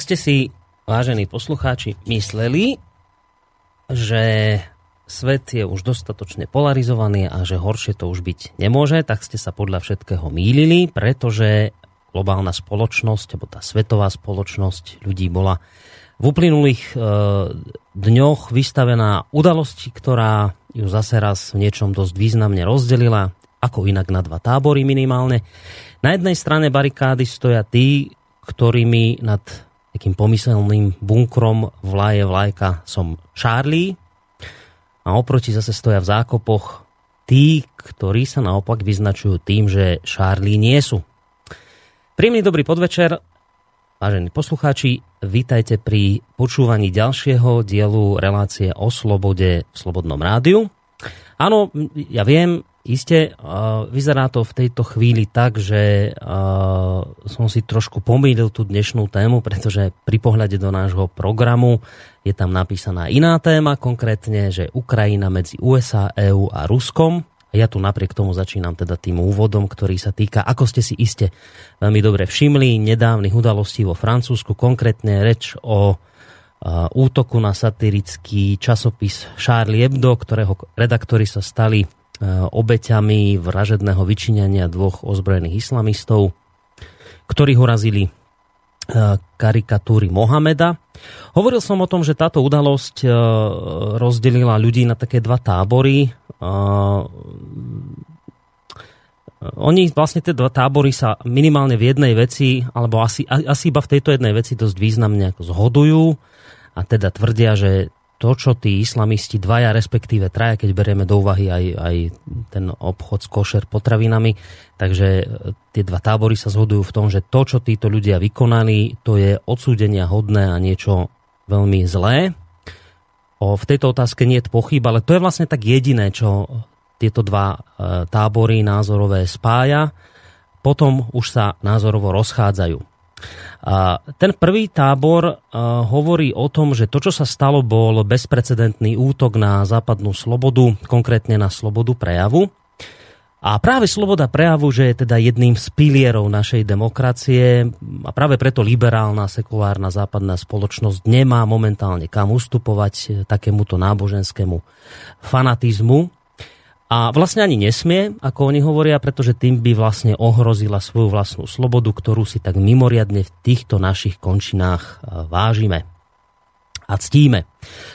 Ak ste si, vážení poslucháči, mysleli, že svet je už dostatočne polarizovaný a že horšie to už byť nemôže, tak ste sa podľa všetkého mýlili, pretože globálna spoločnosť, alebo tá svetová spoločnosť ľudí bola v uplynulých e, dňoch vystavená udalosti, ktorá ju zase raz v niečom dosť významne rozdelila, ako inak na dva tábory minimálne. Na jednej strane barikády stoja tí, ktorými nad takým pomyselným bunkrom vlaje vlajka som Charlie a oproti zase stoja v zákopoch tí, ktorí sa naopak vyznačujú tým, že Charlie nie sú. Príjemný dobrý podvečer, vážení poslucháči, vítajte pri počúvaní ďalšieho dielu relácie o slobode v Slobodnom rádiu. Áno, ja viem, Isté, vyzerá to v tejto chvíli tak, že som si trošku pomýlil tú dnešnú tému, pretože pri pohľade do nášho programu je tam napísaná iná téma, konkrétne, že Ukrajina medzi USA, EÚ a Ruskom. Ja tu napriek tomu začínam teda tým úvodom, ktorý sa týka, ako ste si iste veľmi dobre všimli, nedávnych udalostí vo Francúzsku, konkrétne reč o útoku na satirický časopis Charlie Hebdo, ktorého redaktori sa stali obeťami vražedného vyčinenia dvoch ozbrojených islamistov, ktorí ho razili eh, karikatúry Mohameda. Hovoril som o tom, že táto udalosť eh, rozdelila ľudí na také dva tábory. Oni vlastne tie dva tábory sa minimálne v jednej veci, alebo asi, asi iba v tejto jednej veci dosť významne ako zhodujú a teda tvrdia, že to, čo tí islamisti dvaja, respektíve traja, keď berieme do úvahy aj, aj ten obchod s košer potravinami, takže e, tie dva tábory sa zhodujú v tom, že to, čo títo ľudia vykonali, to je odsúdenia hodné a niečo veľmi zlé. O, v tejto otázke nie je pochyb, ale to je vlastne tak jediné, čo tieto dva e, tábory názorové spája. Potom už sa názorovo rozchádzajú. A ten prvý tábor hovorí o tom, že to, čo sa stalo, bol bezprecedentný útok na západnú slobodu, konkrétne na slobodu prejavu. A práve sloboda prejavu, že je teda jedným z pilierov našej demokracie a práve preto liberálna, sekulárna západná spoločnosť nemá momentálne kam ustupovať takémuto náboženskému fanatizmu, a vlastne ani nesmie, ako oni hovoria, pretože tým by vlastne ohrozila svoju vlastnú slobodu, ktorú si tak mimoriadne v týchto našich končinách e, vážime a ctíme.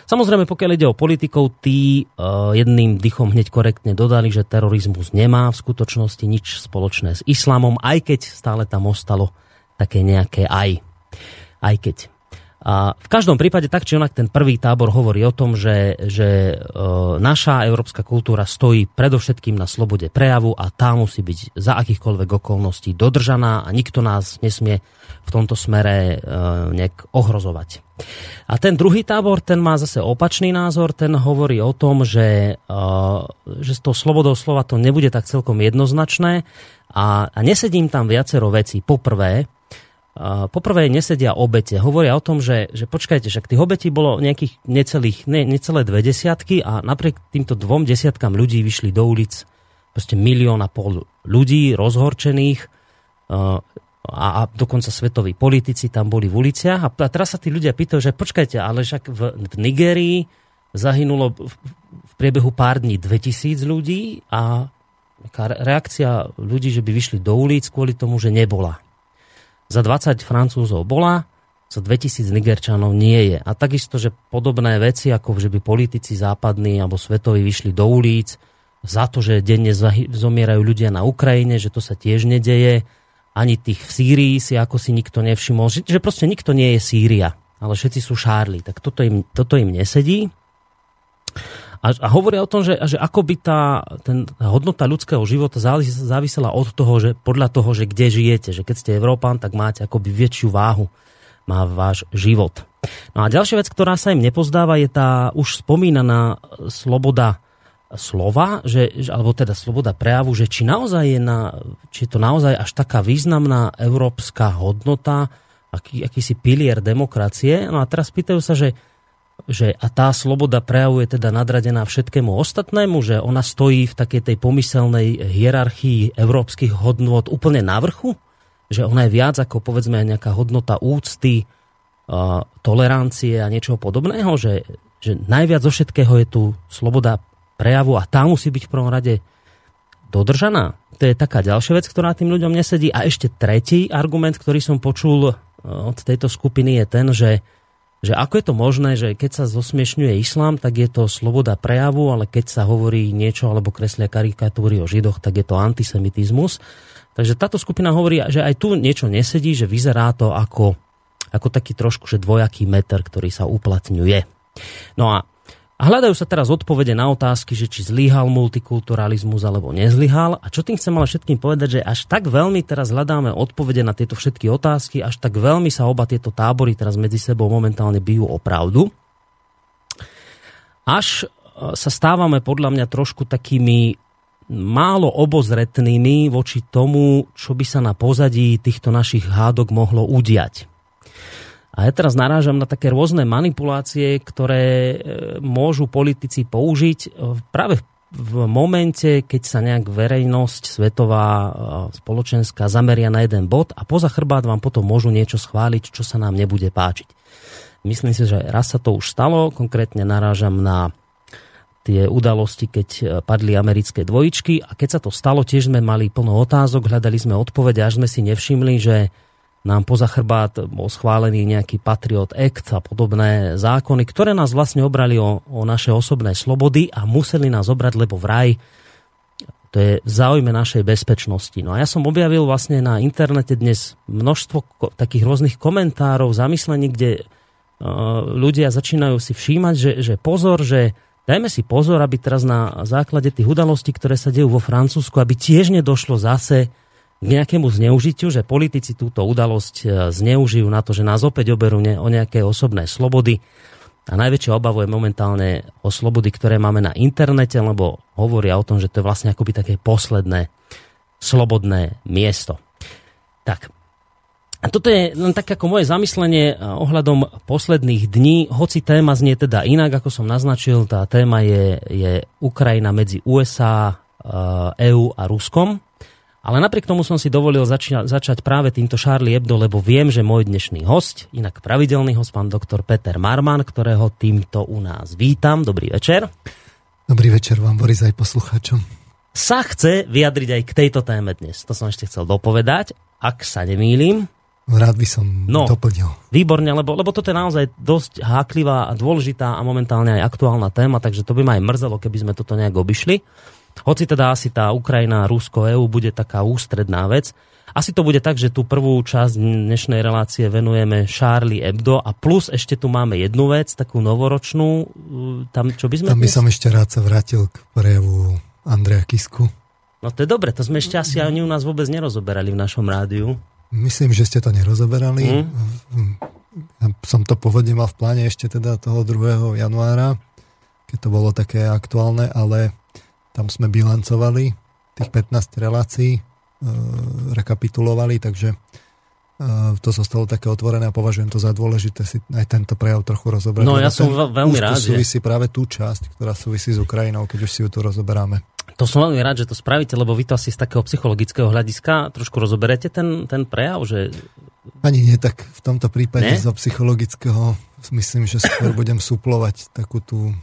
Samozrejme, pokiaľ ide o politikov, tí uh, jedným dychom hneď korektne dodali, že terorizmus nemá v skutočnosti nič spoločné s islamom, aj keď stále tam ostalo také nejaké aj. Aj keď. A v každom prípade tak či onak ten prvý tábor hovorí o tom, že, že e, naša európska kultúra stojí predovšetkým na slobode prejavu a tá musí byť za akýchkoľvek okolností dodržaná a nikto nás nesmie v tomto smere e, nejak ohrozovať. A ten druhý tábor, ten má zase opačný názor, ten hovorí o tom, že, e, že s tou slobodou slova to nebude tak celkom jednoznačné a, a nesedím tam viacero vecí. Poprvé, poprvé nesedia obete. Hovoria o tom, že, že počkajte, však tých obetí bolo nejakých necelých, ne, necelé dve desiatky a napriek týmto dvom desiatkám ľudí vyšli do ulic proste milión a pol ľudí rozhorčených a, a dokonca svetoví politici tam boli v uliciach a, a teraz sa tí ľudia pýtajú, že počkajte, ale však v, v Nigerii zahynulo v, v priebehu pár dní 2000 ľudí a reakcia ľudí, že by vyšli do ulic kvôli tomu, že nebola za 20 Francúzov bola, za 2000 Nigerčanov nie je. A takisto, že podobné veci, ako že by politici západní alebo svetoví vyšli do ulic za to, že denne zomierajú ľudia na Ukrajine, že to sa tiež nedeje, ani tých v Sýrii si ako si nikto nevšimol, že, že proste nikto nie je Sýria, ale všetci sú Šárli. Tak toto im, toto im nesedí. A, a hovoria o tom, že, že ako by tá, ten, hodnota ľudského života závisela od toho, že podľa toho, že kde žijete. Že keď ste Európán, tak máte akoby väčšiu váhu má váš život. No a ďalšia vec, ktorá sa im nepozdáva, je tá už spomínaná sloboda slova, že, alebo teda sloboda prejavu, že či naozaj je, na, či je to naozaj až taká významná európska hodnota, aký, akýsi pilier demokracie. No a teraz pýtajú sa, že že a tá sloboda prejavu je teda nadradená všetkému ostatnému, že ona stojí v takej tej pomyselnej hierarchii európskych hodnôt úplne na vrchu? Že ona je viac ako povedzme nejaká hodnota úcty tolerancie a niečoho podobného, že, že najviac zo všetkého je tu sloboda prejavu a tá musí byť v prvom rade dodržaná. To je taká ďalšia vec, ktorá tým ľuďom nesedí. A ešte tretí argument, ktorý som počul od tejto skupiny je ten, že že ako je to možné, že keď sa zosmiešňuje islám, tak je to sloboda prejavu, ale keď sa hovorí niečo alebo kreslia karikatúry o židoch, tak je to antisemitizmus. Takže táto skupina hovorí, že aj tu niečo nesedí, že vyzerá to ako, ako taký trošku že dvojaký meter, ktorý sa uplatňuje. No a a hľadajú sa teraz odpovede na otázky, že či zlyhal multikulturalizmus alebo nezlyhal. A čo tým chcem ale všetkým povedať, že až tak veľmi teraz hľadáme odpovede na tieto všetky otázky, až tak veľmi sa oba tieto tábory teraz medzi sebou momentálne bijú o pravdu. Až e, sa stávame podľa mňa trošku takými málo obozretnými voči tomu, čo by sa na pozadí týchto našich hádok mohlo udiať. A ja teraz narážam na také rôzne manipulácie, ktoré e, môžu politici použiť e, práve v momente, keď sa nejak verejnosť svetová, e, spoločenská zameria na jeden bod a poza chrbát vám potom môžu niečo schváliť, čo sa nám nebude páčiť. Myslím si, že raz sa to už stalo, konkrétne narážam na tie udalosti, keď padli americké dvojičky a keď sa to stalo, tiež sme mali plno otázok, hľadali sme odpovede, až sme si nevšimli, že nám poza chrbát bol schválený nejaký Patriot Act a podobné zákony, ktoré nás vlastne obrali o, o naše osobné slobody a museli nás obrať, lebo vraj to je v záujme našej bezpečnosti. No a ja som objavil vlastne na internete dnes množstvo takých rôznych komentárov, zamyslení, kde uh, ľudia začínajú si všímať, že, že pozor, že dajme si pozor, aby teraz na základe tých udalostí, ktoré sa dejú vo Francúzsku, aby tiež nedošlo zase k nejakému zneužitiu, že politici túto udalosť e, zneužijú na to, že nás opäť oberú o nejaké osobné slobody. A najväčšia obava je momentálne o slobody, ktoré máme na internete, lebo hovoria o tom, že to je vlastne akoby také posledné slobodné miesto. Tak. A toto je len tak ako moje zamyslenie e, ohľadom posledných dní, hoci téma znie teda inak, ako som naznačil, tá téma je, je Ukrajina medzi USA, EÚ e a Ruskom. Ale napriek tomu som si dovolil začia- začať práve týmto Charlie Hebdo, lebo viem, že môj dnešný host, inak pravidelný host, pán doktor Peter Marman, ktorého týmto u nás vítam. Dobrý večer. Dobrý večer vám, Boris, aj poslucháčom. Sa chce vyjadriť aj k tejto téme dnes. To som ešte chcel dopovedať, ak sa nemýlim. Rád by som no, doplnil. Výborne, lebo, lebo toto je naozaj dosť háklivá a dôležitá a momentálne aj aktuálna téma, takže to by ma aj mrzelo, keby sme toto nejak obišli. Hoci teda asi tá Ukrajina, Rusko, EU bude taká ústredná vec. Asi to bude tak, že tú prvú časť dnešnej relácie venujeme Charlie Hebdo a plus ešte tu máme jednu vec, takú novoročnú. Tam, čo by sme Tam by som ešte rád sa vrátil k prejavu Andreja Kisku. No to je dobre, to sme ešte asi ani u nás vôbec nerozoberali v našom rádiu. Myslím, že ste to nerozoberali. Mm. Ja som to pôvodne mal v pláne ešte teda toho 2. januára, keď to bolo také aktuálne, ale tam sme bilancovali tých 15 relácií, e, rekapitulovali, takže e, to zostalo také otvorené a považujem to za dôležité si aj tento prejav trochu rozobrať. No ja som veľmi rád, že... súvisí práve tú časť, ktorá súvisí s Ukrajinou, keď už si ju tu rozoberáme. To som veľmi rád, že to spravíte, lebo vy to asi z takého psychologického hľadiska trošku rozoberete ten, ten prejav, že... Ani nie, tak v tomto prípade ne? zo psychologického myslím, že skôr budem suplovať takú tú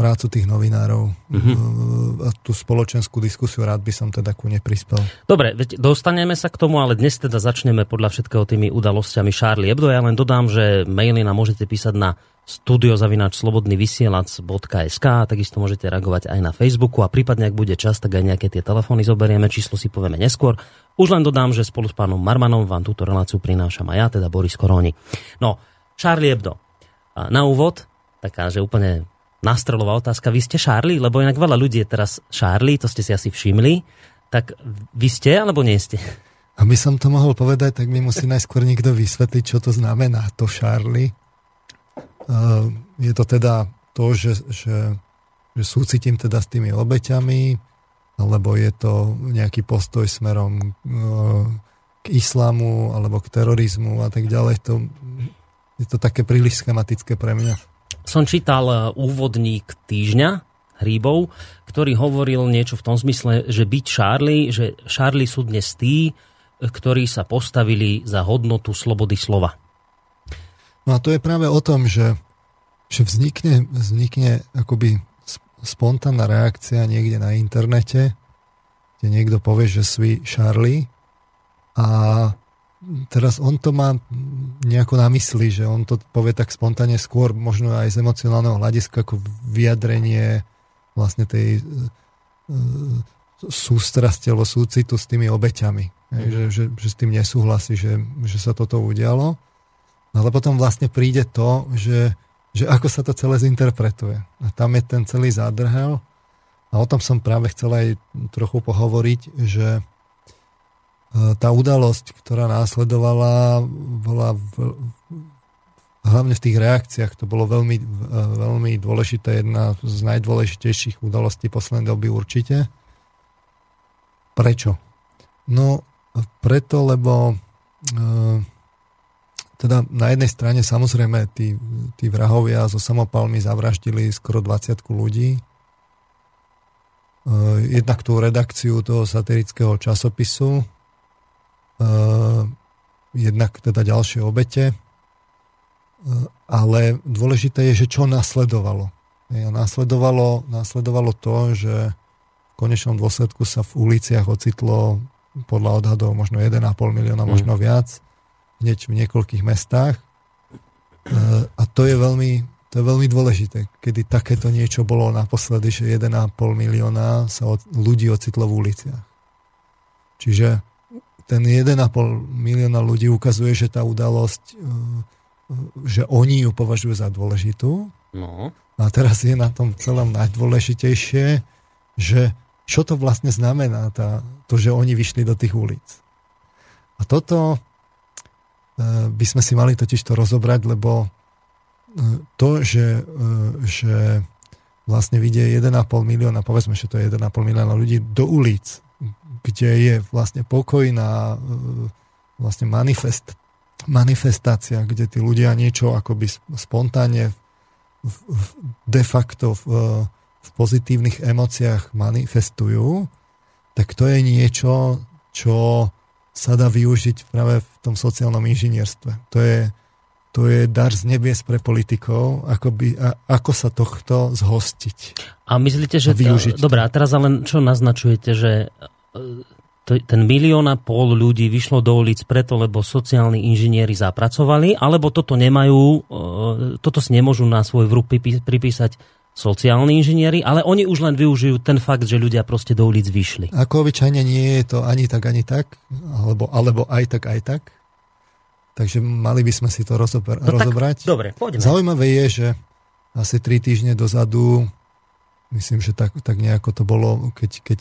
prácu tých novinárov mm-hmm. a tú spoločenskú diskusiu rád by som teda ku neprispel. Dobre, veď dostaneme sa k tomu, ale dnes teda začneme podľa všetkého tými udalosťami Charlie Hebdo. Ja len dodám, že maily nám môžete písať na studiozavináčslobodnyvysielac.sk a takisto môžete reagovať aj na Facebooku a prípadne, ak bude čas, tak aj nejaké tie telefóny zoberieme, číslo si povieme neskôr. Už len dodám, že spolu s pánom Marmanom vám túto reláciu prinášam aj ja, teda Boris Koroni. No, Charlie Hebdo. Na úvod, taká, že úplne nástrelová otázka. Vy ste Charlie? Lebo inak veľa ľudí je teraz Charlie, to ste si asi všimli. Tak vy ste alebo nie ste? Aby som to mohol povedať, tak mi musí najskôr niekto vysvetliť, čo to znamená to Charlie. Uh, je to teda to, že, že, že súcitím teda s tými obeťami, alebo je to nejaký postoj smerom uh, k islamu, alebo k terorizmu a tak ďalej. To, je to také príliš schematické pre mňa som čítal e, úvodník týždňa Hríbov, ktorý hovoril niečo v tom zmysle, že byť Charlie, že Charlie sú dnes tí, ktorí sa postavili za hodnotu slobody slova. No a to je práve o tom, že, že vznikne, vznikne akoby spontánna reakcia niekde na internete, kde niekto povie, že sví Charlie a teraz on to má nejako na mysli, že on to povie tak spontánne skôr, možno aj z emocionálneho hľadiska, ako vyjadrenie vlastne tej e, sústrasti alebo súcitu s tými obeťami. Mm. Že, že, že s tým nesúhlasí, že, že sa toto udialo. No ale potom vlastne príde to, že, že ako sa to celé zinterpretuje. A tam je ten celý zádrhel. A o tom som práve chcel aj trochu pohovoriť, že E, tá udalosť, ktorá následovala, bola v, hlavne v tých reakciách, to bolo veľmi, e, veľmi dôležité, jedna z najdôležitejších udalostí poslednej doby určite. Prečo? No, preto, lebo e, teda na jednej strane samozrejme tí, tí vrahovia so samopalmi zavraždili skoro 20 ľudí. Jednak tú redakciu toho satirického časopisu, Eh, jednak teda ďalšie obete, eh, ale dôležité je, že čo nasledovalo. A nasledovalo, nasledovalo to, že v konečnom dôsledku sa v uliciach ocitlo podľa odhadov možno 1,5 milióna, mm. možno viac, hneď v niekoľkých mestách. Eh, a to je veľmi, to je veľmi dôležité, kedy takéto niečo bolo naposledy, že 1,5 milióna sa od, ľudí ocitlo v uliciach. Čiže ten 1,5 milióna ľudí ukazuje, že tá udalosť, e, že oni ju považujú za dôležitú. No. A teraz je na tom celom najdôležitejšie, že čo to vlastne znamená, tá, to, že oni vyšli do tých ulic. A toto e, by sme si mali totiž to rozobrať, lebo e, to, že, že vlastne vidie 1,5 milióna, povedzme, že to je 1,5 milióna ľudí do ulic, kde je vlastne pokojná e, vlastne manifest, manifestácia, kde tí ľudia niečo akoby spontánne de facto v, v pozitívnych emóciách manifestujú, tak to je niečo, čo sa dá využiť práve v tom sociálnom inžinierstve. To je, to je dar z nebies pre politikov, ako, by, a, ako sa tohto zhostiť. A myslíte, že... využiť dobrá, a teraz ale čo naznačujete, že ten milión a pol ľudí vyšlo do ulic preto, lebo sociálni inžinieri zapracovali, alebo toto nemajú, e, toto si nemôžu na svoj vrúb pripísať sociálni inžinieri, ale oni už len využijú ten fakt, že ľudia proste do ulic vyšli. Ako obyčajne nie je to ani tak, ani tak, alebo, alebo aj tak, aj tak. Takže mali by sme si to rozober- no rozobrať. Tak, dobre, poďme. Zaujímavé je, že asi tri týždne dozadu Myslím, že tak, tak nejako to bolo, keď, keď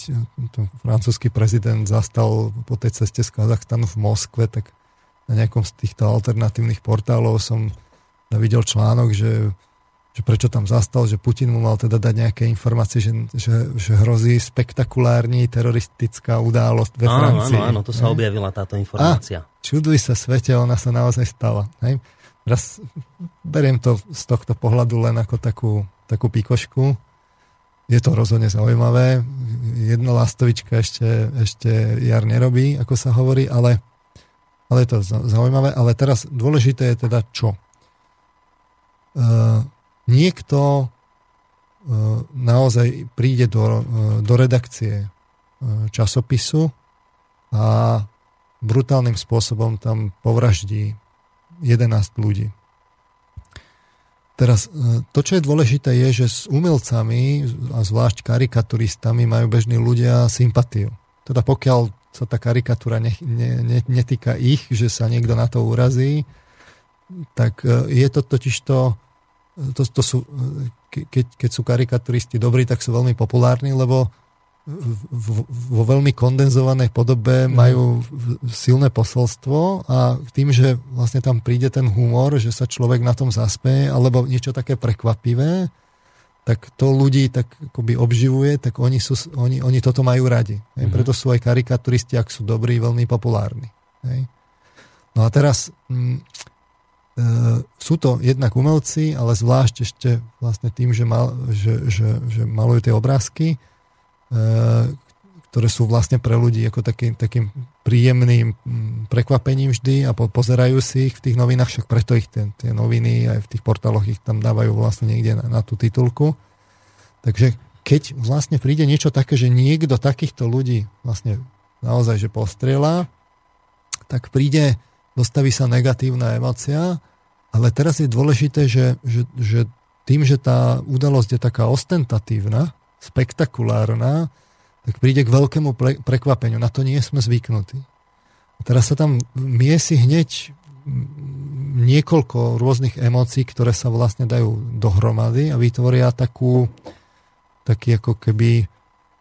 to francúzsky prezident zastal po tej ceste z Kazachstanu v Moskve, tak na nejakom z týchto alternatívnych portálov som videl článok, že, že prečo tam zastal, že Putin mu mal teda dať nejaké informácie, že, že, že hrozí spektakulární teroristická událosť ve áno, Francii. Áno, áno, to sa objavila táto informácia. A, čuduj sa svete, ona sa naozaj stala. Hej? Teraz beriem to z tohto pohľadu len ako takú, takú pikošku, je to rozhodne zaujímavé. Jedna lastovička ešte, ešte jar nerobí, ako sa hovorí, ale, ale je to zaujímavé. Ale teraz dôležité je teda čo? Uh, niekto uh, naozaj príde do, uh, do redakcie časopisu a brutálnym spôsobom tam povraždí 11 ľudí. Teraz e, to, čo je dôležité, je, že s umelcami a zvlášť karikaturistami majú bežní ľudia sympatiu. Teda pokiaľ sa tá karikatúra ne, ne, ne, netýka ich, že sa niekto na to urazí, tak e, je to totiž to, to, to sú, e, keď, keď sú karikaturisti dobrí, tak sú veľmi populárni, lebo vo veľmi kondenzovanej podobe mhm. majú silné posolstvo a tým, že vlastne tam príde ten humor, že sa človek na tom zaspeje, alebo niečo také prekvapivé, tak to ľudí tak akoby obživuje, tak oni, sú, oni, oni toto majú radi. Mm-hmm. Preto sú aj karikaturisti, ak sú dobrí, veľmi populárni. Hej. No a teraz m, mm, e, sú to jednak umelci, ale zvlášť ešte vlastne tým, že, mal, že, že, že malujú tie obrázky, ktoré sú vlastne pre ľudí ako taký, takým príjemným prekvapením vždy a po, pozerajú si ich v tých novinách, však preto ich tie, tie noviny aj v tých portáloch ich tam dávajú vlastne niekde na, na tú titulku. Takže keď vlastne príde niečo také, že niekto takýchto ľudí vlastne naozaj, že postrieľa, tak príde, dostaví sa negatívna emocia, ale teraz je dôležité, že, že, že tým, že tá udalosť je taká ostentatívna, spektakulárna, tak príde k veľkému prekvapeniu. Na to nie sme zvyknutí. A teraz sa tam miesi hneď niekoľko rôznych emócií, ktoré sa vlastne dajú dohromady a vytvoria takú, taký ako keby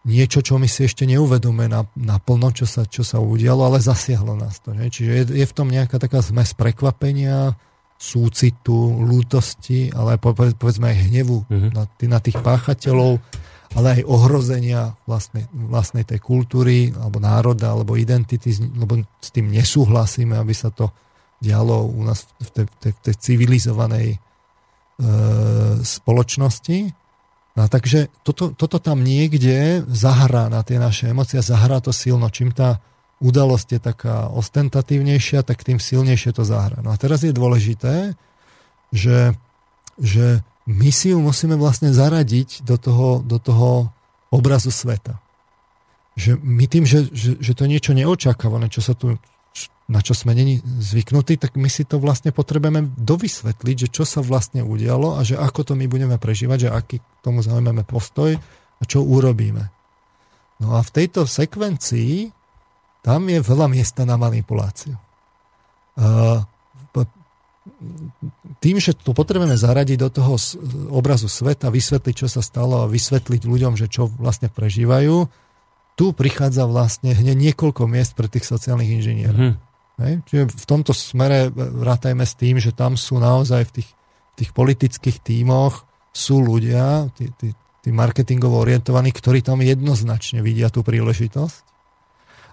niečo, čo my si ešte neuvedome na, naplno, čo sa, čo sa udialo, ale zasiahlo nás to. Ne? Čiže je, je v tom nejaká taká zmes prekvapenia, súcitu, lútosti, ale povedzme aj hnevu mm-hmm. na, na tých páchateľov, ale aj ohrozenia vlastnej, vlastnej tej kultúry alebo národa alebo identity, lebo s tým nesúhlasíme, aby sa to dialo u nás v tej, tej, tej civilizovanej e, spoločnosti. No, takže toto, toto tam niekde zahrá na tie naše emócie, zahrá to silno. Čím tá udalosť je taká ostentatívnejšia, tak tým silnejšie to zahrá. No a teraz je dôležité, že, že my si ju musíme vlastne zaradiť do toho, do toho obrazu sveta. Že my tým, že, že, že to je niečo neočakávané, čo sa tu, na čo sme není zvyknutí, tak my si to vlastne potrebujeme dovysvetliť, že čo sa vlastne udialo a že ako to my budeme prežívať, že aký k tomu zaujmeme postoj a čo urobíme. No a v tejto sekvencii tam je veľa miesta na manipuláciu. Uh, tým, že to potrebujeme zaradiť do toho obrazu sveta, vysvetliť, čo sa stalo a vysvetliť ľuďom, že čo vlastne prežívajú, tu prichádza vlastne hneď niekoľko miest pre tých sociálnych inžinierov. Mm. Hej? Čiže v tomto smere vrátajme s tým, že tam sú naozaj v tých, tých politických tímoch sú ľudia, tí, tí, tí marketingovo orientovaní, ktorí tam jednoznačne vidia tú príležitosť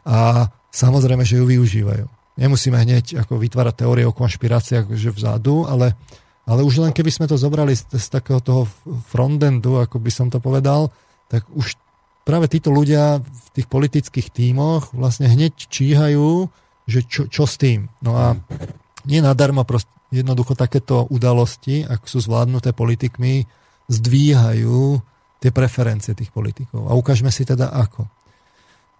a samozrejme, že ju využívajú. Nemusíme hneď ako vytvárať teórie o konšpiráciách že vzadu, ale, ale už len keby sme to zobrali z, z takého toho frontendu, ako by som to povedal, tak už práve títo ľudia v tých politických tímoch vlastne hneď číhajú, že čo, čo s tým. No a nie nadarmo prost, jednoducho takéto udalosti, ak sú zvládnuté politikmi, zdvíhajú tie preferencie tých politikov. A ukážeme si teda ako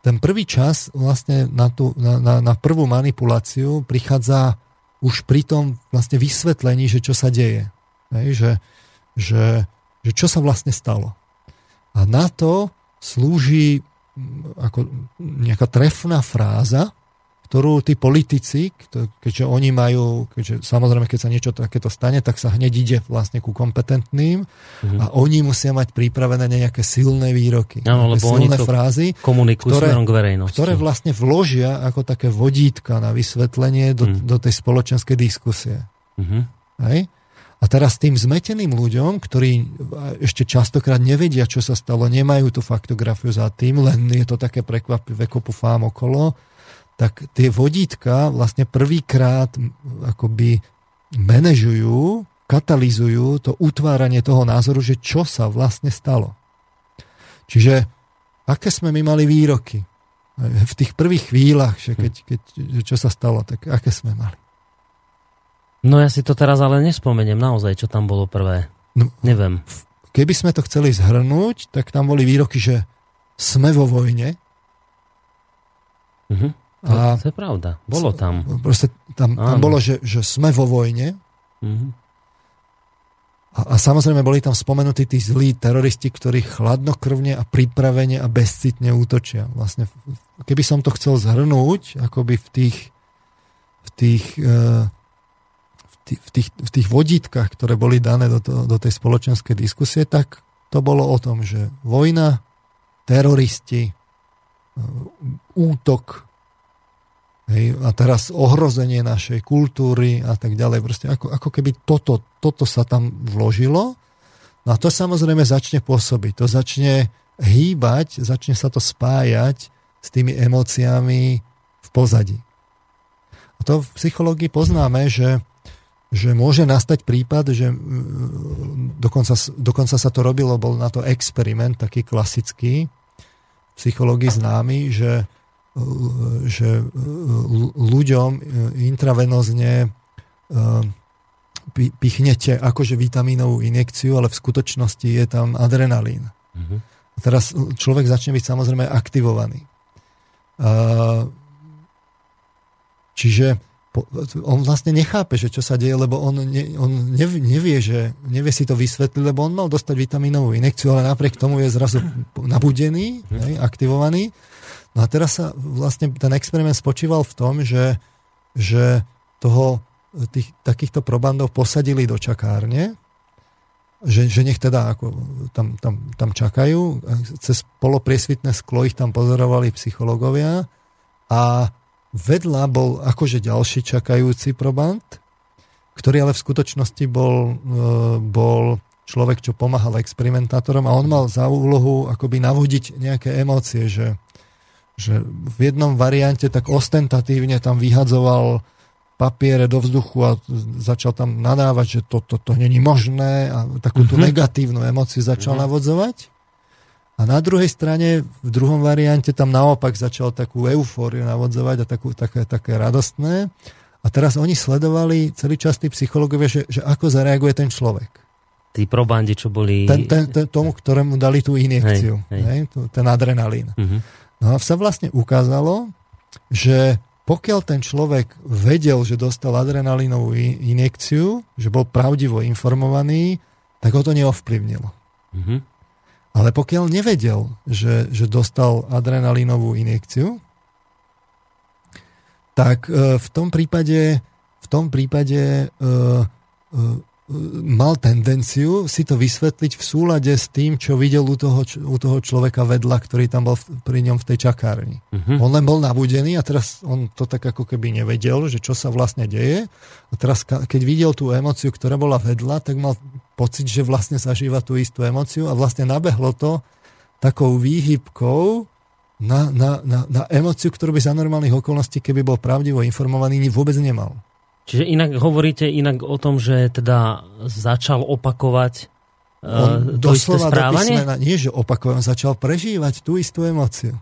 ten prvý čas vlastne na, tú, na, na, na prvú manipuláciu prichádza už pri tom vlastne vysvetlení, že čo sa deje. Hej, že, že, že čo sa vlastne stalo. A na to slúži ako nejaká trefná fráza, ktorú tí politici, keďže oni majú, keďže samozrejme, keď sa niečo takéto stane, tak sa hneď ide vlastne ku kompetentným mm-hmm. a oni musia mať pripravené nejaké silné výroky, ano, lebo silné oni frázy, ktoré, k verejnosti. ktoré vlastne vložia ako také vodítka na vysvetlenie do, mm. do tej spoločenskej diskusie. Mm-hmm. Hej? A teraz tým zmeteným ľuďom, ktorí ešte častokrát nevedia, čo sa stalo, nemajú tú faktografiu za tým, len je to také prekvapivé kopu fám okolo, tak tie vodítka vlastne prvýkrát akoby manažujú, katalizujú to utváranie toho názoru, že čo sa vlastne stalo. Čiže aké sme my mali výroky v tých prvých chvíľach, že keď, keď, že čo sa stalo, tak aké sme mali? No ja si to teraz ale nespomeniem naozaj, čo tam bolo prvé. No, Neviem. Keby sme to chceli zhrnúť, tak tam boli výroky, že sme vo vojne. Uh-huh. A, to je pravda. Bolo tam. Proste tam, tam bolo, že, že sme vo vojne. Mm-hmm. A, a samozrejme boli tam spomenutí tí zlí teroristi, ktorí chladnokrvne a pripravene a bezcitne útočia. Vlastne, keby som to chcel zhrnúť, akoby v tých, v tých, uh, v tých, v tých, v tých vodítkach, ktoré boli dané do, to, do tej spoločenskej diskusie, tak to bolo o tom, že vojna, teroristi, uh, útok, Hej, a teraz ohrozenie našej kultúry a tak ďalej. Proste ako, ako keby toto, toto sa tam vložilo. No a to samozrejme začne pôsobiť. To začne hýbať, začne sa to spájať s tými emóciami v pozadí. A to v psychológii poznáme, že, že môže nastať prípad, že dokonca, dokonca sa to robilo, bol na to experiment taký klasický, v psychológii známy, že že ľuďom intravenozne pichnete akože vitamínovú injekciu, ale v skutočnosti je tam adrenalín. Uh-huh. A teraz človek začne byť samozrejme aktivovaný. Čiže on vlastne nechápe, že čo sa deje, lebo on, ne, on nevie, že, nevie si to vysvetliť, lebo on mal dostať vitamínovú inekciu, ale napriek tomu je zrazu nabudený, hej, aktivovaný. No a teraz sa vlastne ten experiment spočíval v tom, že, že toho, tých, takýchto probandov posadili do čakárne, že, že nech teda ako tam, tam, tam čakajú. Cez polopriesvitné sklo ich tam pozorovali psychológovia a Vedľa bol akože ďalší čakajúci proband, ktorý ale v skutočnosti bol, e, bol človek, čo pomáhal experimentátorom a on mal za úlohu akoby navodiť nejaké emócie, že, že v jednom variante tak ostentatívne tam vyhadzoval papiere do vzduchu a začal tam nadávať, že toto to, to není možné a takú tú mm-hmm. negatívnu emóciu začal mm-hmm. navodzovať. A na druhej strane, v druhom variante, tam naopak začal takú eufóriu navodzovať a takú, také, také radostné. A teraz oni sledovali celý čas tí psychológovia, že, že ako zareaguje ten človek. Tí probandi, čo boli... Ten, ten, ten, tomu, ktorému dali tú injekciu, hej, hej. Hej, ten adrenalín. Uh-huh. No a sa vlastne ukázalo, že pokiaľ ten človek vedel, že dostal adrenalínovú injekciu, že bol pravdivo informovaný, tak ho to neovplyvnilo. Uh-huh. Ale pokiaľ nevedel, že, že dostal adrenalínovú injekciu, tak e, v tom prípade, v tom prípade e, e, mal tendenciu si to vysvetliť v súlade s tým, čo videl u toho, u toho človeka vedľa, ktorý tam bol pri ňom v tej čakárni. Uh-huh. On len bol nabudený a teraz on to tak ako keby nevedel, že čo sa vlastne deje. A teraz keď videl tú emociu, ktorá bola vedľa, tak mal pocit, že vlastne zažíva tú istú emociu a vlastne nabehlo to takou výhybkou na, na, na, na emociu, ktorú by za normálnych okolností, keby bol pravdivo informovaný, vôbec nemal. Čiže inak hovoríte inak o tom, že teda začal opakovať uh, to isté správanie? Písmena, nie, že opakujem, začal prežívať tú istú emociu.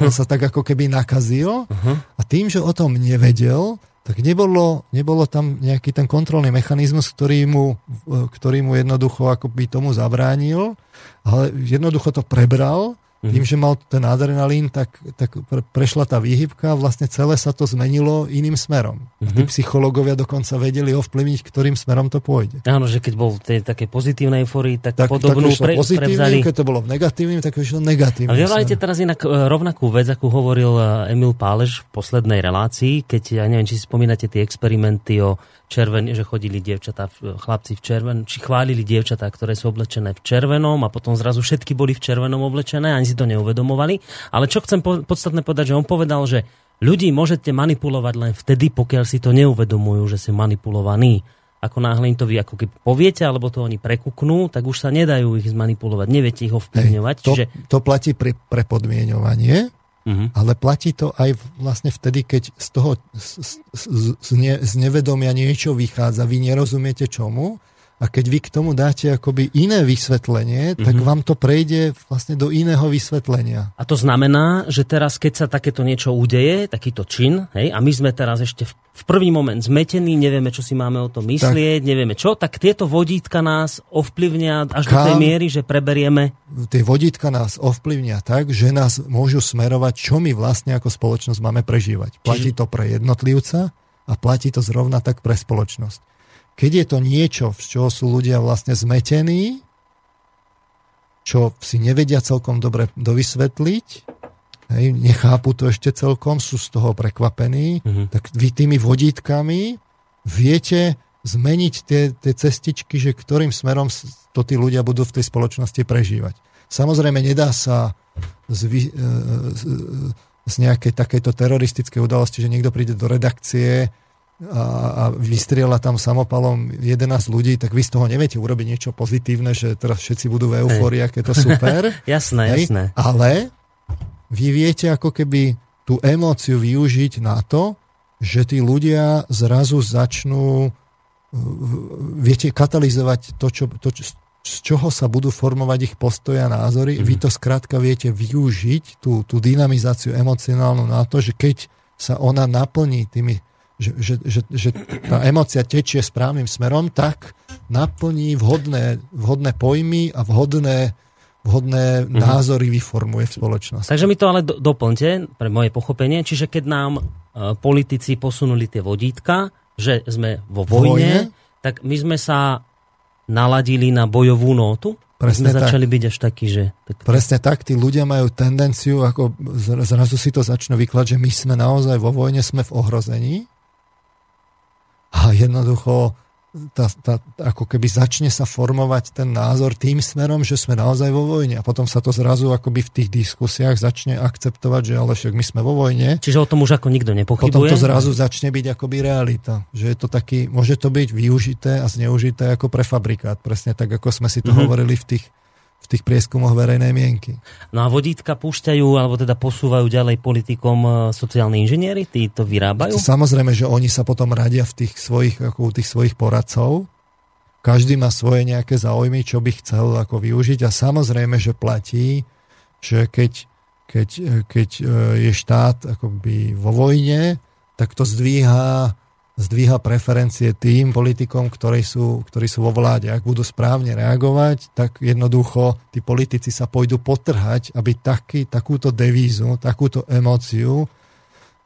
On sa tak ako keby nakazil uh-huh. a tým, že o tom nevedel, tak nebolo, nebolo tam nejaký ten kontrolný mechanizmus, ktorý mu, ktorý mu jednoducho akoby tomu zabránil, ale jednoducho to prebral Mm-hmm. Tým, že mal ten adrenalín, tak, tak prešla tá výhybka a vlastne celé sa to zmenilo iným smerom. Mm-hmm. A tí psychológovia dokonca vedeli ovplyvniť, ktorým smerom to pôjde. Áno, že keď bol v tej také pozitívnej eufórii, tak, tak podobnú tak pre, prevzali. Keď to bolo v negatívnym, tak vyšlo negatívne. A vy teraz inak e, rovnakú vec, ako hovoril e, Emil Pálež v poslednej relácii, keď, ja neviem, či si spomínate tie experimenty o červen, že chodili dievčatá, chlapci v červen, či chválili dievčatá, ktoré sú oblečené v červenom a potom zrazu všetky boli v červenom oblečené, ani si to neuvedomovali. Ale čo chcem po, podstatne povedať, že on povedal, že ľudí môžete manipulovať len vtedy, pokiaľ si to neuvedomujú, že sú manipulovaní. Ako náhle im to vy ako keby poviete, alebo to oni prekuknú, tak už sa nedajú ich zmanipulovať, neviete ich ovplyvňovať. Hej, to, čiže... to platí pre, pre podmienovanie, Uh-huh. Ale platí to aj vlastne vtedy, keď z toho z, z, z, ne, z nevedomia niečo vychádza, vy nerozumiete čomu a keď vy k tomu dáte akoby iné vysvetlenie, tak mm-hmm. vám to prejde vlastne do iného vysvetlenia. A to znamená, že teraz, keď sa takéto niečo udeje, takýto čin, hej, a my sme teraz ešte v, v prvý moment zmetení, nevieme, čo si máme o tom myslieť, tak, nevieme čo, tak tieto vodítka nás ovplyvnia až kam, do tej miery, že preberieme... Tie vodítka nás ovplyvnia tak, že nás môžu smerovať, čo my vlastne ako spoločnosť máme prežívať. Platí to pre jednotlivca a platí to zrovna tak pre spoločnosť. Keď je to niečo, z čoho sú ľudia vlastne zmetení, čo si nevedia celkom dobre dovysvetliť, hej, nechápu to ešte celkom, sú z toho prekvapení, mm-hmm. tak vy tými vodítkami viete zmeniť tie, tie cestičky, že ktorým smerom to tí ľudia budú v tej spoločnosti prežívať. Samozrejme, nedá sa z, z, z nejakej takejto teroristickej udalosti, že niekto príde do redakcie a, a vystriela tam samopalom 11 ľudí, tak vy z toho neviete urobiť niečo pozitívne, že teraz všetci budú v eufórii, aké to super. jasné, Hej? jasné. Ale vy viete ako keby tú emóciu využiť na to, že tí ľudia zrazu začnú viete katalizovať to, čo, to, čo, z čoho sa budú formovať ich postoje a názory. Mm-hmm. Vy to skrátka viete využiť, tú, tú dynamizáciu emocionálnu na to, že keď sa ona naplní tými, že, že, že, že tá emocia tečie správnym smerom, tak naplní vhodné, vhodné pojmy a vhodné vhodné mm-hmm. názory vyformuje v spoločnosti. Takže mi to ale do, doplňte pre moje pochopenie. Čiže keď nám e, politici posunuli tie vodítka, že sme vo vojne, vojne, tak my sme sa naladili na bojovú nótu? Presne sme začali tak. byť až takí, že... Tak... Presne tak, tí ľudia majú tendenciu, ako zrazu si to začnú vykladať, že my sme naozaj vo vojne, sme v ohrození. A jednoducho tá, tá, ako keby začne sa formovať ten názor tým smerom, že sme naozaj vo vojne. A potom sa to zrazu akoby v tých diskusiách začne akceptovať, že ale však my sme vo vojne. Čiže o tom už ako nikto nepochybuje? Potom to zrazu začne byť akoby realita. Že je to taký, môže to byť využité a zneužité ako prefabrikát. Presne tak, ako sme si to mm-hmm. hovorili v tých v tých prieskumoch verejnej mienky. No a vodítka púšťajú, alebo teda posúvajú ďalej politikom e, sociálni inžinieri? Tí to vyrábajú? Samozrejme, že oni sa potom radia v tých svojich, ako u tých svojich poradcov. Každý má svoje nejaké záujmy, čo by chcel ako využiť a samozrejme, že platí, že keď, keď, keď e, je štát akoby vo vojne, tak to zdvíha zdvíha preferencie tým politikom, ktorí sú, ktorí sú vo vláde. Ak budú správne reagovať, tak jednoducho tí politici sa pôjdu potrhať, aby taký, takúto devízu, takúto emóciu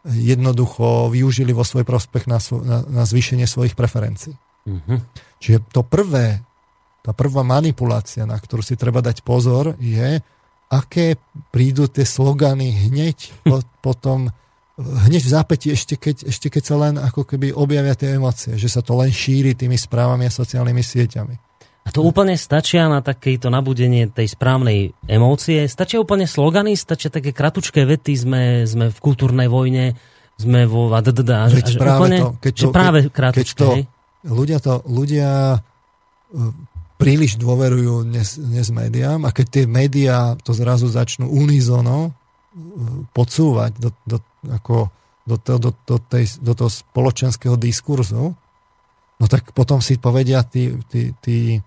jednoducho využili vo svoj prospech na, na, na zvýšenie svojich preferencií. Mm-hmm. Čiže to prvé, tá prvá manipulácia, na ktorú si treba dať pozor, je, aké prídu tie slogany hneď po, potom hneď v zápäti, ešte keď, ešte keď sa len ako keby objavia tie emócie, že sa to len šíri tými správami a sociálnymi sieťami. A to úplne stačia na takéto nabudenie tej správnej emócie? Stačia úplne slogany? Stačia také kratučké vety? Sme, sme v kultúrnej vojne? Sme vo... A, Veď práve úplne, to, keď to, práve kratučké, keď to, ľudia to, ľudia e, príliš dôverujú dnes, dnes médiám a keď tie médiá to zrazu začnú unizono podsúvať do, do, ako do, to, do, do, tej, do toho spoločenského diskurzu, no tak potom si povedia tí, tí, tí,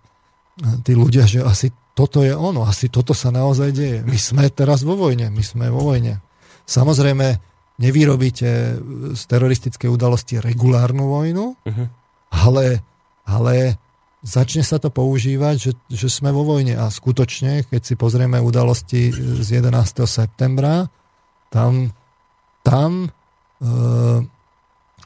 tí ľudia, že asi toto je ono, asi toto sa naozaj deje. My sme teraz vo vojne, my sme vo vojne. Samozrejme, nevyrobíte z teroristickej udalosti regulárnu vojnu, uh-huh. ale, ale začne sa to používať, že, že sme vo vojne a skutočne, keď si pozrieme udalosti z 11. septembra, tam, tam e,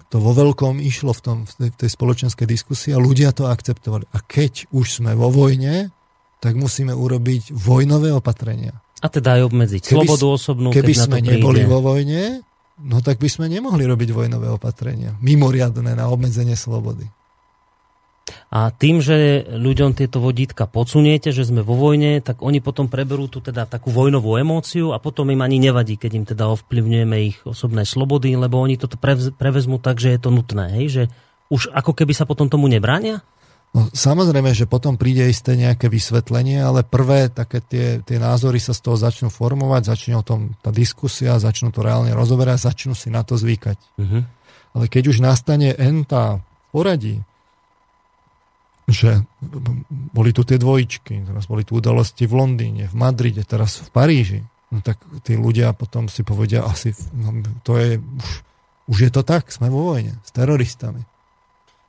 to vo veľkom išlo v, tom, v, tej, spoločenskej diskusii a ľudia to akceptovali. A keď už sme vo vojne, tak musíme urobiť vojnové opatrenia. A teda aj obmedziť keby, slobodu osobnú, Keby keď sme neboli vo vojne, no tak by sme nemohli robiť vojnové opatrenia. Mimoriadné na obmedzenie slobody. A tým, že ľuďom tieto vodítka podsuniete, že sme vo vojne, tak oni potom preberú tu teda takú vojnovú emóciu a potom im ani nevadí, keď im teda ovplyvňujeme ich osobné slobody, lebo oni toto prevezmú tak, že je to nutné, hej? že už ako keby sa potom tomu nebránia? No, samozrejme, že potom príde isté nejaké vysvetlenie, ale prvé také tie, tie názory sa z toho začnú formovať, začne o tom tá diskusia, začnú to reálne rozoberať, začnú si na to zvykať. Uh-huh. Ale keď už nastane N tá poradí, že boli tu tie dvojičky, teraz boli tu udalosti v Londýne, v Madride, teraz v Paríži. No tak tí ľudia potom si povedia, asi no, to je, už, už je to tak, sme vo vojne s teroristami.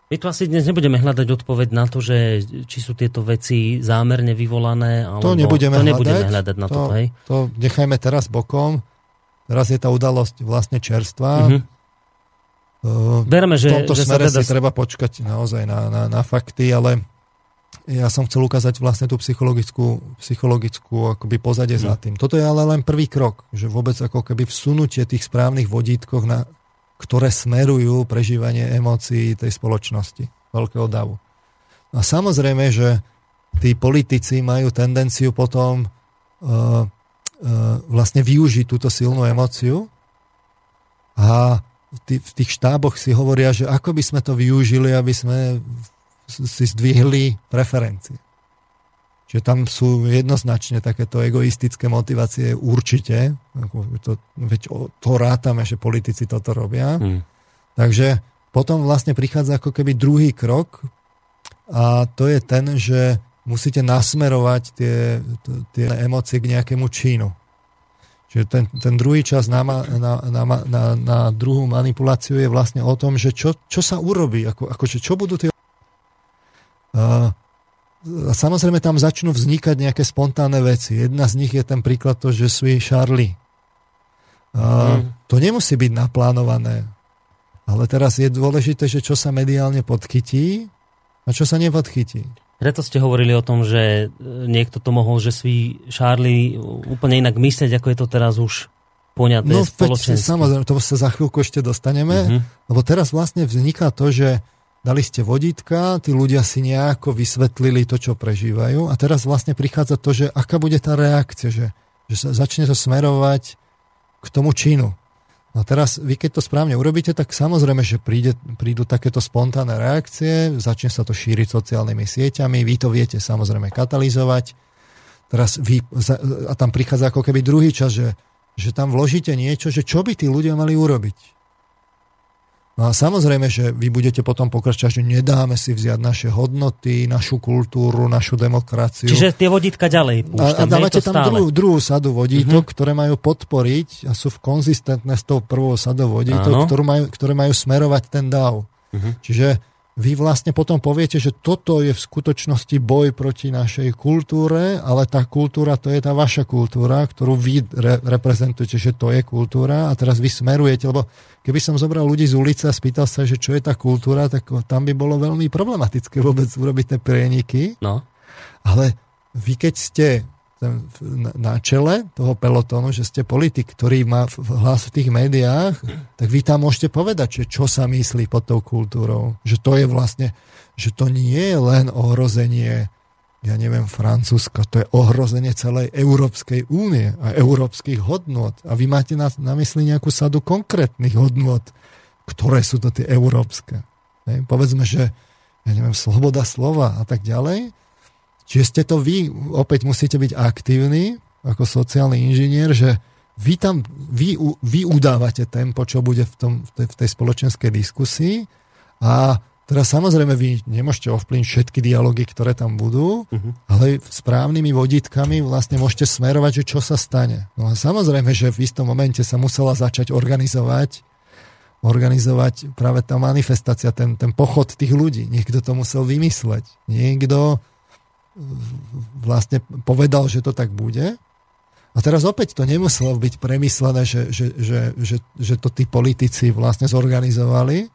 My tu asi dnes nebudeme hľadať odpoveď na to, že či sú tieto veci zámerne vyvolané, alebo to nebudeme, to nebudeme hľadať, hľadať na to, to, hej? to nechajme teraz bokom. Teraz je tá udalosť vlastne čerstvá. Mm-hmm Berme, že, v tomto že smere teda... si treba počkať naozaj na, na, na fakty, ale ja som chcel ukázať vlastne tú psychologickú, psychologickú akoby pozadie hmm. za tým. Toto je ale len prvý krok, že vôbec ako keby vsunutie tých správnych vodítkoch, na, ktoré smerujú prežívanie emócií tej spoločnosti, veľkého davu. A samozrejme, že tí politici majú tendenciu potom uh, uh, vlastne využiť túto silnú emóciu a v tých štáboch si hovoria, že ako by sme to využili, aby sme si zdvihli preferencie. Čiže tam sú jednoznačne takéto egoistické motivácie určite. To, veď to rátame, že politici toto robia. Hmm. Takže potom vlastne prichádza ako keby druhý krok a to je ten, že musíte nasmerovať tie, tie emócie k nejakému činu. Čiže ten, ten druhý čas na, na, na, na, na druhú manipuláciu je vlastne o tom, že čo, čo sa urobí, ako, akože čo budú tie... Uh, samozrejme tam začnú vznikať nejaké spontánne veci. Jedna z nich je ten príklad to, že sú Charlie. Uh, mm. To nemusí byť naplánované. Ale teraz je dôležité, že čo sa mediálne podchytí a čo sa nepodchytí. Preto ste hovorili o tom, že e, niekto to mohol, že svý Charlie úplne inak myslieť, ako je to teraz už poňaté no, spoločensky. Samozrejme, to sa za chvíľku ešte dostaneme, uh-huh. lebo teraz vlastne vzniká to, že dali ste vodítka, tí ľudia si nejako vysvetlili to, čo prežívajú a teraz vlastne prichádza to, že aká bude tá reakcia, že, že sa začne to smerovať k tomu činu. No teraz, vy keď to správne urobíte, tak samozrejme, že príde, prídu takéto spontánne reakcie, začne sa to šíriť sociálnymi sieťami, vy to viete samozrejme katalizovať. Teraz vy, a tam prichádza ako keby druhý čas, že, že tam vložíte niečo, že čo by tí ľudia mali urobiť. No a samozrejme, že vy budete potom pokračovať, že nedáme si vziať naše hodnoty, našu kultúru, našu demokraciu. Čiže tie vodítka ďalej púšťam, A, a dávate tam druhú, druhú sadu vodítok, uh-huh. ktoré majú podporiť a sú konzistentné s tou prvou sadou vodítok, majú, ktoré majú smerovať ten dáv. Uh-huh. Čiže vy vlastne potom poviete, že toto je v skutočnosti boj proti našej kultúre, ale tá kultúra to je tá vaša kultúra, ktorú vy re- reprezentujete, že to je kultúra a teraz vy smerujete, lebo keby som zobral ľudí z ulice a spýtal sa, že čo je tá kultúra, tak tam by bolo veľmi problematické vôbec urobiť tie prieniky. No. Ale vy keď ste na čele toho pelotónu, že ste politik, ktorý má hlas v tých médiách, tak vy tam môžete povedať, že čo sa myslí pod tou kultúrou. Že to je vlastne, že to nie je len ohrozenie ja neviem, Francúzska, to je ohrozenie celej Európskej únie a európskych hodnot. A vy máte na, na mysli nejakú sadu konkrétnych hodnot, ktoré sú to tie európske. Hej? Povedzme, že ja neviem, sloboda slova a tak ďalej. Čiže ste to vy, opäť musíte byť aktívni ako sociálny inžinier, že vy tam, vy, vy udávate tempo, čo bude v, tom, v, tej, v tej spoločenskej diskusii a Teraz samozrejme vy nemôžete ovplyvniť všetky dialógy, ktoré tam budú, uh-huh. ale správnymi vodítkami vlastne môžete smerovať, že čo sa stane. No a samozrejme, že v istom momente sa musela začať organizovať organizovať práve tá manifestácia, ten, ten pochod tých ľudí. Niekto to musel vymysleť. Niekto vlastne povedal, že to tak bude. A teraz opäť to nemuselo byť premyslené, že, že, že, že, že to tí politici vlastne zorganizovali.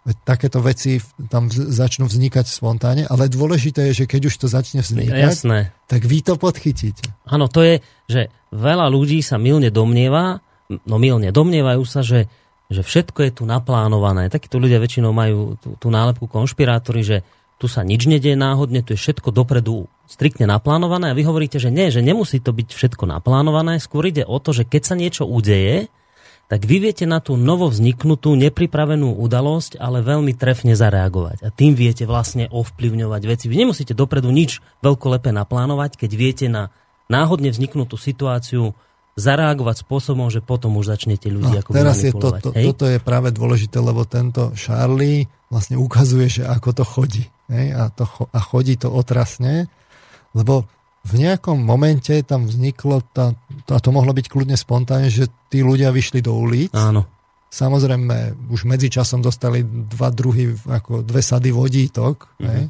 Veď takéto veci tam začnú vznikať spontánne, ale dôležité je, že keď už to začne vznikať, Jasné. tak vy to podchytíte. Áno, to je, že veľa ľudí sa milne domnieva, no milne domnievajú sa, že, že všetko je tu naplánované. Takíto ľudia väčšinou majú tú, tú nálepku konšpirátory, že tu sa nič nedieje náhodne, tu je všetko dopredu striktne naplánované a vy hovoríte, že nie, že nemusí to byť všetko naplánované, skôr ide o to, že keď sa niečo udeje, tak vy viete na tú novo vzniknutú, nepripravenú udalosť, ale veľmi trefne zareagovať. A tým viete vlastne ovplyvňovať veci. Vy nemusíte dopredu nič veľkolepé naplánovať, keď viete na náhodne vzniknutú situáciu zareagovať spôsobom, že potom už začnete ľudí no, ako teraz je to, to, Toto je práve dôležité, lebo tento Charlie vlastne ukazuje, že ako to chodí. Hej? A, to, a chodí to otrasne, lebo v nejakom momente tam vzniklo, tá, a to mohlo byť kľudne spontánne, že tí ľudia vyšli do ulic. Áno. Samozrejme, už medzičasom dostali dva druhy, ako dve sady vodítok. Mm-hmm. Hej?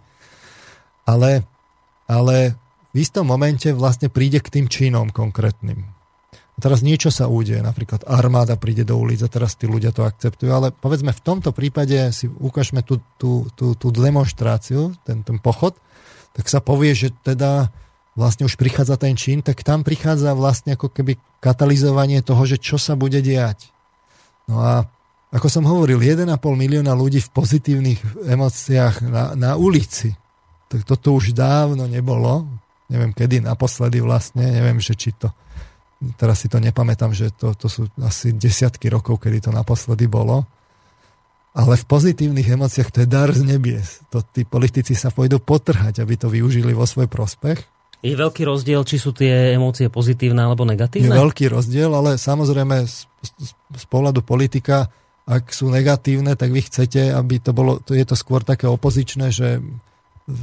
Ale, ale v istom momente vlastne príde k tým činom konkrétnym. Teraz niečo sa udeje, napríklad armáda príde do ulic a teraz tí ľudia to akceptujú, ale povedzme v tomto prípade si ukážeme tú, tú, tú, tú demonstráciu, ten, ten pochod, tak sa povie, že teda vlastne už prichádza ten čin, tak tam prichádza vlastne ako keby katalizovanie toho, že čo sa bude diať. No a ako som hovoril, 1,5 milióna ľudí v pozitívnych emóciách na, na ulici. Tak toto už dávno nebolo. Neviem, kedy naposledy vlastne, neviem, že či to teraz si to nepamätám, že to, to sú asi desiatky rokov, kedy to naposledy bolo. Ale v pozitívnych emóciách to je dar z nebies. To tí politici sa pôjdu potrhať, aby to využili vo svoj prospech. Je veľký rozdiel, či sú tie emócie pozitívne alebo negatívne? Je veľký rozdiel, ale samozrejme z, z, z pohľadu politika, ak sú negatívne, tak vy chcete, aby to bolo, to je to skôr také opozičné, že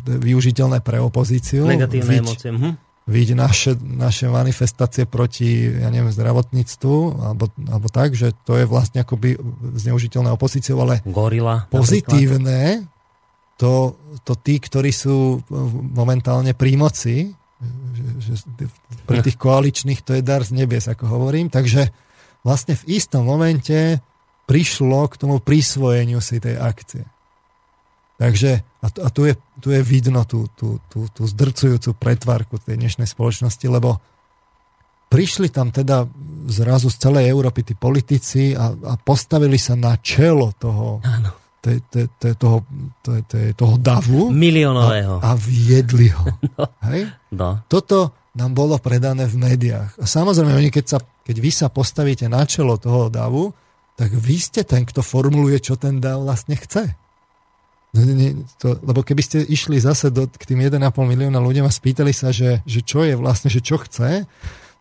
využiteľné pre opozíciu. Negatívne emócie. Mhm. Vidieť naše, naše manifestácie proti, ja neviem, zdravotníctvu, alebo, alebo tak, že to je vlastne akoby zneužiteľné opozíciou, ale Gorila, pozitívne, to, to tí, ktorí sú momentálne pri moci, že, že pre tých koaličných to je dar z nebies, ako hovorím, takže vlastne v istom momente prišlo k tomu prisvojeniu si tej akcie. Takže, a, a tu, je, tu je vidno tú, tú, tú, tú zdrcujúcu pretvárku tej dnešnej spoločnosti, lebo prišli tam teda zrazu z celej Európy tí politici a, a postavili sa na čelo toho, te, te, te, toho, te, te, toho davu. Miliónového. A, a viedli ho. No. Hej? No. Toto nám bolo predané v médiách. A samozrejme, oni keď, sa, keď vy sa postavíte na čelo toho davu, tak vy ste ten, kto formuluje, čo ten dav vlastne chce. No, to, lebo keby ste išli zase do, k tým 1,5 milióna ľuďom a spýtali sa, že, že čo je vlastne, že čo chce,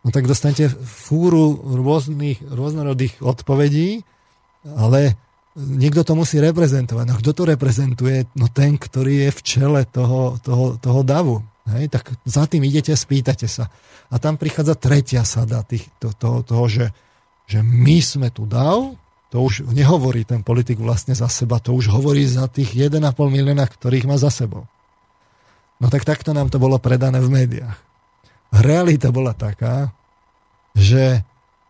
no tak dostanete fúru rôznych, rôznorodých odpovedí, ale niekto to musí reprezentovať. No kto to reprezentuje? No ten, ktorý je v čele toho, toho, toho davu. Hej? Tak za tým idete, spýtate sa. A tam prichádza tretia sada tých, to, to, toho, že, že my sme tu dav, to už nehovorí ten politik vlastne za seba, to už hovorí za tých 1,5 milióna, ktorých má za sebou. No tak takto nám to bolo predané v médiách. Realita bola taká, že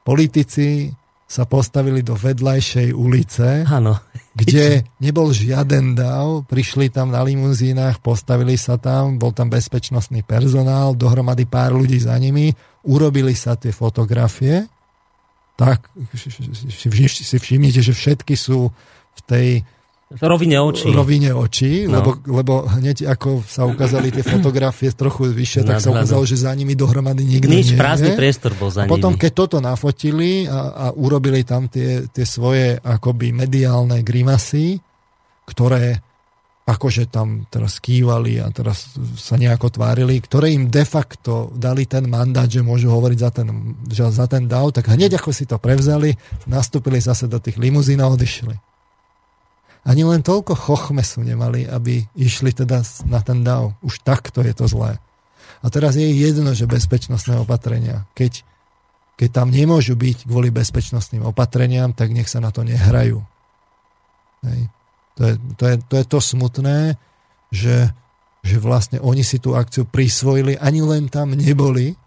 politici sa postavili do vedľajšej ulice, ano. kde nebol žiaden dav, prišli tam na limuzínach, postavili sa tam, bol tam bezpečnostný personál, dohromady pár ľudí za nimi, urobili sa tie fotografie tak si všimnite, že všetky sú v tej v rovine očí. Rovine očí, no. lebo, lebo hneď ako sa ukázali tie fotografie trochu vyššie, tak sa ukázalo, že za nimi dohromady nikto Nič, nie prázdny priestor bol za a potom, nimi. keď toto nafotili a, a urobili tam tie, tie svoje akoby mediálne grimasy, ktoré akože tam teraz kývali a teraz sa nejako tvárili, ktoré im de facto dali ten mandát, že môžu hovoriť za ten, že za ten DAO, tak hneď ako si to prevzali, nastúpili zase do tých limuzín a odišli. Ani len toľko chochmesu nemali, aby išli teda na ten DAO. Už takto je to zlé. A teraz je jedno, že bezpečnostné opatrenia. Keď, keď tam nemôžu byť kvôli bezpečnostným opatreniam, tak nech sa na to nehrajú. Hej. To je to, je, to, je to smutné, že, že vlastne oni si tú akciu prisvojili, ani len tam neboli,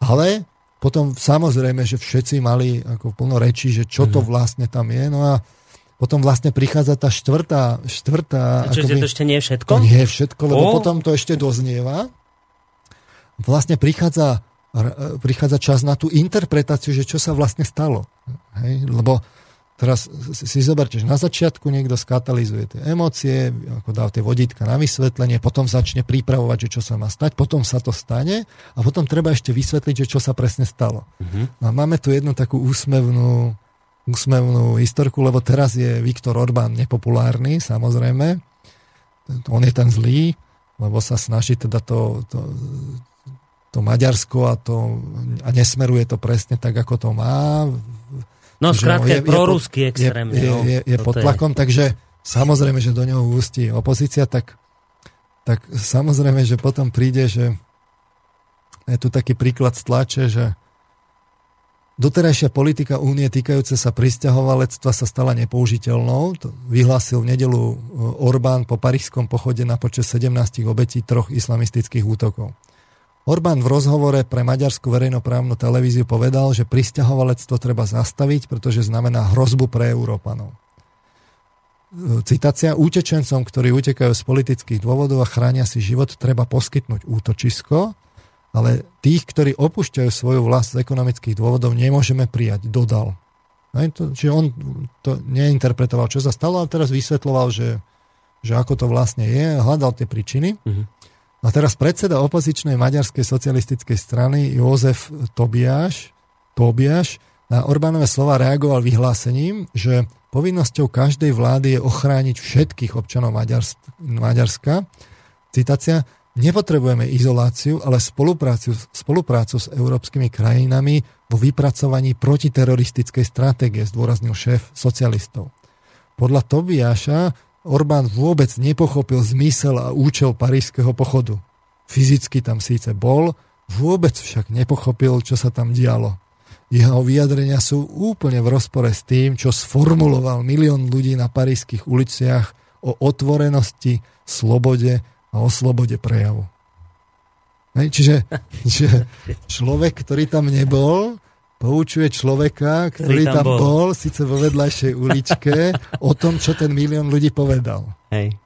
ale potom samozrejme, že všetci mali ako plno rečí, že čo to mhm. vlastne tam je, no a potom vlastne prichádza tá štvrtá... štvrtá Čiže akoby, to ešte nie je všetko? To nie je všetko, lebo oh. potom to ešte doznieva. Vlastne prichádza, prichádza čas na tú interpretáciu, že čo sa vlastne stalo. Hej? Lebo Teraz si zoberte, že na začiatku niekto skatalizuje tie emócie, ako dá tie vodítka na vysvetlenie, potom začne pripravovať, že čo sa má stať, potom sa to stane a potom treba ešte vysvetliť, že čo sa presne stalo. No a máme tu jednu takú úsmevnú, úsmevnú historku, lebo teraz je Viktor Orbán nepopulárny, samozrejme. On je ten zlý, lebo sa snaží teda to, to, to Maďarsko a, to, a nesmeruje to presne tak, ako to má No skrátka je, proruský extrémne. Je, je, je, je pod tlakom, je. takže samozrejme, že do neho ústí opozícia, tak, tak samozrejme, že potom príde, že je tu taký príklad z tlače, že Doterajšia politika únie týkajúce sa pristahovalectva sa stala nepoužiteľnou. To vyhlásil v nedelu Orbán po parížskom pochode na počas 17 obetí troch islamistických útokov. Orbán v rozhovore pre maďarskú verejnoprávnu televíziu povedal, že pristahovalectvo treba zastaviť, pretože znamená hrozbu pre Európanov. Citácia. Útečencom, ktorí utekajú z politických dôvodov a chránia si život, treba poskytnúť útočisko, ale tých, ktorí opúšťajú svoju vlast z ekonomických dôvodov, nemôžeme prijať, dodal. to, čiže on to neinterpretoval, čo sa stalo, ale teraz vysvetloval, že, že ako to vlastne je, hľadal tie príčiny. Uh-huh. A teraz predseda opozičnej maďarskej socialistickej strany Jozef Tobiáš, Tobiáš na Orbánové slova reagoval vyhlásením, že povinnosťou každej vlády je ochrániť všetkých občanov Maďarska. Citácia, nepotrebujeme izoláciu, ale spoluprácu, spoluprácu s európskymi krajinami vo vypracovaní protiteroristickej stratégie, zdôraznil šéf socialistov. Podľa Tobiáša Orbán vôbec nepochopil zmysel a účel parížského pochodu. Fyzicky tam síce bol, vôbec však nepochopil, čo sa tam dialo. Jeho vyjadrenia sú úplne v rozpore s tým, čo sformuloval milión ľudí na parížských uliciach o otvorenosti, slobode a o slobode prejavu. Hej, čiže, čiže človek, ktorý tam nebol, poučuje človeka, ktorý, tam bol, bol síce vo vedľajšej uličke, o tom, čo ten milión ľudí povedal. Hej.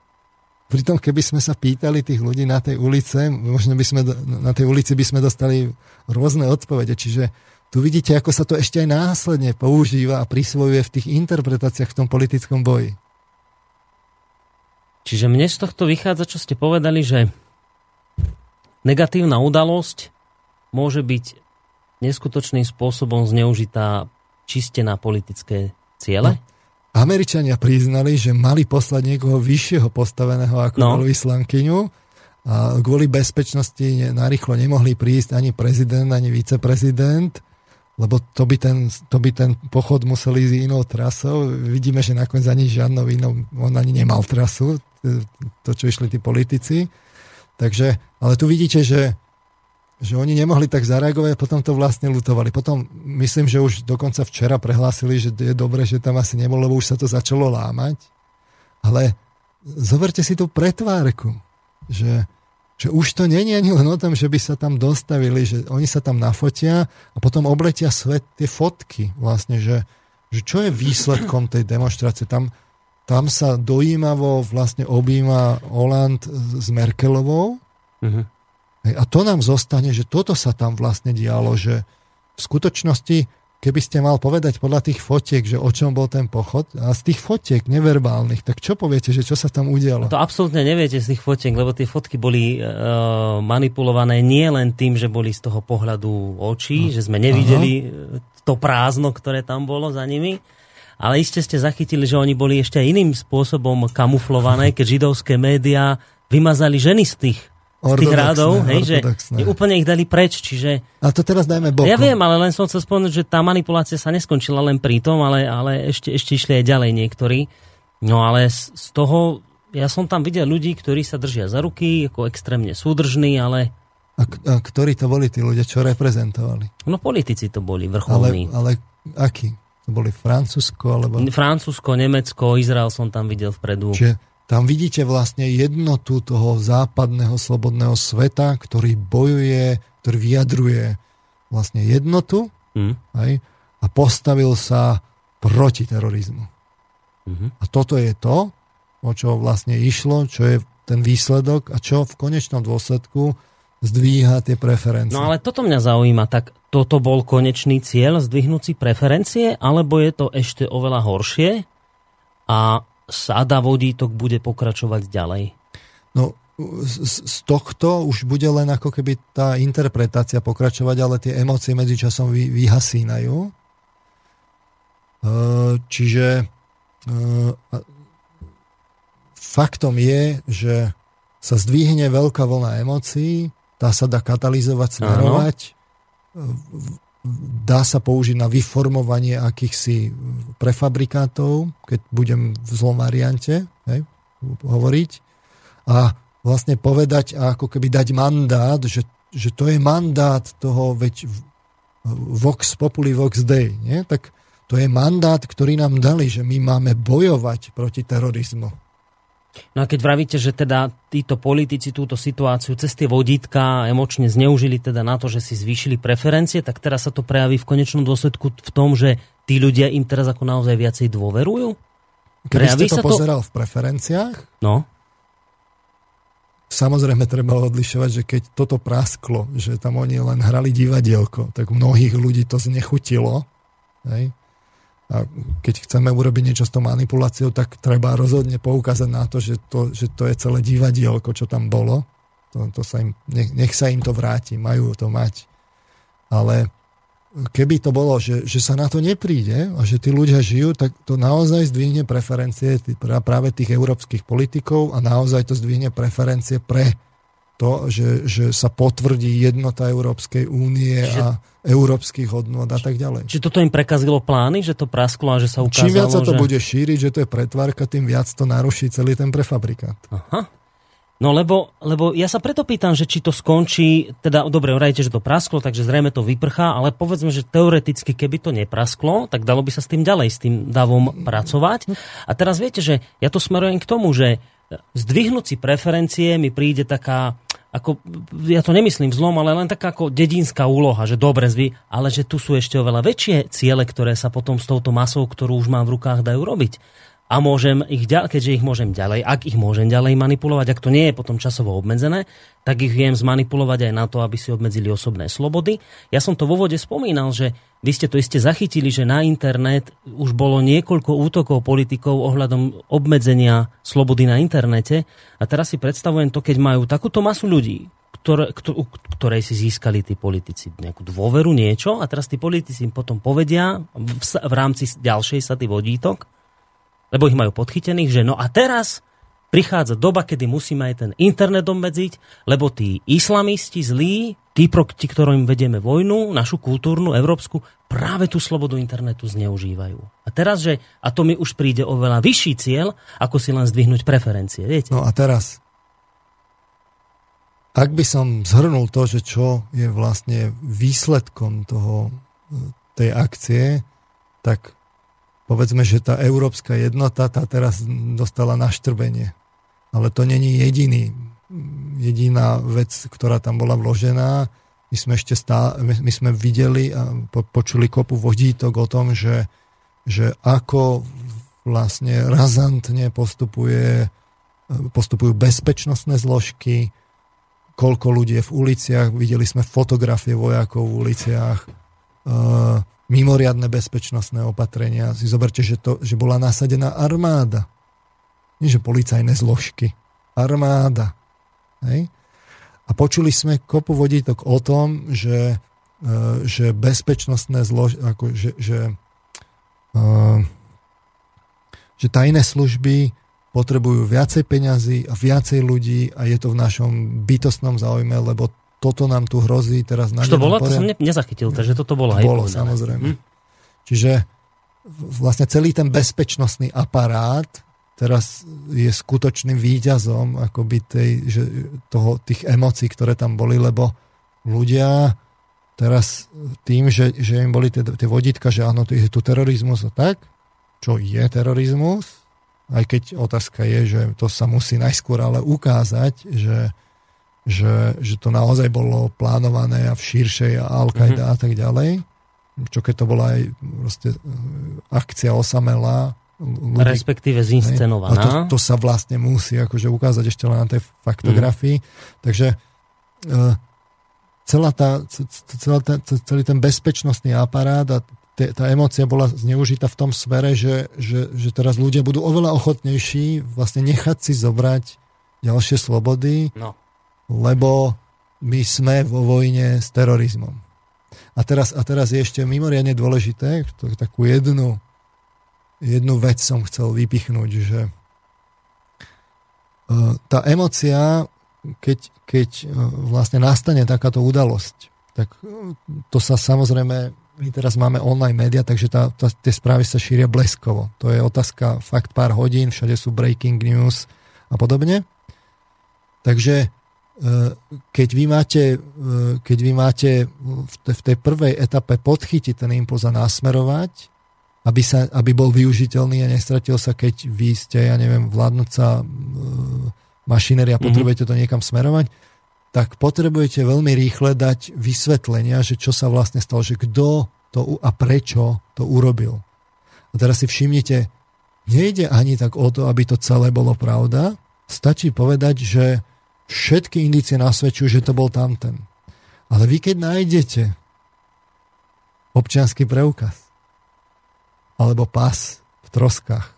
Pritom, keby sme sa pýtali tých ľudí na tej ulice, možno by sme na tej ulici by sme dostali rôzne odpovede. Čiže tu vidíte, ako sa to ešte aj následne používa a prisvojuje v tých interpretáciách v tom politickom boji. Čiže mne z tohto vychádza, čo ste povedali, že negatívna udalosť môže byť neskutočným spôsobom zneužitá čiste na politické ciele? No. Američania priznali, že mali poslať niekoho vyššieho postaveného ako no. vyslankyňu a kvôli bezpečnosti narýchlo nemohli prísť ani prezident, ani viceprezident, lebo to by ten, to by ten pochod musel ísť inou trasou. Vidíme, že nakoniec ani žiadnou inou, on ani nemal trasu, to, čo išli tí politici. Takže, ale tu vidíte, že že oni nemohli tak zareagovať a potom to vlastne lutovali. Potom myslím, že už dokonca včera prehlásili, že je dobre, že tam asi nebolo, lebo už sa to začalo lámať. Ale zoberte si tú pretvárku, že, že už to není ani len o tom, že by sa tam dostavili, že oni sa tam nafotia a potom obletia svet tie fotky vlastne, že, že čo je výsledkom tej demonstrácie. Tam, tam sa dojímavo vlastne objíma Oland s Merkelovou, uh-huh. A to nám zostane, že toto sa tam vlastne dialo, že v skutočnosti, keby ste mal povedať podľa tých fotiek, že o čom bol ten pochod, a z tých fotiek neverbálnych, tak čo poviete, že čo sa tam udialo? To absolútne neviete z tých fotiek, lebo tie fotky boli uh, manipulované nie len tým, že boli z toho pohľadu očí, no. že sme nevideli Aha. to prázdno, ktoré tam bolo za nimi, ale iste ste zachytili, že oni boli ešte iným spôsobom kamuflované, keď židovské médiá vymazali ženy z tých z tých rádov, hej, že úplne ich dali preč, čiže... A to teraz dajme bokom. Ja viem, ale len som chcel spomenúť, že tá manipulácia sa neskončila len pri tom, ale, ale ešte, ešte išli aj ďalej niektorí. No ale z, z toho, ja som tam videl ľudí, ktorí sa držia za ruky, ako extrémne súdržní, ale... A, a ktorí to boli tí ľudia, čo reprezentovali? No politici to boli, vrcholní. Ale, ale akí? To boli Francúzsko, alebo... Francúzsko, Nemecko, Izrael som tam videl vpredu. Čiže tam vidíte vlastne jednotu toho západného slobodného sveta, ktorý bojuje, ktorý vyjadruje vlastne jednotu mm. aj, a postavil sa proti terorizmu. Mm-hmm. A toto je to, o čo vlastne išlo, čo je ten výsledok a čo v konečnom dôsledku zdvíha tie preferencie. No ale toto mňa zaujíma, tak toto bol konečný cieľ, zdvihnúť si preferencie, alebo je to ešte oveľa horšie a sáda vodítok bude pokračovať ďalej? No, z, tohto už bude len ako keby tá interpretácia pokračovať, ale tie emócie medzičasom vy, vyhasínajú. E, čiže e, faktom je, že sa zdvihne veľká vlna emócií, tá sa dá katalizovať, smerovať, Áno dá sa použiť na vyformovanie akýchsi prefabrikátov, keď budem v zlom variante hej, hovoriť. A vlastne povedať a ako keby dať mandát, že, že to je mandát toho, veď Vox Populi Vox Dei, nie? tak to je mandát, ktorý nám dali, že my máme bojovať proti terorizmu. No a keď vravíte, že teda títo politici túto situáciu cez tie vodítka emočne zneužili teda na to, že si zvýšili preferencie, tak teraz sa to prejaví v konečnom dôsledku v tom, že tí ľudia im teraz ako naozaj viacej dôverujú? Keby prejaví ste to pozeral to... v preferenciách, no. samozrejme treba odlišovať, že keď toto prasklo, že tam oni len hrali divadielko, tak mnohých ľudí to znechutilo. Hej? A keď chceme urobiť niečo s tou manipuláciou, tak treba rozhodne poukázať na to, že to, že to je celé divadielko, čo tam bolo. To, to sa im, nech, nech sa im to vráti, majú to mať. Ale keby to bolo, že, že sa na to nepríde a že tí ľudia žijú, tak to naozaj zdvihne preferencie práve tých európskych politikov a naozaj to zdvihne preferencie pre to, že, že sa potvrdí jednota Európskej únie Čiže... a európskych hodnot a tak ďalej. Či toto im prekazilo plány, že to prasklo a že sa ukázalo, Čím viac sa to že... bude šíriť, že to je pretvárka, tým viac to naruší celý ten prefabrikát. Aha. No lebo, lebo ja sa preto pýtam, že či to skončí, teda dobre, vrajte, že to prasklo, takže zrejme to vyprchá, ale povedzme, že teoreticky, keby to neprasklo, tak dalo by sa s tým ďalej, s tým davom pracovať. A teraz viete, že ja to smerujem k tomu, že zdvihnúť si preferencie mi príde taká, ako, ja to nemyslím zlom, ale len taká ako dedinská úloha, že dobre zvy, ale že tu sú ešte oveľa väčšie ciele, ktoré sa potom s touto masou, ktorú už mám v rukách, dajú robiť a môžem ich keďže ich môžem ďalej, ak ich môžem ďalej manipulovať, ak to nie je potom časovo obmedzené, tak ich viem zmanipulovať aj na to, aby si obmedzili osobné slobody. Ja som to vo vode spomínal, že vy ste to iste zachytili, že na internet už bolo niekoľko útokov politikov ohľadom obmedzenia slobody na internete a teraz si predstavujem to, keď majú takúto masu ľudí, ktoré, ktorej si získali tí politici nejakú dôveru, niečo a teraz tí politici im potom povedia v, v rámci ďalšej sady vodítok, lebo ich majú podchytených, že no a teraz prichádza doba, kedy musíme aj ten internet obmedziť, lebo tí islamisti zlí, tí, proti ktorým vedieme vojnu, našu kultúrnu, európsku, práve tú slobodu internetu zneužívajú. A teraz, že, a to mi už príde oveľa vyšší cieľ, ako si len zdvihnúť preferencie, viete? No a teraz, ak by som zhrnul to, že čo je vlastne výsledkom toho, tej akcie, tak povedzme, že tá európska jednota tá teraz dostala naštrbenie. Ale to není jediný, jediná vec, ktorá tam bola vložená. My sme ešte stále, my sme videli a počuli kopu vodítok o tom, že, že ako vlastne razantne postupuje, postupujú bezpečnostné zložky, koľko ľudí je v uliciach, videli sme fotografie vojakov v uliciach, mimoriadne bezpečnostné opatrenia. Si zoberte, že, to, že bola nasadená armáda. Nie, že policajné zložky. Armáda. Hej? A počuli sme kopu vodítok o tom, že, e, že bezpečnostné zložky, ako, že, že, e, že tajné služby potrebujú viacej peňazí a viacej ľudí a je to v našom bytostnom záujme, lebo toto nám tu hrozí teraz na Čo to bolo? To som ne, nezachytil, takže toto bolo aj samozrejme. Hm? Čiže vlastne celý ten bezpečnostný aparát teraz je skutočným výťazom akoby tej, že, toho, tých emócií, ktoré tam boli, lebo ľudia teraz tým, že, že im boli tie, tie vodítka, že áno, je tu terorizmus a tak, čo je terorizmus, aj keď otázka je, že to sa musí najskôr ale ukázať, že že, že to naozaj bolo plánované a v širšej a Al-Qaida mm-hmm. a tak ďalej. Čo keď to bola aj proste e, akcia osamelá. Ľudí, Respektíve zinscenovaná. A to, to sa vlastne musí akože ukázať ešte len na tej faktografii. Mm. Takže uh, celá tá, celá tá, celý ten bezpečnostný aparát a te, tá emócia bola zneužitá v tom smere, že, že, že teraz ľudia budú oveľa ochotnejší vlastne nechať si zobrať ďalšie slobody, no lebo my sme vo vojne s terorizmom. A teraz, a teraz je ešte mimoriadne dôležité, to, takú jednu, jednu vec som chcel vypichnúť, že e, tá emocia, keď, keď e, vlastne nastane takáto udalosť, tak e, to sa samozrejme, my teraz máme online média, takže tá, tá, tie správy sa šíria bleskovo. To je otázka fakt pár hodín, všade sú breaking news a podobne. Takže keď vy máte, e, keď vy máte v tej prvej etape podchytiť ten impuls a nasmerovať, aby, sa, aby bol využiteľný a nestratil sa, keď vy ste, ja neviem, vládnúca e, mašinéria a mhm. potrebujete to niekam smerovať, tak potrebujete veľmi rýchle dať vysvetlenia, že čo sa vlastne stalo, že kto to a prečo to urobil. A teraz si všimnite, nejde ani tak o to, aby to celé bolo pravda, stačí povedať, že Všetky indície nasvedčujú, že to bol tamten. Ale vy keď nájdete občianský preukaz, alebo pas v troskách,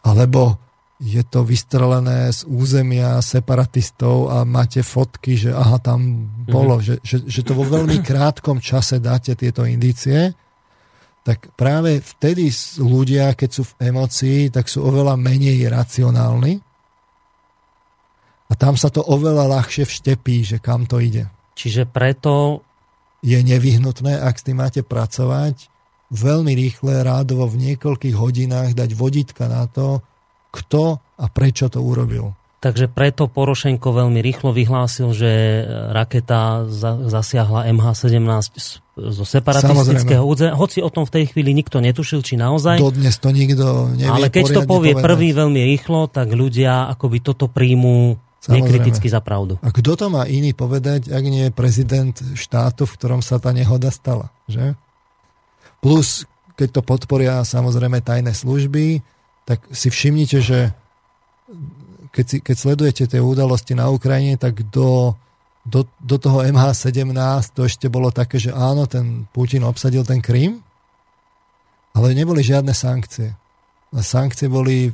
alebo je to vystrelené z územia separatistov a máte fotky, že aha, tam bolo, mm-hmm. že, že, že to vo veľmi krátkom čase dáte tieto indície, tak práve vtedy ľudia, keď sú v emocii, tak sú oveľa menej racionálni a tam sa to oveľa ľahšie vštepí, že kam to ide. Čiže preto... Je nevyhnutné, ak s tým máte pracovať, veľmi rýchle, rádovo v niekoľkých hodinách dať vodítka na to, kto a prečo to urobil. Takže preto Porošenko veľmi rýchlo vyhlásil, že raketa zasiahla MH17 zo separatistického územia. Hoci o tom v tej chvíli nikto netušil, či naozaj. Dodnes to nikto nevie Ale keď to povie povedať. prvý veľmi rýchlo, tak ľudia akoby toto príjmú Samozrejme. nekriticky za pravdu. A kto to má iný povedať, ak nie je prezident štátu, v ktorom sa tá nehoda stala? Že? Plus, keď to podporia samozrejme tajné služby, tak si všimnite, že keď, si, keď sledujete tie udalosti na Ukrajine, tak do, do, do toho MH17 to ešte bolo také, že áno, ten Putin obsadil ten Krym, ale neboli žiadne sankcie. A sankcie boli,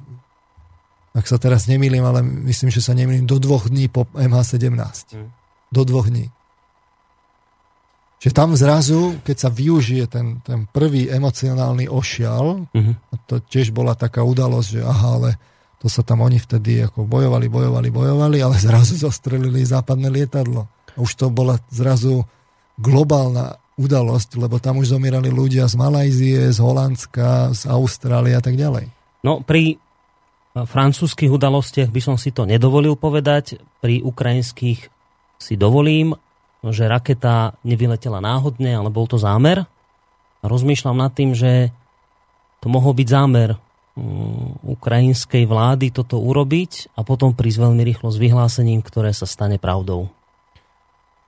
ak sa teraz nemýlim, ale myslím, že sa nemýlim, do dvoch dní po MH17. Mm. Do dvoch dní. Čiže tam zrazu, keď sa využije ten, ten prvý emocionálny ošial, mm-hmm. to tiež bola taká udalosť, že aha, ale to sa tam oni vtedy ako bojovali, bojovali, bojovali, ale zrazu zostrelili západné lietadlo. Už to bola zrazu globálna udalosť, lebo tam už zomierali ľudia z Malajzie, z Holandska, z Austrálie a tak ďalej. No pri francúzských udalostiach by som si to nedovolil povedať, pri ukrajinských si dovolím, že raketa nevyletela náhodne, ale bol to zámer. Rozmýšľam nad tým, že to mohol byť zámer Mm, ukrajinskej vlády toto urobiť a potom prísť veľmi rýchlo s vyhlásením, ktoré sa stane pravdou.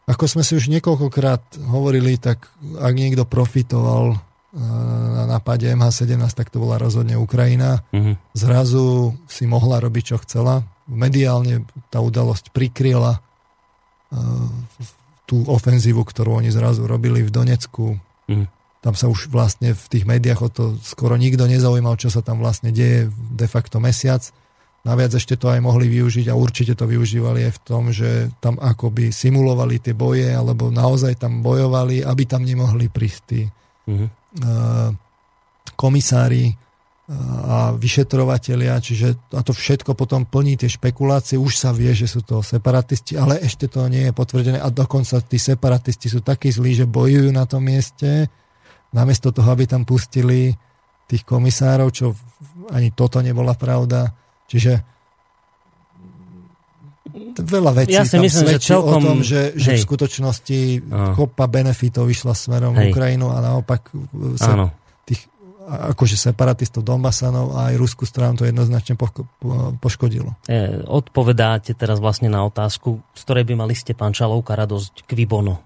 Ako sme si už niekoľkokrát hovorili, tak ak niekto profitoval na nápade MH17, tak to bola rozhodne Ukrajina. Mm-hmm. Zrazu si mohla robiť, čo chcela. Mediálne tá udalosť prikryla e, tú ofenzívu, ktorú oni zrazu robili v Donecku. Mm-hmm tam sa už vlastne v tých médiách o to skoro nikto nezaujímal, čo sa tam vlastne deje de facto mesiac. Naviac ešte to aj mohli využiť a určite to využívali aj v tom, že tam akoby simulovali tie boje alebo naozaj tam bojovali, aby tam nemohli prísť tí mm-hmm. Komisári a vyšetrovatelia, čiže a to všetko potom plní tie špekulácie, už sa vie, že sú to separatisti, ale ešte to nie je potvrdené a dokonca tí separatisti sú takí zlí, že bojujú na tom mieste, namiesto toho, aby tam pustili tých komisárov, čo ani toto nebola pravda. Čiže veľa vecí ja tam myslím, svedčí že celkom... o tom, že, že v skutočnosti no. kopa benefitov vyšla smerom Hej. Ukrajinu a naopak sa Áno. tých akože separatistov Donbasanov a aj ruskú stranu to jednoznačne poškodilo. E, odpovedáte teraz vlastne na otázku, z ktorej by mali ste pán Čalovka radosť k Vibono.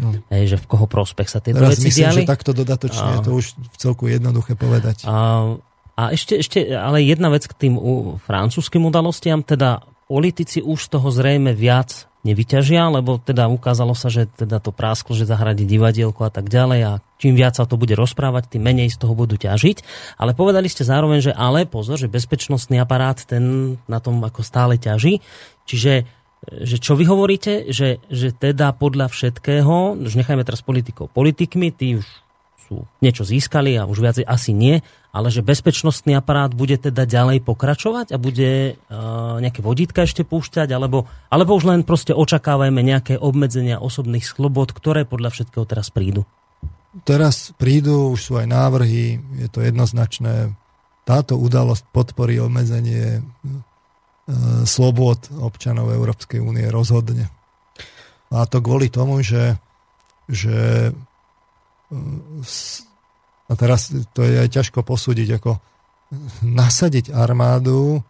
No. Hej, že v koho prospech sa tieto Teraz veci myslím, diali. že takto dodatočne a... je to už v celku jednoduché povedať. A, a ešte, ešte, ale jedna vec k tým francúzským udalostiam, teda politici už toho zrejme viac nevyťažia, lebo teda ukázalo sa, že teda to prásklo, že zahradí divadielko a tak ďalej a čím viac sa to bude rozprávať, tým menej z toho budú ťažiť. Ale povedali ste zároveň, že ale pozor, že bezpečnostný aparát ten na tom ako stále ťaží. Čiže že čo vy hovoríte, že, že teda podľa všetkého, už nechajme teraz politikov politikmi, tí už sú niečo získali a už viac asi nie, ale že bezpečnostný aparát bude teda ďalej pokračovať a bude uh, nejaké vodítka ešte púšťať, alebo, alebo už len proste očakávajme nejaké obmedzenia osobných slobod, ktoré podľa všetkého teraz prídu? Teraz prídu, už sú aj návrhy, je to jednoznačné. Táto udalosť podporí obmedzenie E, slobod občanov Európskej únie rozhodne. A to kvôli tomu, že, že a teraz to je aj ťažko posúdiť, ako nasadiť armádu e,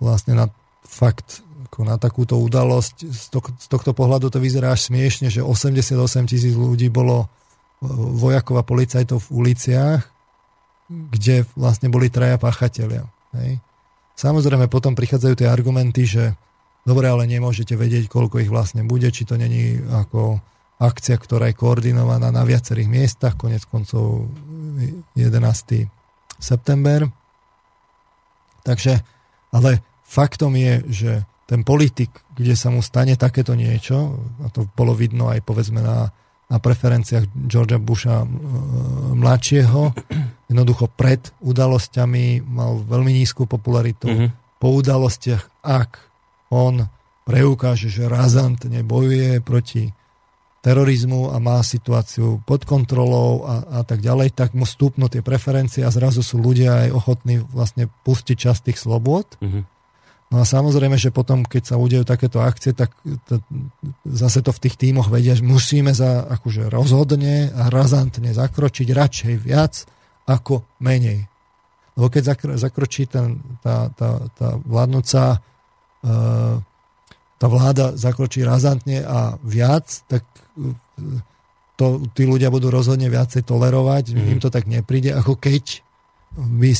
vlastne na fakt ako na takúto udalosť. Z, to, z tohto pohľadu to vyzerá až smiešne, že 88 tisíc ľudí bolo vojakov a policajtov v uliciach, kde vlastne boli traja páchatelia. Hej? Samozrejme potom prichádzajú tie argumenty, že dobre, ale nemôžete vedieť, koľko ich vlastne bude, či to není ako akcia, ktorá je koordinovaná na viacerých miestach, konec koncov 11. september. Takže, ale faktom je, že ten politik, kde sa mu stane takéto niečo, a to bolo vidno aj povedzme na na preferenciách Georgia Busha mladšieho. Jednoducho pred udalosťami mal veľmi nízku popularitu. Mm-hmm. Po po udalostiach, ak on preukáže, že razantne bojuje proti terorizmu a má situáciu pod kontrolou a, a tak ďalej, tak mu stúpnú tie preferencie a zrazu sú ľudia aj ochotní vlastne pustiť časť tých slobod. Mm-hmm. No a samozrejme, že potom, keď sa udejú takéto akcie, tak to, zase to v tých tímoch vedia, že musíme za, akože rozhodne a razantne zakročiť radšej viac ako menej. Lebo keď zakro, zakročí ten, tá, tá, tá vládnúca e, tá vláda zakročí razantne a viac, tak to, tí ľudia budú rozhodne viacej tolerovať, mm. im to tak nepríde, ako keď by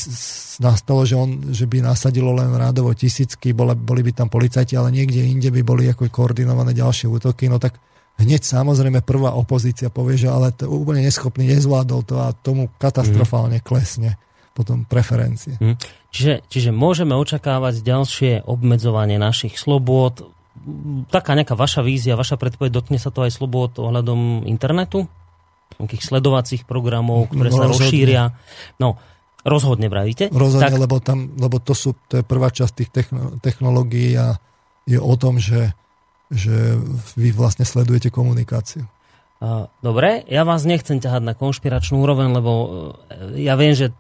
nastalo, že, on, že by nasadilo len rádovo tisícky, boli, boli by tam policajti, ale niekde inde by boli ako koordinované ďalšie útoky, no tak hneď samozrejme prvá opozícia povie, že ale to úplne neschopný, nezvládol to a tomu katastrofálne klesne potom preferencie. Mm. Čiže, čiže môžeme očakávať ďalšie obmedzovanie našich slobôd, taká nejaká vaša vízia, vaša predpoveď, dotkne sa to aj slobod ohľadom internetu? Nejakých sledovacích programov, ktoré no, sa rozhodne. rozšíria? No, rozhodne vravíte? Rozhodne, tak... lebo, tam, lebo to, sú, to je prvá časť tých technológií a je o tom, že, že vy vlastne sledujete komunikáciu. Dobre, ja vás nechcem ťahať na konšpiračnú úroveň, lebo e, ja viem, že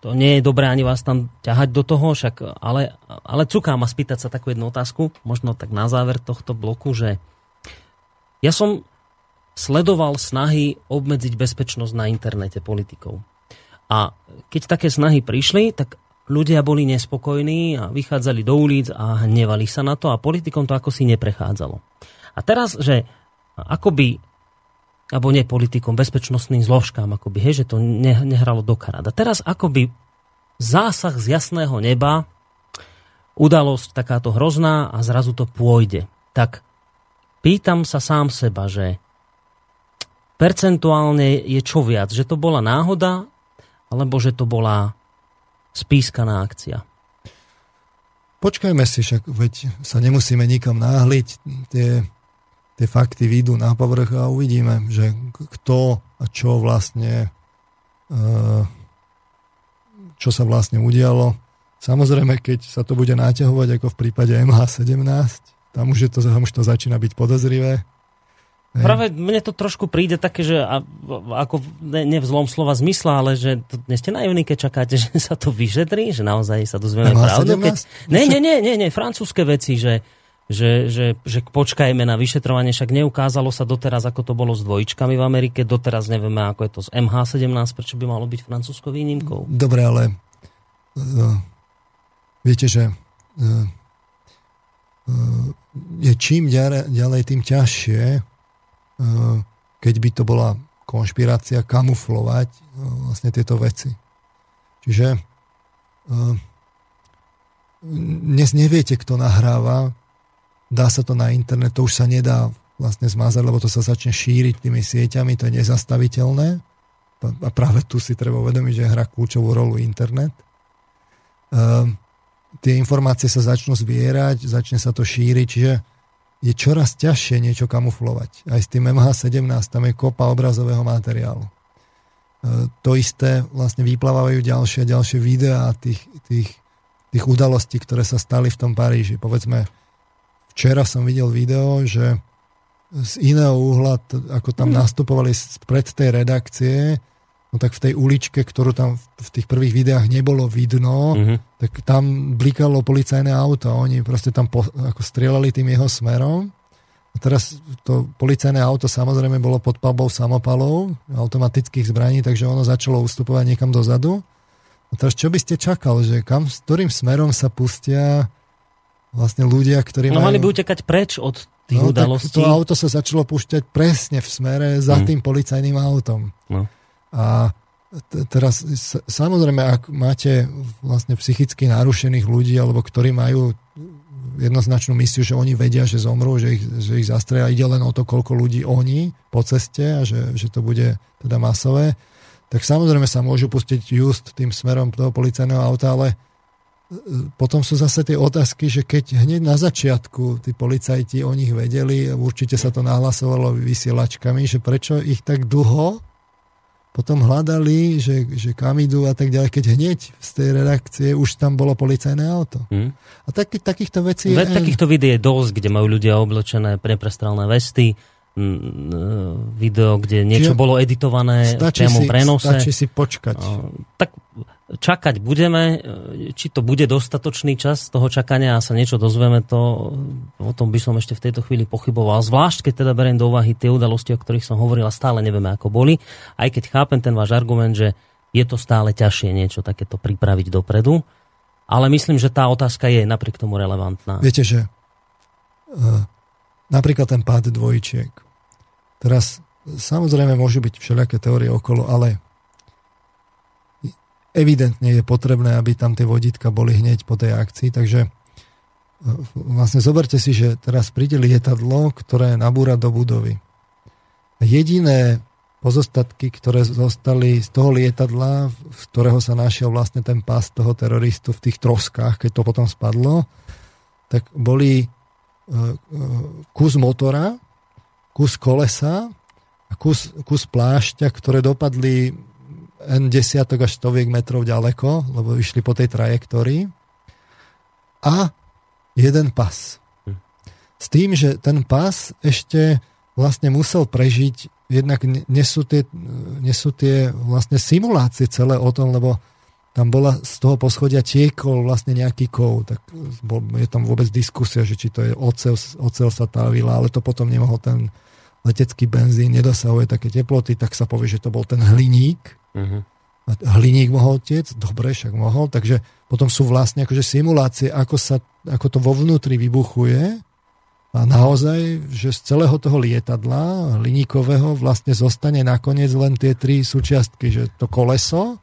to nie je dobré ani vás tam ťahať do toho, však, ale, ale cukám ma spýtať sa takú jednu otázku, možno tak na záver tohto bloku, že ja som sledoval snahy obmedziť bezpečnosť na internete politikov. A keď také snahy prišli, tak ľudia boli nespokojní a vychádzali do ulic a hnevali sa na to a politikom to ako si neprechádzalo. A teraz, že akoby alebo nie politikom, bezpečnostným zložkám, akoby, hej, že to ne, nehralo do karát. A teraz akoby zásah z jasného neba, udalosť takáto hrozná a zrazu to pôjde. Tak pýtam sa sám seba, že percentuálne je čo viac, že to bola náhoda, alebo že to bola spískaná akcia. Počkajme si, však veď sa nemusíme nikam náhliť. Tie tie fakty výjdu na povrch a uvidíme, že kto a čo vlastne e, čo sa vlastne udialo. Samozrejme, keď sa to bude naťahovať ako v prípade MH17, tam už, je to, tam už to začína byť podozrivé. Práve mne to trošku príde také, že a, ako ne, ne v zlom slova zmysla, ale že to, nie ste naivní, keď čakáte, že sa to vyšetrí, že naozaj sa dozvieme pravdu. Keď... Ne, nie, nie, nie, nie, francúzske veci, že že, že, že počkajme na vyšetrovanie, však neukázalo sa doteraz, ako to bolo s dvojčkami v Amerike, doteraz nevieme, ako je to s MH17, prečo by malo byť Francúzsko výnimkou. Dobre, ale uh, viete, že uh, uh, je čím ďalej, ďalej tým ťažšie, uh, keď by to bola konšpirácia, kamuflovať uh, vlastne tieto veci. Čiže uh, dnes neviete, kto nahráva, dá sa to na internet, to už sa nedá vlastne zmazať, lebo to sa začne šíriť tými sieťami, to je nezastaviteľné. A práve tu si treba uvedomiť, že hrá kľúčovú rolu internet. Um, tie informácie sa začnú zbierať, začne sa to šíriť, čiže je čoraz ťažšie niečo kamuflovať. Aj s tým MH17 tam je kopa obrazového materiálu. Uh, to isté vlastne vyplávajú ďalšie a ďalšie videá tých, tých, tých udalostí, ktoré sa stali v tom Paríži. Povedzme, Včera som videl video, že z iného uhla, ako tam mm. nastupovali pred tej redakcie, no tak v tej uličke, ktorú tam v tých prvých videách nebolo vidno, mm-hmm. tak tam blikalo policajné auto. Oni proste tam po, ako strieľali tým jeho smerom. A teraz to policajné auto samozrejme bolo pod palbou samopalov, automatických zbraní, takže ono začalo ustupovať niekam dozadu. A teraz čo by ste čakal, že kam, s ktorým smerom sa pustia vlastne ľudia, ktorí no, majú... mali by utekať preč od tých no, udalostí. to auto sa začalo púšťať presne v smere za hmm. tým policajným autom. No. A t- teraz samozrejme, ak máte vlastne psychicky narušených ľudí, alebo ktorí majú jednoznačnú misiu, že oni vedia, že zomrú, že ich, že ich zastrelia. Ide len o to, koľko ľudí oni po ceste a že, že to bude teda masové. Tak samozrejme sa môžu pustiť just tým smerom toho policajného auta, ale potom sú zase tie otázky, že keď hneď na začiatku tí policajti o nich vedeli, určite sa to nahlasovalo vysielačkami, že prečo ich tak dlho potom hľadali, že, že kam idú a tak ďalej, keď hneď z tej redakcie už tam bolo policajné auto. Hmm. A taký, takýchto vecí... Ve, je... Takýchto videí je dosť, kde majú ľudia oblečené preprestrelné vesty, video, kde niečo Čiže bolo editované v priamom prenose. Stačí si počkať. Tak čakať budeme, či to bude dostatočný čas toho čakania a sa niečo dozvieme, to o tom by som ešte v tejto chvíli pochyboval. Zvlášť, keď teda beriem do úvahy tie udalosti, o ktorých som hovoril a stále nevieme, ako boli. Aj keď chápem ten váš argument, že je to stále ťažšie niečo takéto pripraviť dopredu. Ale myslím, že tá otázka je napriek tomu relevantná. Viete, že uh, napríklad ten pád dvojčiek. Teraz samozrejme môžu byť všelijaké teórie okolo, ale evidentne je potrebné, aby tam tie vodítka boli hneď po tej akcii, takže e, vlastne zoberte si, že teraz príde lietadlo, ktoré nabúra do budovy. Jediné pozostatky, ktoré zostali z toho lietadla, z ktorého sa našiel vlastne ten pás toho teroristu v tých troskách, keď to potom spadlo, tak boli e, e, kus motora, kus kolesa kus, kus plášťa, ktoré dopadli N desiatok až stoviek metrov ďaleko, lebo išli po tej trajektórii. A jeden pas. Hm. S tým, že ten pas ešte vlastne musel prežiť, jednak nesú tie, nesú tie vlastne simulácie celé o tom, lebo tam bola z toho poschodia tiekol vlastne nejaký kov, tak bol, je tam vôbec diskusia, že či to je ocel, ocel sa távila, ale to potom nemohol ten letecký benzín, nedosahuje také teploty, tak sa povie, že to bol ten hliník, Uh-huh. Hliník mohol tiec, dobre, však mohol, takže potom sú vlastne akože simulácie, ako, sa, ako to vo vnútri vybuchuje. A naozaj, že z celého toho lietadla hliníkového vlastne zostane nakoniec len tie tri súčiastky, že to koleso,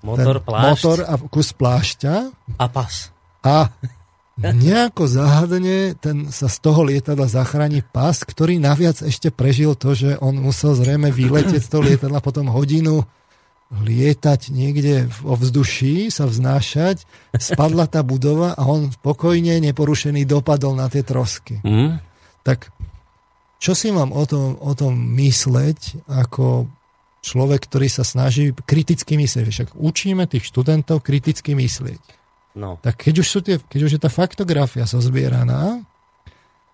motor, plášť, motor a kus plášťa. A pas. A nejako záhadne ten sa z toho lietadla zachráni pas, ktorý naviac ešte prežil to, že on musel zrejme vyletieť z toho lietadla potom hodinu lietať niekde vo vzduší, sa vznášať, spadla tá budova a on spokojne, neporušený dopadol na tie trosky. Mm. Tak čo si mám o tom, o tom mysleť ako človek, ktorý sa snaží kriticky myslieť? Však učíme tých študentov kriticky myslieť. No. Tak keď už, sú tie, keď už je tá faktografia zozbieraná,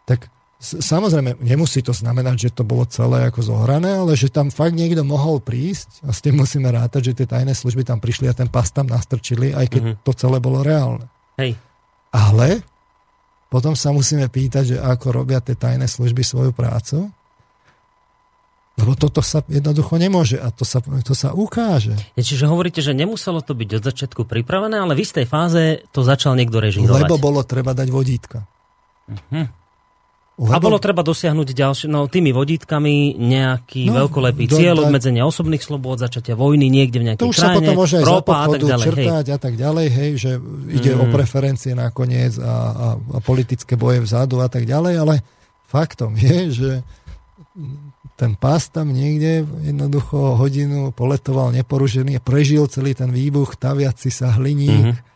tak Samozrejme, nemusí to znamenať, že to bolo celé ako zohrané, ale že tam fakt niekto mohol prísť a s tým musíme rátať, že tie tajné služby tam prišli a ten pas tam nastrčili, aj keď mm-hmm. to celé bolo reálne. Hej. Ale potom sa musíme pýtať, že ako robia tie tajné služby svoju prácu, lebo toto sa jednoducho nemôže a to sa, to sa ukáže. Je, čiže hovoríte, že nemuselo to byť od začiatku pripravené, ale v istej fáze to začal niekto režirovať. Lebo bolo treba dať vodítka. Uh-huh. Lebo... A bolo treba dosiahnuť ďalšie, no tými vodítkami nejaký no, veľkolepý do, cieľ, obmedzenia osobných slobôd, začatia vojny niekde v nejakej to už krajine, sa potom môže ropa a tak ďalej. Črtať hej. a tak ďalej, hej, že ide mm. o preferencie nakoniec a, a, a politické boje vzadu a tak ďalej, ale faktom je, že ten pás tam niekde jednoducho hodinu poletoval neporušený a prežil celý ten výbuch, taviaci sa hliník, mm-hmm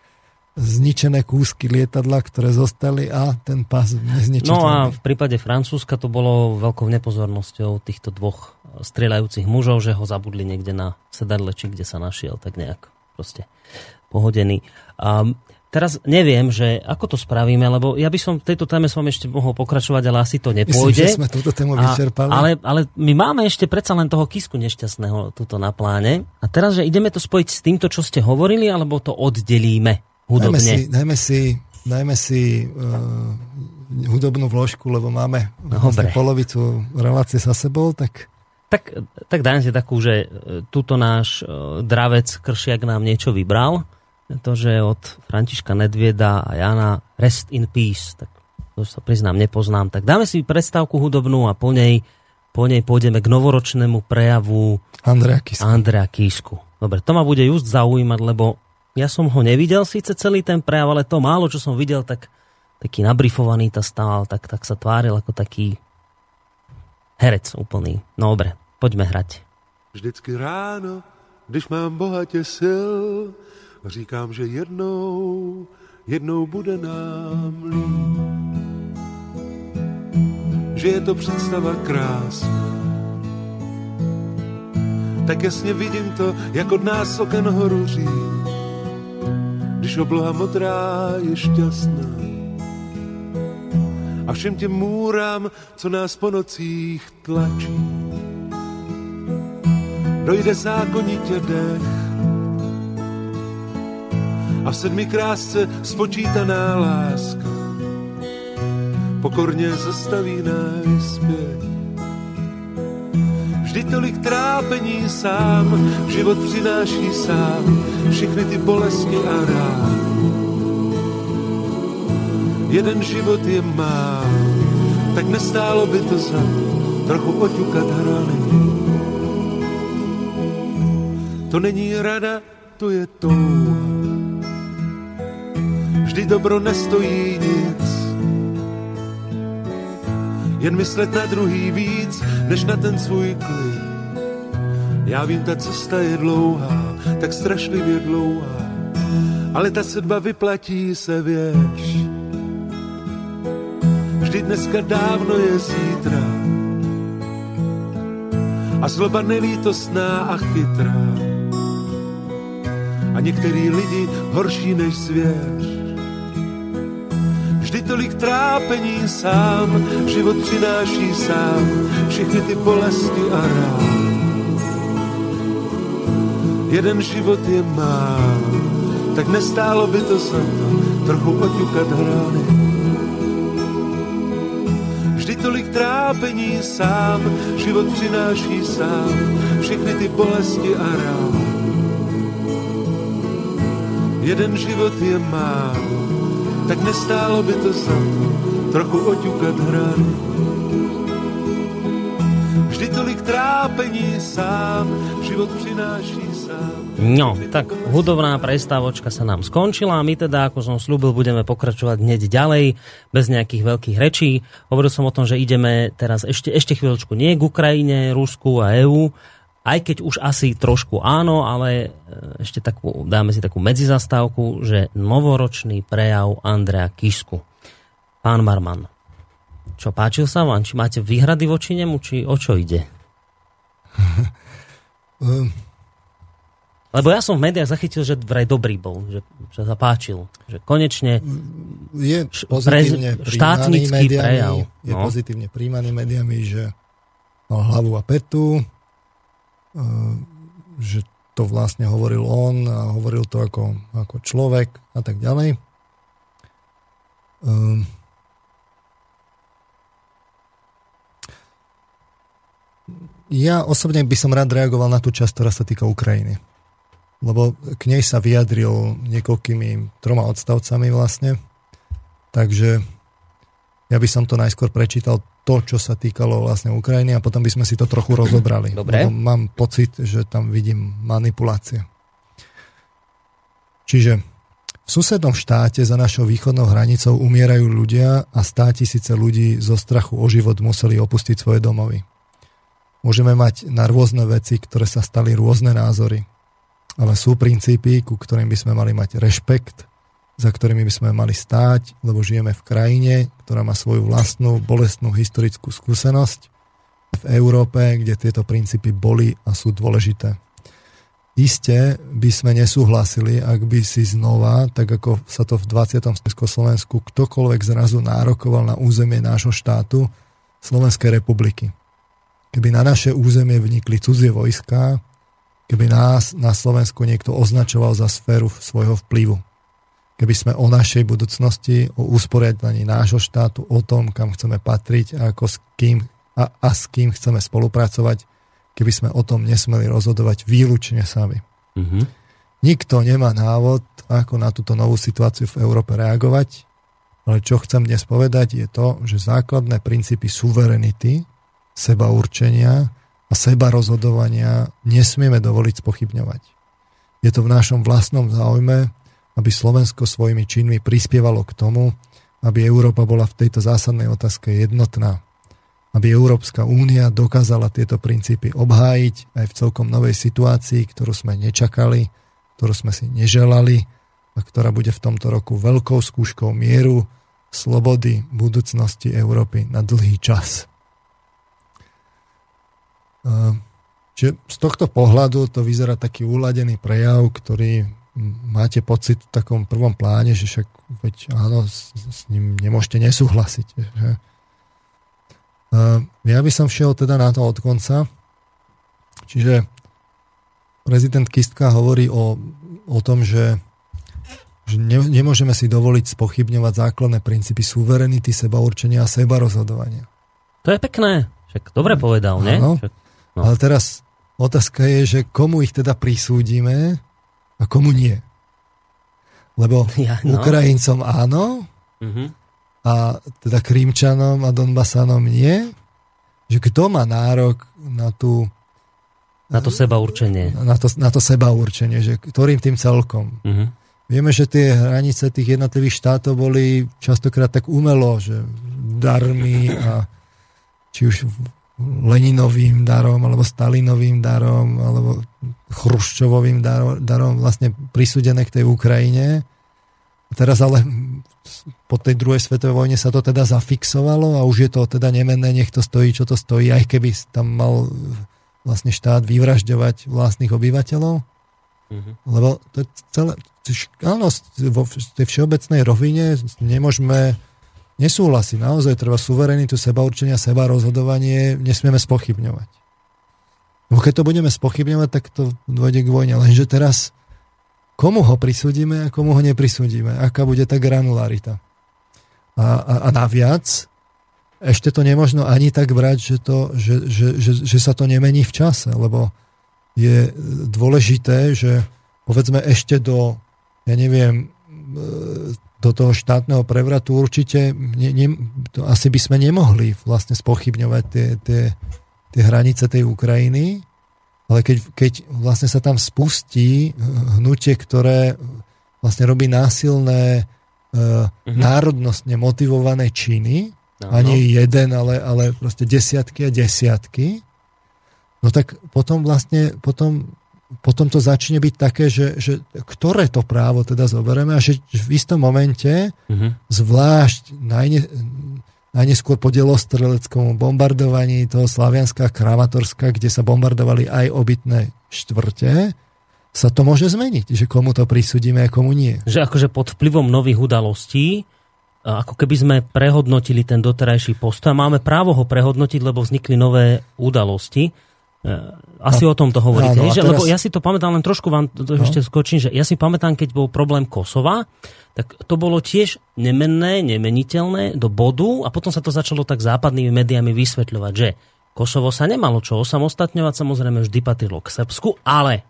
zničené kúsky lietadla, ktoré zostali a ten pás nezničiteľný. No a v prípade Francúzska to bolo veľkou nepozornosťou týchto dvoch strieľajúcich mužov, že ho zabudli niekde na sedadle, či kde sa našiel, tak nejak proste pohodený. A teraz neviem, že ako to spravíme, lebo ja by som v tejto téme s vami ešte mohol pokračovať, ale asi to nepôjde. Myslím, že sme túto tému vyčerpali. A, ale, ale my máme ešte predsa len toho kisku nešťastného tuto na pláne. A teraz, že ideme to spojiť s týmto, čo ste hovorili, alebo to oddelíme? Hudobne. Dajme si, dajme si, dajme si uh, hudobnú vložku, lebo máme vlastne polovicu relácie sa sebou, tak... Tak, tak dajme si takú, že e, túto náš uh, dravec Kršiak nám niečo vybral, to, že od Františka Nedvieda a Jana Rest in Peace, tak to sa priznám, nepoznám. Tak dáme si predstavku hudobnú a po nej, po nej pôjdeme k novoročnému prejavu Andrea Kisku. Andrea Kisku. Dobre, to ma bude just zaujímať, lebo ja som ho nevidel síce celý ten prejav, ale to málo, čo som videl, tak taký nabrifovaný ta stál, tak, tak sa tváril ako taký herec úplný. No dobre, poďme hrať. Vždycky ráno, když mám bohatě sil, říkám, že jednou, jednou bude nám líp. Že je to představa krásná, tak jasně vidím to, jak od nás oken horuří, když obloha modrá je šťastná. A všem těm můrám, co nás po nocích tlačí, dojde zákonitě dech a v sedmi krásce spočítaná láska pokorně zastaví náš zpět. Vždy tolik trápení sám, život přináší sám, všechny ty bolesti a rád. Jeden život je má, tak nestálo by to za trochu oťukat hrany. To není rada, to je touha. Vždy dobro nestojí nic, jen myslet na druhý víc, než na ten svůj klid. Já vím, ta cesta je dlouhá, tak strašlivě dlouhá, ale ta sedba vyplatí se, věš. Vždy dneska dávno je zítra a zloba nelítostná a chytrá. A některý lidi horší než zvěř Vždy tolik trápení sám, život přináší sám, všechny ty bolesti a rám. Jeden život je mám, tak nestálo by to za to trochu oťukat hrány. Vždy tolik trápení sám, život přináší sám, všechny ty bolesti a rám. Jeden život je mám, tak nestálo by to za trochu oťukat hrany. Vždy tolik trápení sám, život přináší sám. No, tak hudobná prestávočka sa nám skončila a my teda, ako som slúbil, budeme pokračovať hneď ďalej, bez nejakých veľkých rečí. Hovoril som o tom, že ideme teraz ešte, ešte chvíľočku nie k Ukrajine, Rusku a EÚ, aj keď už asi trošku áno, ale e, ešte takú, dáme si takú medzizastávku, že novoročný prejav Andrea Kisku. Pán Marman, čo páčil sa vám? Či máte výhrady voči nemu, či o čo ide? Lebo ja som v médiách zachytil, že vraj dobrý bol, že, sa páčil. Že konečne je pozitívne štátnický médiami, prejav. Je no. pozitívne príjmaný médiami, že mal hlavu a petu, Ehm, že to vlastne hovoril on a hovoril to ako, ako človek a tak ďalej. Ehm, ja osobne by som rád reagoval na tú časť, ktorá sa týka Ukrajiny. Lebo k nej sa vyjadril niekoľkými troma odstavcami vlastne. Takže ja by som to najskôr prečítal to, čo sa týkalo vlastne Ukrajiny a potom by sme si to trochu rozobrali. Dobre. mám pocit, že tam vidím manipulácie. Čiže v susednom štáte za našou východnou hranicou umierajú ľudia a stá tisíce ľudí zo strachu o život museli opustiť svoje domovy. Môžeme mať na rôzne veci, ktoré sa stali rôzne názory, ale sú princípy, ku ktorým by sme mali mať rešpekt za ktorými by sme mali stáť, lebo žijeme v krajine, ktorá má svoju vlastnú bolestnú historickú skúsenosť v Európe, kde tieto princípy boli a sú dôležité. Isté by sme nesúhlasili, ak by si znova, tak ako sa to v 20. Slovensku ktokoľvek zrazu nárokoval na územie nášho štátu, Slovenskej republiky. Keby na naše územie vnikli cudzie vojska, keby nás na Slovensku niekto označoval za sféru svojho vplyvu keby sme o našej budúcnosti, o usporiadaní nášho štátu, o tom, kam chceme patriť a, ako s kým, a, a s kým chceme spolupracovať, keby sme o tom nesmeli rozhodovať výlučne sami. Mm-hmm. Nikto nemá návod, ako na túto novú situáciu v Európe reagovať, ale čo chcem dnes povedať je to, že základné princípy suverenity, seba určenia a seba rozhodovania nesmieme dovoliť spochybňovať. Je to v našom vlastnom záujme, aby Slovensko svojimi činmi prispievalo k tomu, aby Európa bola v tejto zásadnej otázke jednotná. Aby Európska únia dokázala tieto princípy obhájiť aj v celkom novej situácii, ktorú sme nečakali, ktorú sme si neželali a ktorá bude v tomto roku veľkou skúškou mieru, slobody, budúcnosti Európy na dlhý čas. Čiže z tohto pohľadu to vyzerá taký úladený prejav, ktorý máte pocit v takom prvom pláne, že však veď áno, s, s ním nemôžete nesúhlasiť. Že? Ja by som šiel teda na to od konca. Čiže prezident Kistka hovorí o, o tom, že, že ne, nemôžeme si dovoliť spochybňovať základné princípy suverenity, seba určenia a seba rozhodovania. To je pekné. Však dobre povedal, ne? Však, no. Ale teraz otázka je, že komu ich teda prisúdime a komu nie. Lebo ja, no. Ukrajincom áno, uh-huh. a teda Krímčanom a Donbasanom nie. Že kto má nárok na tú na to seba určenie. Na to, na to seba určenie, že ktorým tým celkom. Uh-huh. Vieme, že tie hranice tých jednotlivých štátov boli častokrát tak umelo, že darmi a či už Leninovým darom, alebo Stalinovým darom, alebo Chruščovovým darom, darom vlastne prisúdené k tej Ukrajine. Teraz ale po tej druhej svetovej vojne sa to teda zafixovalo a už je to teda nemenné, nech to stojí, čo to stojí, aj keby tam mal vlastne štát vyvražďovať vlastných obyvateľov. Mm-hmm. Lebo to je celé, áno, vo tej všeobecnej rovine nemôžeme nesúhlasí. Naozaj treba suverenitu, seba určenia, seba rozhodovanie nesmieme spochybňovať. Lebo keď to budeme spochybňovať, tak to dôjde k vojne. Lenže teraz komu ho prisúdime a komu ho neprisúdime? Aká bude tá granularita? A, a, a naviac, ešte to nemožno ani tak brať, že, to, že, že, že, že sa to nemení v čase, lebo je dôležité, že povedzme ešte do, ja neviem, do toho štátneho prevratu určite ne, ne, to asi by sme nemohli vlastne spochybňovať tie, tie, tie hranice tej Ukrajiny, ale keď, keď vlastne sa tam spustí hnutie, ktoré vlastne robí násilné uh, národnostne motivované činy, no, a nie jeden, ale, ale proste desiatky a desiatky, no tak potom vlastne potom potom to začne byť také, že, že ktoré to právo teda zoberieme a že v istom momente, uh-huh. zvlášť najne, najneskôr po delostreleckom bombardovaní toho Slavianska Kramatorska, kde sa bombardovali aj obytné štvrte, sa to môže zmeniť, že komu to prisúdime a komu nie. Že akože pod vplyvom nových udalostí ako keby sme prehodnotili ten doterajší postoj a máme právo ho prehodnotiť, lebo vznikli nové udalosti. Asi a, o tom to hovoríte. Áno, že, teraz... Lebo ja si to pamätám, len trošku vám to no. ešte skočím, že ja si pamätám, keď bol problém Kosova, tak to bolo tiež nemenné, nemeniteľné do bodu a potom sa to začalo tak západnými médiami vysvetľovať, že Kosovo sa nemalo čo osamostatňovať, samozrejme vždy patrilo k Srbsku, ale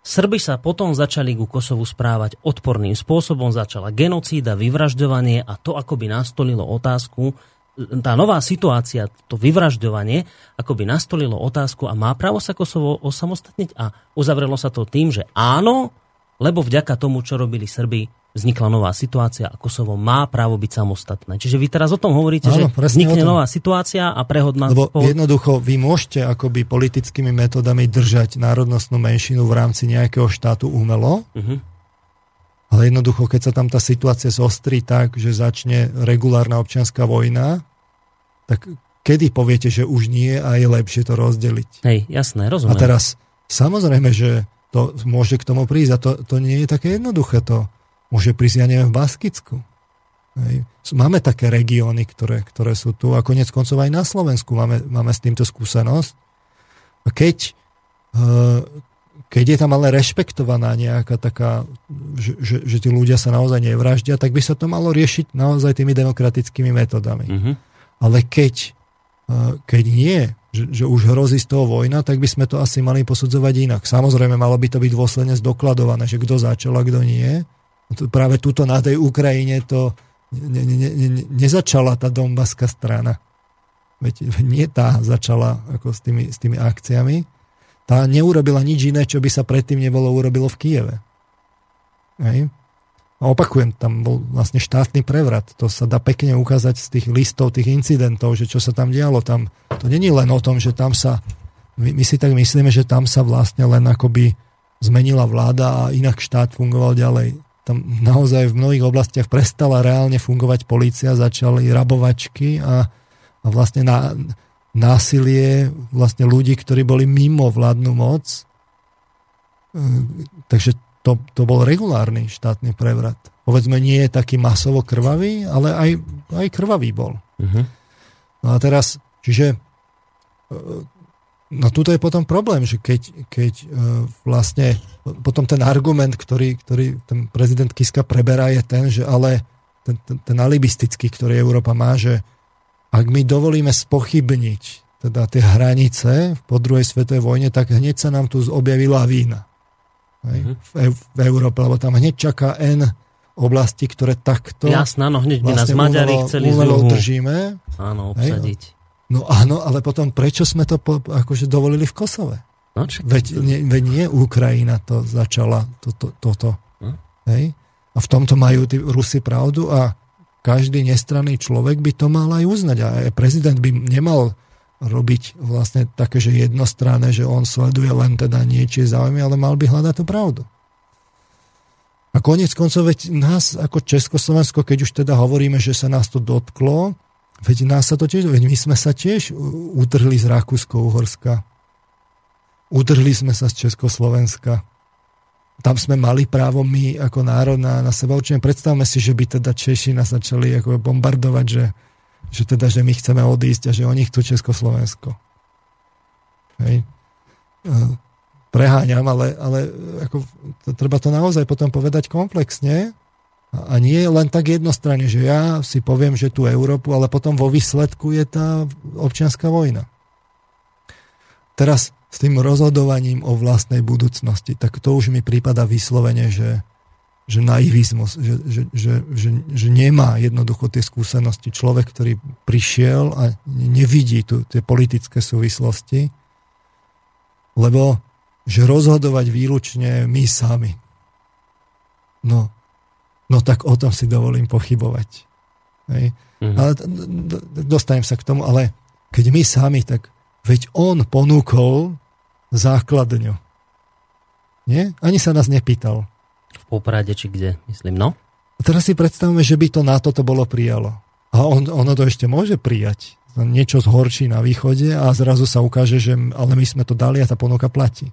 Srby sa potom začali ku Kosovu správať odporným spôsobom, začala genocída, vyvražďovanie a to akoby nastolilo otázku, tá nová situácia, to vyvražďovanie, ako by nastolilo otázku a má právo sa Kosovo osamostatniť a uzavrelo sa to tým, že áno, lebo vďaka tomu, čo robili Srby, vznikla nová situácia a Kosovo má právo byť samostatné. Čiže vy teraz o tom hovoríte, áno, že vznikne nová situácia a prehod na... Lebo spolu... jednoducho vy môžete akoby politickými metodami držať národnostnú menšinu v rámci nejakého štátu umelo, uh-huh. ale jednoducho, keď sa tam tá situácia zostrí tak, že začne regulárna občianská vojna, tak kedy poviete, že už nie a je lepšie to rozdeliť? Hej, jasné, rozumiem. A teraz, samozrejme, že to môže k tomu prísť a to, to nie je také jednoduché. To môže prísť, ja neviem, v Baskicku. Hej. Máme také regióny, ktoré, ktoré sú tu a konec koncov aj na Slovensku máme, máme s týmto skúsenosť. A keď, eh, keď je tam ale rešpektovaná nejaká taká, že, že, že tí ľudia sa naozaj nevraždia, tak by sa to malo riešiť naozaj tými demokratickými metodami. Mm-hmm. Ale keď, keď nie, že, že už hrozí z toho vojna, tak by sme to asi mali posudzovať inak. Samozrejme, malo by to byť dôsledne zdokladované, že kto začal a kto nie. Práve túto na tej Ukrajine to ne, ne, ne, nezačala tá dombaská strana. Veď nie tá začala ako s tými, s tými akciami. Tá neurobila nič iné, čo by sa predtým nebolo urobilo v Kieve. Hej? A opakujem, tam bol vlastne štátny prevrat. To sa dá pekne ukázať z tých listov, tých incidentov, že čo sa tam dialo. Tam, to není len o tom, že tam sa, my, my si tak myslíme, že tam sa vlastne len akoby zmenila vláda a inak štát fungoval ďalej. Tam naozaj v mnohých oblastiach prestala reálne fungovať policia, začali rabovačky a, a vlastne na, násilie vlastne ľudí, ktorí boli mimo vládnu moc. E, takže to, to bol regulárny štátny prevrat. Povedzme, nie je taký masovo krvavý, ale aj, aj krvavý bol. Uh-huh. No a teraz, čiže No tuto je potom problém, že keď, keď e, vlastne potom ten argument, ktorý, ktorý ten prezident Kiska preberá je ten, že ale ten, ten, ten alibistický, ktorý Európa má, že ak my dovolíme spochybniť teda tie hranice po druhej svetovej vojne, tak hneď sa nám tu objavila vína. Hej, mm-hmm. v, v Európe, lebo tam hneď čaká N oblasti, ktoré takto Jasná, no hneď vlastne nás Maďari chceli umelo držíme. Áno, obsadiť. Hej, No áno, ale potom prečo sme to po, akože dovolili v Kosove? No, veď, nie, veď nie Ukrajina to začala toto. To, to, hm? Hej? A v tomto majú tí Rusi pravdu a každý nestranný človek by to mal aj uznať. A prezident by nemal robiť vlastne také, že jednostranné, že on sleduje len teda niečie záujmy, ale mal by hľadať tú pravdu. A konec koncov, veď nás ako Československo, keď už teda hovoríme, že sa nás to dotklo, Veď nás sa to tiež, veď my sme sa tiež utrhli z Rakúsko-Uhorska. Utrhli sme sa z Československa. Tam sme mali právo my ako národ na, na seba určite. Predstavme si, že by teda Češi nás začali ako bombardovať, že, že teda, že my chceme odísť a že oni chcú Československo. Hej. Preháňam, ale, ale ako, to, treba to naozaj potom povedať komplexne a nie len tak jednostranne, že ja si poviem, že tu Európu, ale potom vo výsledku je tá občianská vojna. Teraz s tým rozhodovaním o vlastnej budúcnosti, tak to už mi prípada vyslovene, že, že naivizmus, že, že, že, že, že nemá jednoducho tie skúsenosti. Človek, ktorý prišiel a nevidí tu tie politické súvislosti, lebo že rozhodovať výlučne my sami. No, no tak o tom si dovolím pochybovať. Hej. Mm-hmm. Ale dostanem sa k tomu, ale keď my sami, tak veď on ponúkol základňu. Nie? Ani sa nás nepýtal. Poprade či kde, myslím, no? A teraz si predstavme, že by to na toto bolo prijalo. A on, ono to ešte môže prijať. Niečo zhorší na východe a zrazu sa ukáže, že ale my sme to dali a tá ponuka platí.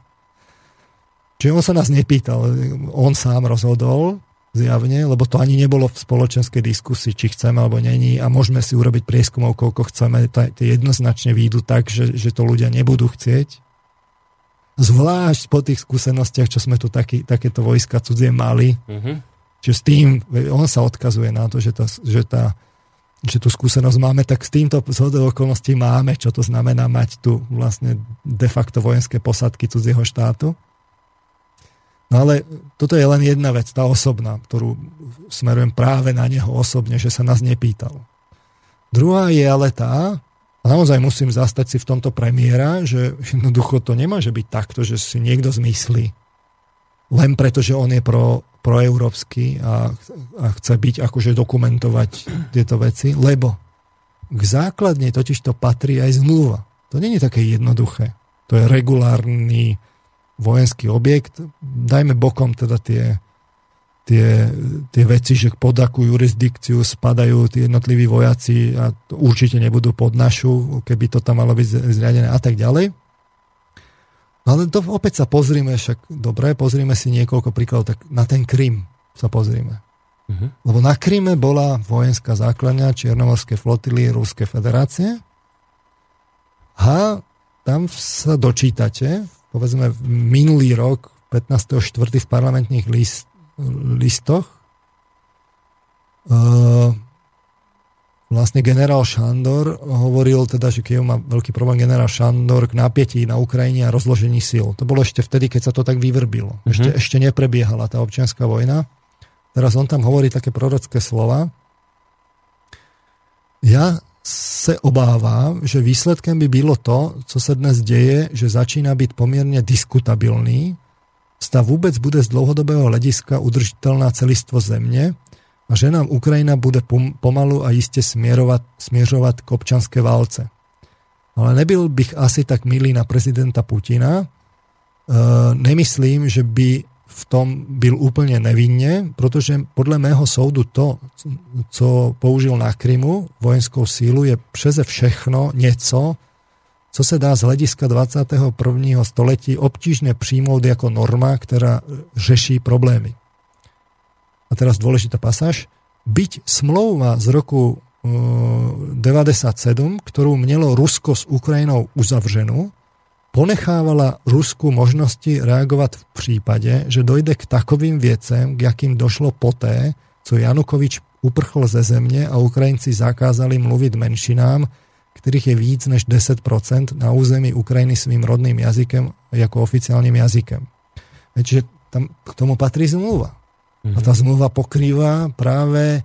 Čiže on sa nás nepýtal, on sám rozhodol zjavne, lebo to ani nebolo v spoločenskej diskusii, či chceme alebo není a môžeme si urobiť prieskumov, koľko chceme, tie jednoznačne výjdu tak, že, že to ľudia nebudú chcieť. Zvlášť po tých skúsenostiach, čo sme tu taký, takéto vojska cudzie mali, mm-hmm. že s tým, on sa odkazuje na to, že, tá, že, tá, že tú skúsenosť máme, tak s týmto zhodou okolností máme, čo to znamená mať tu vlastne de facto vojenské posadky cudzieho štátu. No ale toto je len jedna vec, tá osobná, ktorú smerujem práve na neho osobne, že sa nás nepýtal. Druhá je ale tá, a naozaj musím zastať si v tomto premiéra, že jednoducho to nemôže byť takto, že si niekto zmyslí, len preto, že on je pro, proeurópsky a, a chce byť akože dokumentovať tieto veci, lebo k základne totiž to patrí aj zmluva. To je také jednoduché. To je regulárny vojenský objekt. Dajme bokom teda tie, tie, tie veci, že pod akú jurisdikciu spadajú tí jednotliví vojaci a určite nebudú pod našu, keby to tam malo byť zriadené a tak ďalej. No ale to opäť sa pozrime, však dobre, pozrime si niekoľko príkladov, tak na ten Krym sa pozrime. Uh-huh. Lebo na Kryme bola vojenská základňa Čiernomorskej flotily Ruskej federácie a tam sa dočítate povedzme minulý rok 15.4. v parlamentných list, listoch uh, vlastne generál Šandor hovoril teda, že keď má veľký problém generál Šandor k napätí na Ukrajine a rozložení síl. To bolo ešte vtedy, keď sa to tak vyvrbilo. Mm-hmm. Ešte, ešte neprebiehala tá občianská vojna. Teraz on tam hovorí také prorocké slova. Ja se obávám, že výsledkem by bylo to, co se dnes děje, že začíná být poměrně diskutabilný, zda vůbec bude z dlouhodobého hlediska udržitelná celistvo země a že nám Ukrajina bude pomalu a jistě směrovat, směřovat k občanské válce. Ale nebyl bych asi tak milý na prezidenta Putina. E, nemyslím, že by v tom byl úplně nevinně, protože podle mého soudu to, co použil na Krymu, vojenskou sílu, je přeze všechno něco, co se dá z hlediska 21. století obtížne přijmout jako norma, ktorá řeší problémy. A teraz dôležitá pasáž. Byť smlouva z roku 97, ktorú mělo Rusko s Ukrajinou uzavřenú, ponechávala Rusku možnosti reagovat v případě, že dojde k takovým věcem, k jakým došlo poté, co Janukovič uprchl ze země a Ukrajinci zakázali mluvit menšinám, ktorých je víc než 10% na území Ukrajiny svým rodným jazykem jako oficiálnym jazykem. Čiže tam k tomu patrí zmluva. A tá mhm. zmluva pokrýva práve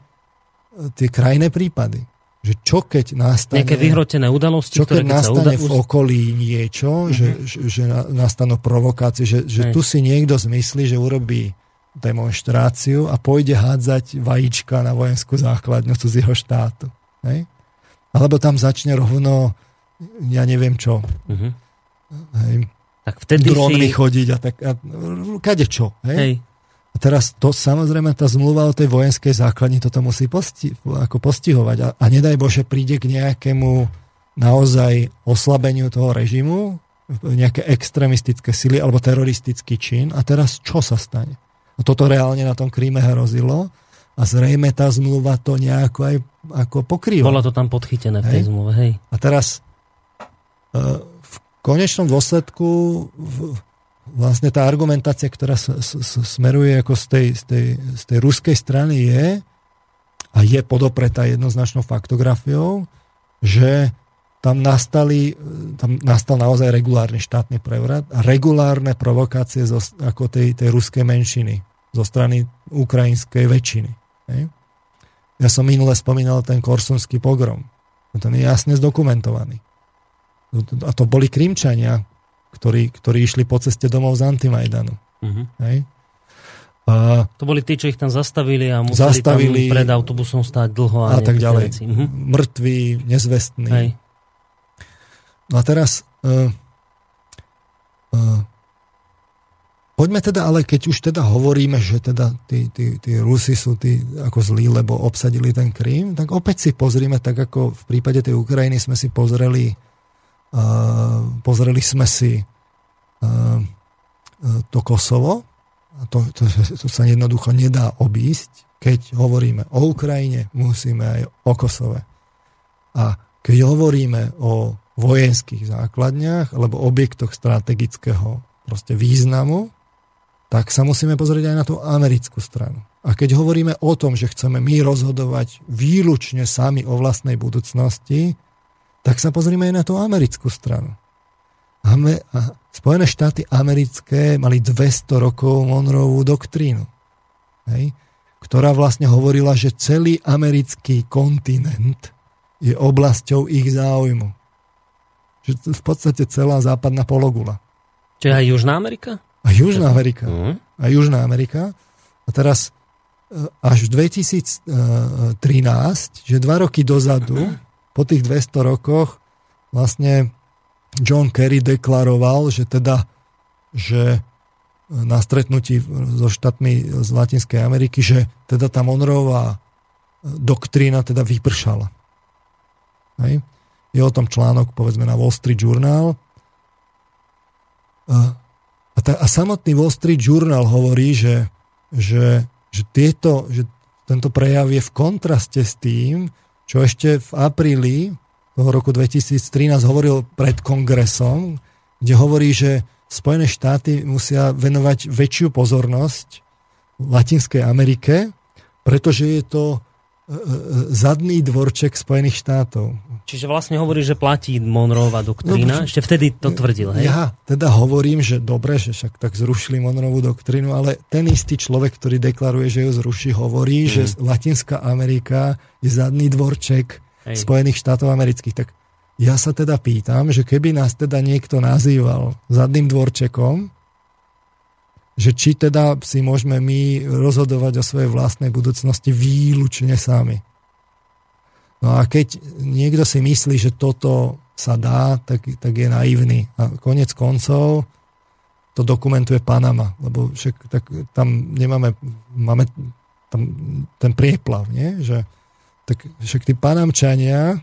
tie krajné prípady. Že čo keď nastane... Nejaké vyhrotené udalosti, čo keď ktoré nastane uda... v okolí niečo, že, že, že nastanú provokácie, že, že tu si niekto zmyslí, že urobí demonstráciu a pôjde hádzať vajíčka na vojenskú základňu cudzieho štátu. Hej? Alebo tam začne rovno, ja neviem čo. Uh-huh. Hej? Tak vtedy Dronmi si... chodiť a tak. A, kade čo. Hej? hej. A teraz to samozrejme tá zmluva o tej vojenskej základni toto musí posti- ako postihovať. A, a nedaj Bože príde k nejakému naozaj oslabeniu toho režimu, nejaké extremistické sily alebo teroristický čin. A teraz čo sa stane? A toto reálne na tom Kríme hrozilo a zrejme tá zmluva to nejako aj ako pokrýva. Bolo to tam podchytené v tej hej? zmluve, hej. A teraz e, v konečnom dôsledku vlastne tá argumentácia, ktorá smeruje ako z tej, z, tej, z tej ruskej strany je a je podopretá jednoznačnou faktografiou, že tam nastali, tam nastal naozaj regulárny štátny prevrat a regulárne provokácie zo, ako tej, tej ruskej menšiny zo strany ukrajinskej väčšiny. Hej? Ja som minule spomínal ten korsunský pogrom. Ten je jasne zdokumentovaný. A to boli Krimčania, ktorí, ktorí išli po ceste domov z Antimajdanu. Uh-huh. Hej? A to boli tí, čo ich tam zastavili a museli zastavili, tam pred autobusom stáť dlho a, a tak ďalej. Veci. Uh-huh. Mŕtvi, nezvestní. Hej. No a teraz uh, uh, poďme teda, ale keď už teda hovoríme, že teda tí, tí, tí Rusi sú tí ako zlí, lebo obsadili ten Krím, tak opäť si pozrime, tak ako v prípade tej Ukrajiny sme si pozreli pozreli sme si to Kosovo, a to, to, to sa jednoducho nedá obísť, keď hovoríme o Ukrajine, musíme aj o Kosove. A keď hovoríme o vojenských základniach alebo objektoch strategického proste významu, tak sa musíme pozrieť aj na tú americkú stranu. A keď hovoríme o tom, že chceme my rozhodovať výlučne sami o vlastnej budúcnosti, tak sa pozrime aj na tú americkú stranu. Spojené štáty americké mali 200 rokov Monroevú doktrínu, hej, ktorá vlastne hovorila, že celý americký kontinent je oblasťou ich záujmu. Že v podstate celá západná pologula. Čiže aj Južná Amerika? A Južná Amerika. Uh-huh. A Južná Amerika. A teraz e, až v 2013, že dva roky dozadu, po tých 200 rokoch vlastne John Kerry deklaroval, že teda, že na stretnutí so štátmi z Latinskej Ameriky, že teda tá Monrová doktrína teda vypršala. Hej. Je o tom článok, povedzme, na Wall Street Journal. A, ta, a samotný Wall Street Journal hovorí, že, že, že, tieto, že tento prejav je v kontraste s tým, čo ešte v apríli toho roku 2013 hovoril pred kongresom, kde hovorí, že Spojené štáty musia venovať väčšiu pozornosť Latinskej Amerike, pretože je to zadný dvorček Spojených štátov. Čiže vlastne hovorí, že platí Monroeva doktrína. No, Ešte vtedy to tvrdil, hej? Ja teda hovorím, že dobre, že však tak zrušili Monroevú doktrínu, ale ten istý človek, ktorý deklaruje, že ju zruší, hovorí, mm. že Latinská Amerika je zadný dvorček hej. Spojených štátov amerických. Tak ja sa teda pýtam, že keby nás teda niekto nazýval zadným dvorčekom, že či teda si môžeme my rozhodovať o svojej vlastnej budúcnosti výlučne sami. No a keď niekto si myslí, že toto sa dá, tak, tak je naivný. A konec koncov to dokumentuje Panama, lebo však tak tam nemáme, máme tam ten prieplav, nie? Že, tak však tí Panamčania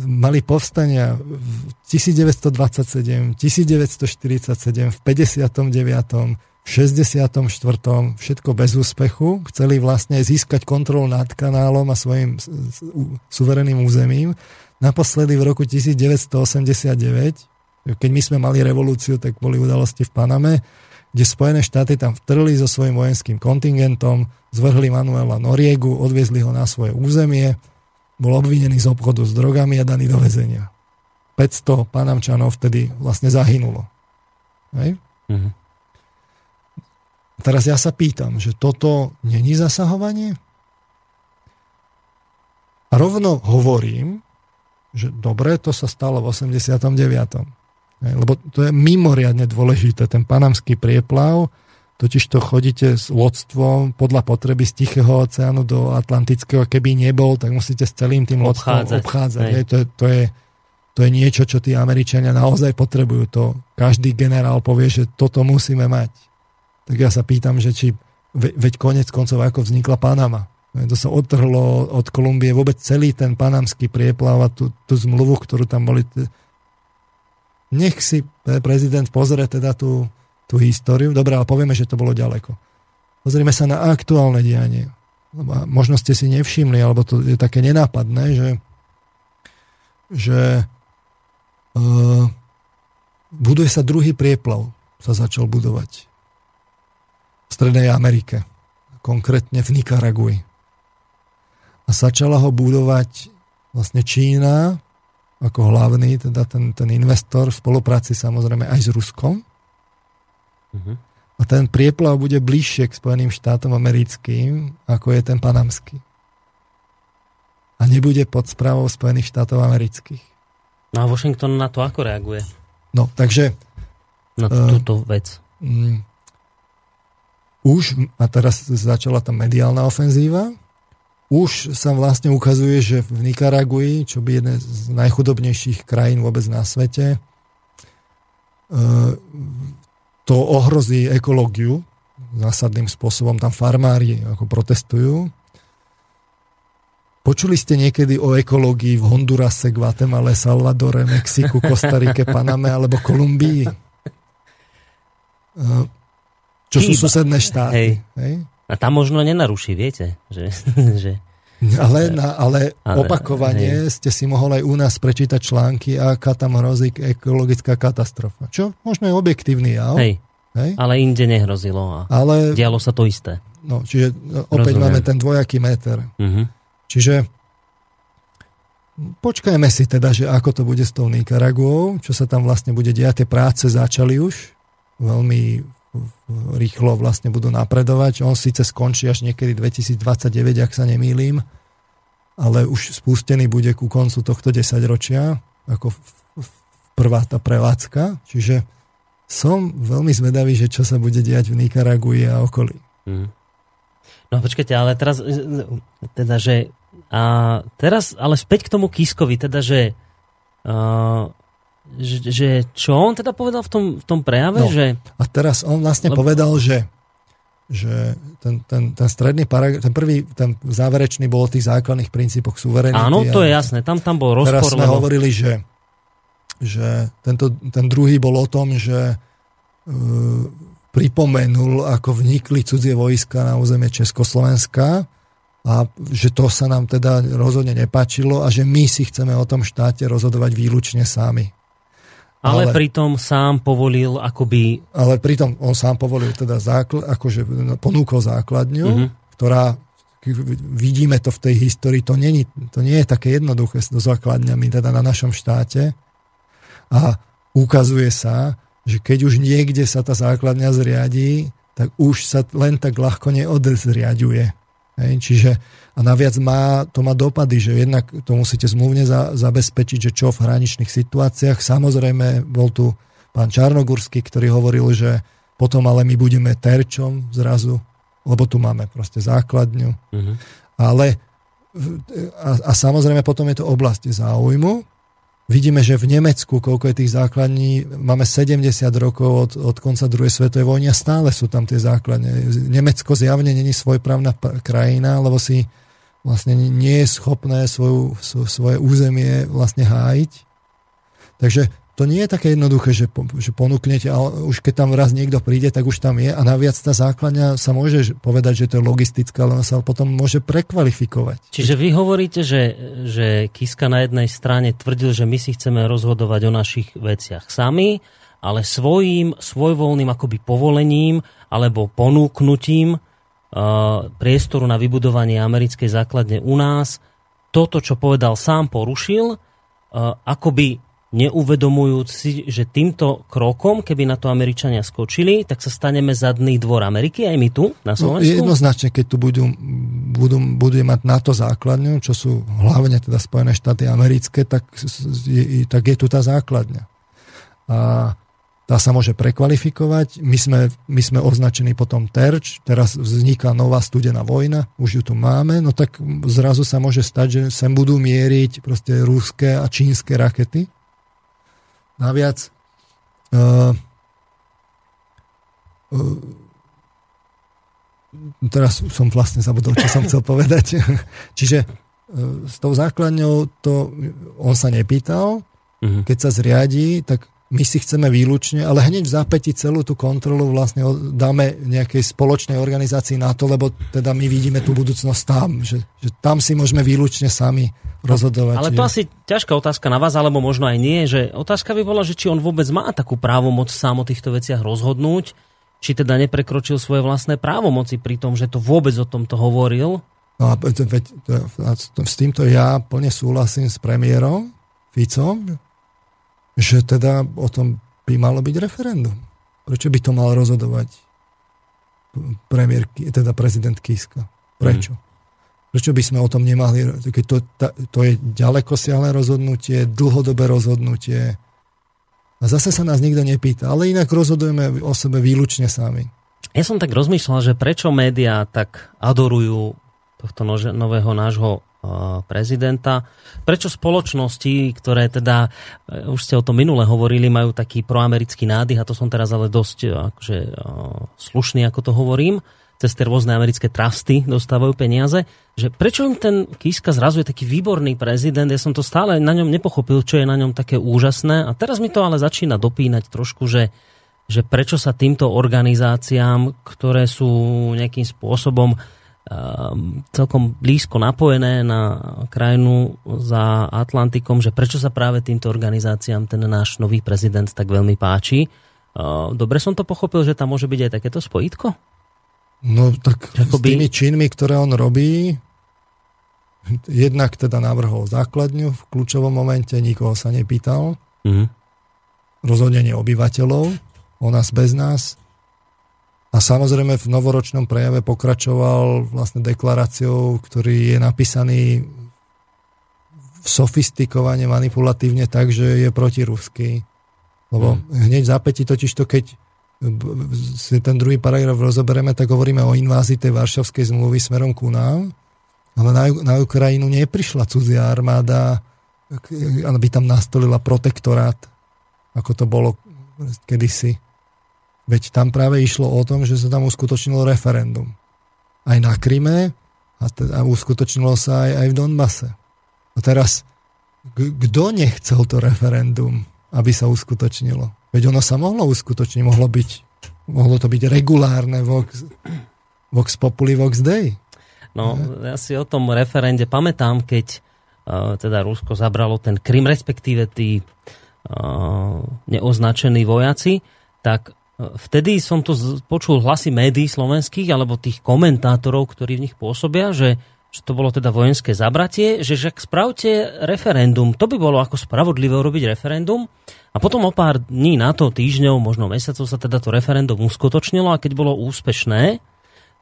mali povstania v 1927, 1947, v 59., v 64. všetko bez úspechu. Chceli vlastne získať kontrolu nad kanálom a svojim suvereným územím. Naposledy v roku 1989, keď my sme mali revolúciu, tak boli udalosti v Paname, kde Spojené štáty tam vtrli so svojím vojenským kontingentom, zvrhli Manuela Noriegu, odviezli ho na svoje územie, bol obvinený z obchodu s drogami a daný do väzenia. 500 panamčanov vtedy vlastne zahynulo. Hej? Mm-hmm. Teraz ja sa pýtam, že toto není zasahovanie? A rovno hovorím, že dobre, to sa stalo v 89. Lebo to je mimoriadne dôležité, ten panamský prieplav, totiž to chodíte s lodstvom podľa potreby z Tichého oceánu do Atlantického, keby nebol, tak musíte s celým tým lodstvom obchádzať. obchádzať. To, je, to, je, to je niečo, čo tí Američania naozaj potrebujú. To každý generál povie, že toto musíme mať tak ja sa pýtam, že či veď konec koncov ako vznikla Panama. To sa odtrhlo od Kolumbie vôbec celý ten panamský prieplav a tú, tú zmluvu, ktorú tam boli. Nech si prezident pozrie teda tú, tú históriu. Dobre, ale povieme, že to bolo ďaleko. Pozrieme sa na aktuálne dianie. Možno ste si nevšimli, alebo to je také nenápadné, že, že uh, buduje sa druhý prieplav, sa začal budovať Strednej Amerike, konkrétne v Nikaragui. A začala ho budovať vlastne Čína ako hlavný, teda ten, ten investor v spolupráci samozrejme aj s Ruskom. Uh-huh. A ten prieplav bude bližšie k Spojeným štátom americkým, ako je ten panamský. A nebude pod správou Spojených štátov amerických. No a Washington na to ako reaguje? No, takže... Na túto uh, vec. Mm, už, a teraz začala tá mediálna ofenzíva, už sa vlastne ukazuje, že v Nikaragui, čo by jeden z najchudobnejších krajín vôbec na svete, e, to ohrozí ekológiu zásadným spôsobom. Tam farmári ako protestujú. Počuli ste niekedy o ekológii v Hondurase, Guatemala, Salvadore, Mexiku, Kostarike, Paname alebo Kolumbii? E, čo sú susedné štáty. Hej. Hej? A tam možno nenaruší, viete? Že, že... Ale, na, ale, ale opakovane hej. ste si mohol aj u nás prečítať články, aká tam hrozí ekologická katastrofa. Čo možno je objektívny jav. Hej. Hej? Ale inde nehrozilo a ale, dialo sa to isté. No, čiže opäť Rozumiem. máme ten dvojaký meter. Uh-huh. Čiže počkajme si teda, že ako to bude s tou Nikaraguou, čo sa tam vlastne bude diať. Tie práce začali už veľmi rýchlo vlastne budú napredovať. On síce skončí až niekedy 2029, ak sa nemýlim, ale už spustený bude ku koncu tohto desaťročia, ako prvá tá prevádzka. Čiže som veľmi zvedavý, že čo sa bude diať v Nikaragui a okolí. Mm. No počkajte, ale teraz, teda, že a teraz, ale späť k tomu Kiskovi, teda, že uh, že, že čo on teda povedal v tom, v tom prejave? No, že... A teraz on vlastne Lebo... povedal, že že ten, ten, ten stredný paragraf, ten prvý, ten záverečný bol o tých základných princípoch suverenity. Áno, to je jasné, tam, tam bol rozpor. Teraz sme lebo... hovorili, že, že tento, ten druhý bol o tom, že uh, pripomenul, ako vnikli cudzie vojska na územie Československa a že to sa nám teda rozhodne nepačilo a že my si chceme o tom štáte rozhodovať výlučne sami. Ale, ale pritom sám povolil akoby... Ale pritom on sám povolil teda zákl, akože ponúkol základňu, mm-hmm. ktorá vidíme to v tej histórii, to, není, to nie je také jednoduché s základňami teda na našom štáte. A ukazuje sa, že keď už niekde sa tá základňa zriadí, tak už sa len tak ľahko neodzriaďuje. Hej, čiže a naviac má, to má dopady, že jednak to musíte zmluvne za, zabezpečiť, že čo v hraničných situáciách. Samozrejme, bol tu pán Čarnogurský, ktorý hovoril, že potom ale my budeme terčom zrazu, lebo tu máme proste základňu. Mm-hmm. Ale a, a samozrejme potom je to oblasť záujmu, Vidíme, že v Nemecku, koľko je tých základní, máme 70 rokov od, od konca druhej svetovej vojny a stále sú tam tie základne. Nemecko zjavne není svojprávna krajina, lebo si vlastne nie je schopné svoju, svoje územie vlastne hájiť. Takže to nie je také jednoduché, že, že ponúknete, ale už keď tam raz niekto príde, tak už tam je a naviac tá základňa sa môže povedať, že to je logistická, ale sa potom môže prekvalifikovať. Čiže vy hovoríte, že, že Kiska na jednej strane tvrdil, že my si chceme rozhodovať o našich veciach sami, ale svojím, svojvoľným akoby povolením alebo ponúknutím uh, priestoru na vybudovanie americkej základne u nás, toto, čo povedal sám, porušil, uh, akoby neuvedomujúc si, že týmto krokom, keby na to Američania skočili, tak sa staneme zadný dvor Ameriky, aj my tu na no, Slovensku? No, jednoznačne, keď tu budú, budú, budú mať NATO základňu, čo sú hlavne teda Spojené štáty americké, tak je, tak je tu tá základňa. A tá sa môže prekvalifikovať. My sme, my sme označení potom terč, teraz vzniká nová studená vojna, už ju tu máme, no tak zrazu sa môže stať, že sem budú mieriť proste ruské a čínske rakety Naviac uh, uh, teraz som vlastne zabudol, čo som chcel povedať. Čiže uh, s tou základňou to on sa nepýtal. Uh-huh. Keď sa zriadí, tak my si chceme výlučne, ale hneď v zápäti celú tú kontrolu vlastne dáme nejakej spoločnej organizácii na to, lebo teda my vidíme tú budúcnosť tam, že, že tam si môžeme výlučne sami rozhodovať. Ale to je. asi ťažká otázka na vás, alebo možno aj nie, že otázka by bola, že či on vôbec má takú právomoc sám o týchto veciach rozhodnúť, či teda neprekročil svoje vlastné právomoci pri tom, že to vôbec o tomto hovoril. No a veď, s týmto ja plne súhlasím s premiérom Ficom, že teda o tom by malo byť referendum. Prečo by to mal rozhodovať premiér, teda prezident Kiska? Prečo? Mm. Prečo by sme o tom nemali, keď to, to je ďaleko siahle rozhodnutie, dlhodobé rozhodnutie. A zase sa nás nikto nepýta, ale inak rozhodujeme o sebe výlučne sami. Ja som tak rozmýšľal, že prečo médiá tak adorujú tohto nože, nového nášho prezidenta. Prečo spoločnosti, ktoré teda, e, už ste o tom minule hovorili, majú taký proamerický nádych, a to som teraz ale dosť e, akože, e, slušný, ako to hovorím, cez tie rôzne americké trusty dostávajú peniaze, že prečo im ten Kiska zrazu je taký výborný prezident, ja som to stále na ňom nepochopil, čo je na ňom také úžasné a teraz mi to ale začína dopínať trošku, že, že prečo sa týmto organizáciám, ktoré sú nejakým spôsobom Ehm, celkom blízko napojené na krajinu za Atlantikom, že prečo sa práve týmto organizáciám ten náš nový prezident tak veľmi páči. Ehm, dobre som to pochopil, že tam môže byť aj takéto spojitko? No tak Jakoby... s tými činmi, ktoré on robí, jednak teda navrhol základňu v kľúčovom momente, nikoho sa nepýtal. Mm. Rozhodnenie obyvateľov, o nás bez nás. A samozrejme v novoročnom prejave pokračoval vlastne deklaráciou, ktorý je napísaný sofistikovane, manipulatívne tak, že je protiruský. Lebo hmm. hneď zápäti totiž to, keď ten druhý paragraf rozoberieme, tak hovoríme o invázii tej Varšavskej zmluvy smerom ku nám, ale na, na Ukrajinu neprišla cudzia armáda, aby tam nastolila protektorát, ako to bolo kedysi. Veď tam práve išlo o tom, že sa tam uskutočnilo referendum. Aj na Kryme a, teda uskutočnilo sa aj, aj v Donbase. A teraz, kto nechcel to referendum, aby sa uskutočnilo? Veď ono sa mohlo uskutočniť, mohlo byť, mohlo to byť regulárne Vox, Vox Populi, Vox Dei. No, ja si o tom referende pamätám, keď uh, teda Rusko zabralo ten Krym, respektíve tí uh, neoznačení vojaci, tak vtedy som tu počul hlasy médií slovenských alebo tých komentátorov, ktorí v nich pôsobia, že, že to bolo teda vojenské zabratie, že však spravte referendum. To by bolo ako spravodlivé urobiť referendum. A potom o pár dní na to, týždňov, možno mesiacov sa teda to referendum uskutočnilo a keď bolo úspešné,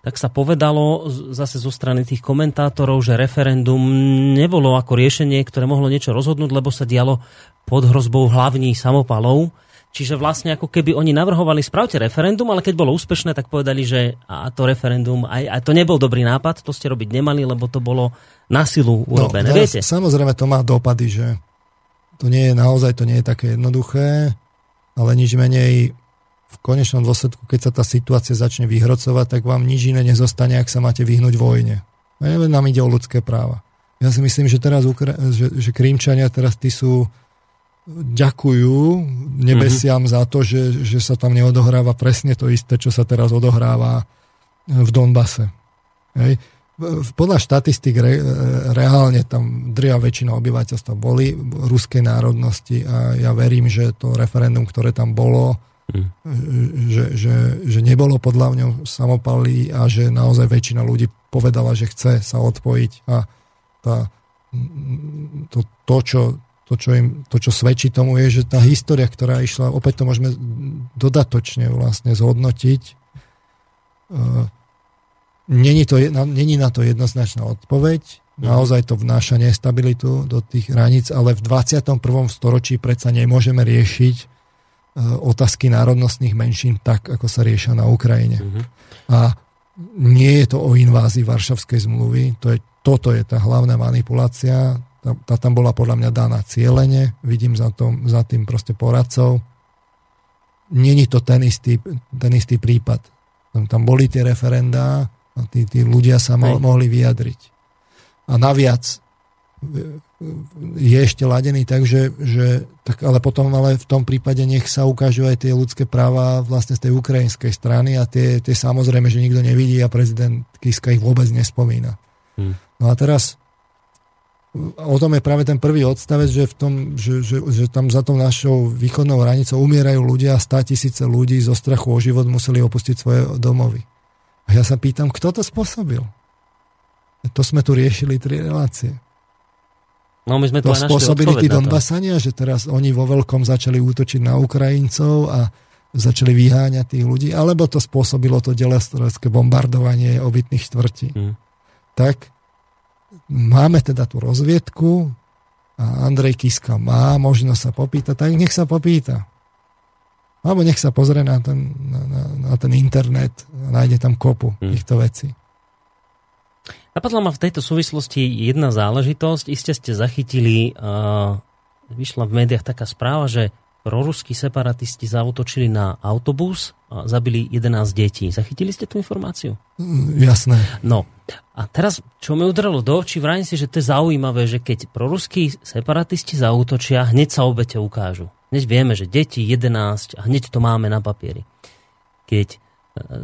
tak sa povedalo zase zo strany tých komentátorov, že referendum nebolo ako riešenie, ktoré mohlo niečo rozhodnúť, lebo sa dialo pod hrozbou hlavní samopalov Čiže vlastne ako keby oni navrhovali, spravte referendum, ale keď bolo úspešné, tak povedali, že a to referendum, aj, aj to nebol dobrý nápad, to ste robiť nemali, lebo to bolo na silu no, urobené. No, Viete? Samozrejme to má dopady, že to nie je naozaj, to nie je také jednoduché, ale nič menej v konečnom dôsledku, keď sa tá situácia začne vyhrocovať, tak vám nič iné nezostane, ak sa máte vyhnúť vojne. A neviem, nám ide o ľudské práva. Ja si myslím, že teraz Ukra- že, že Krímčania teraz tí sú ďakujú nebesiam mm-hmm. za to, že, že sa tam neodohráva presne to isté, čo sa teraz odohráva v Donbase. Hej. Podľa štatistik re, reálne tam dria väčšina obyvateľstva boli ruskej národnosti a ja verím, že to referendum, ktoré tam bolo, mm. že, že, že nebolo podľa mňa samopalí a že naozaj väčšina ľudí povedala, že chce sa odpojiť a tá, to, to, čo, to, čo im, to, čo svedčí tomu, je, že tá história, ktorá išla, opäť to môžeme dodatočne vlastne zhodnotiť, uh, Není, to, není na to jednoznačná odpoveď, mhm. naozaj to vnáša nestabilitu do tých hraníc, ale v 21. storočí predsa nemôžeme riešiť e, otázky národnostných menšín tak, ako sa riešia na Ukrajine. Uh-huh. A nie je to o invázii Varšavskej zmluvy, to je, toto je tá hlavná manipulácia, tá, tá tam bola podľa mňa daná cieľene, vidím za, tom, za tým proste poradcov. Není to ten istý, ten istý prípad. Tam, tam boli tie referendá, a tí, tí ľudia sa mo- mohli vyjadriť. A naviac e, je ešte ladený tak, že, že tak, ale potom ale v tom prípade nech sa ukážu aj tie ľudské práva vlastne z tej ukrajinskej strany a tie, tie samozrejme, že nikto nevidí a prezident Kiska ich vôbec nespomína. Hmm. No a teraz o tom je práve ten prvý odstavec, že, v tom, že, že, že tam za tou našou východnou hranicou umierajú ľudia a 100 tisíce ľudí zo strachu o život museli opustiť svoje domovy. A ja sa pýtam, kto to spôsobil? To sme tu riešili tri relácie. No, my sme to spôsobili tí Donbasania, že teraz oni vo veľkom začali útočiť na Ukrajincov a začali vyháňať tých ľudí, alebo to spôsobilo to delestrovské bombardovanie obytných štvrtí. Hmm. Tak máme teda tú rozviedku a Andrej Kiska má možnosť sa popýtať, tak nech sa popýta. Alebo nech sa pozrie na ten, na, na, ten internet a nájde tam kopu hmm. týchto vecí. Napadla ma v tejto súvislosti jedna záležitosť. Iste ste zachytili, uh, vyšla v médiách taká správa, že proruskí separatisti zautočili na autobus a zabili 11 detí. Zachytili ste tú informáciu? Mm, jasné. No, a teraz, čo mi udralo do očí, vrajím si, že to je zaujímavé, že keď proruskí separatisti zautočia, hneď sa obete ukážu. Hneď vieme, že deti 11 a hneď to máme na papieri. Keď e,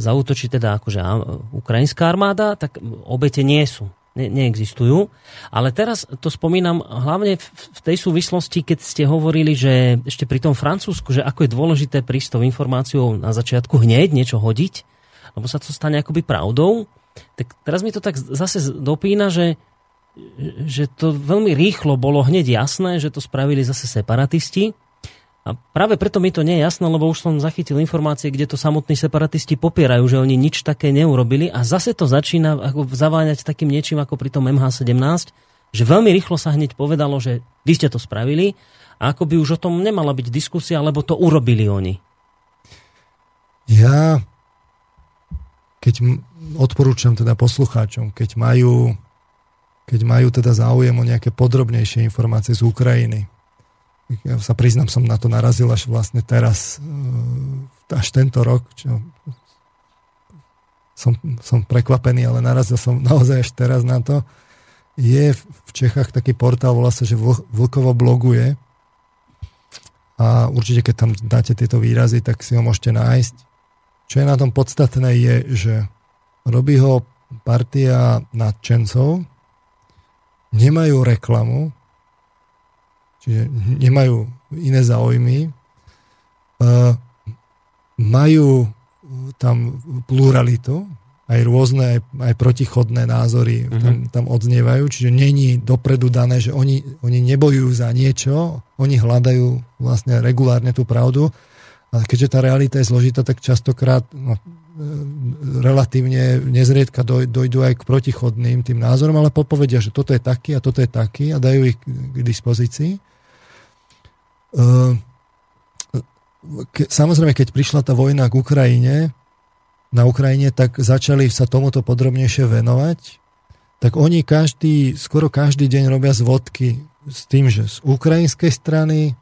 zautočí teda akože ukrajinská armáda, tak obete nie sú. Ne, neexistujú. Ale teraz to spomínam hlavne v, tej súvislosti, keď ste hovorili, že ešte pri tom Francúzsku, že ako je dôležité prísť tou informáciou na začiatku hneď niečo hodiť, lebo sa to stane akoby pravdou, tak teraz mi to tak zase dopína, že, že to veľmi rýchlo bolo hneď jasné, že to spravili zase separatisti, a práve preto mi to nie je jasné, lebo už som zachytil informácie, kde to samotní separatisti popierajú, že oni nič také neurobili a zase to začína ako zaváňať takým niečím ako pri tom MH17, že veľmi rýchlo sa hneď povedalo, že vy ste to spravili a ako by už o tom nemala byť diskusia, lebo to urobili oni. Ja keď odporúčam teda poslucháčom, keď majú, keď majú teda záujem o nejaké podrobnejšie informácie z Ukrajiny, ja sa priznám, som na to narazil až vlastne teraz, e, až tento rok, čo som, som prekvapený, ale narazil som naozaj až teraz na to. Je v Čechách taký portál, volá sa, že Vlkovo bloguje a určite, keď tam dáte tieto výrazy, tak si ho môžete nájsť. Čo je na tom podstatné je, že robí ho partia nadčencov, nemajú reklamu, čiže nemajú iné záujmy, majú tam pluralitu, aj rôzne, aj, aj protichodné názory uh-huh. tam, tam odznievajú, čiže není dopredu dané, že oni, oni nebojujú za niečo, oni hľadajú vlastne regulárne tú pravdu. A keďže tá realita je zložitá, tak častokrát no, relatívne nezriedka dojdú aj k protichodným tým názorom, ale popovedia, že toto je taký a toto je taký a dajú ich k dispozícii. Ehm, samozrejme, keď prišla tá vojna k Ukrajine, na Ukrajine, tak začali sa tomuto podrobnejšie venovať. Tak oni každý, skoro každý deň robia zvodky s tým, že z ukrajinskej strany,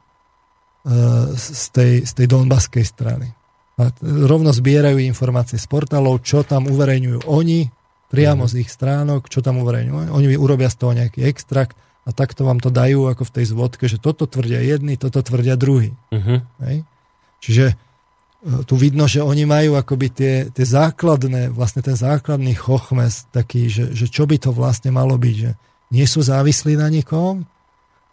ehm, z tej, z tej donbaskej strany. A rovno zbierajú informácie z portálov, čo tam uverejňujú oni, Priamo mm. z ich stránok, čo tam uverejňujú. Oni urobia z toho nejaký extrakt a takto vám to dajú ako v tej zvodke, že toto tvrdia jedni, toto tvrdia druhý. Uh-huh. Hej? Čiže e, tu vidno, že oni majú akoby tie, tie základné, vlastne ten základný chochmes taký, že, že čo by to vlastne malo byť, že nie sú závislí na nikom,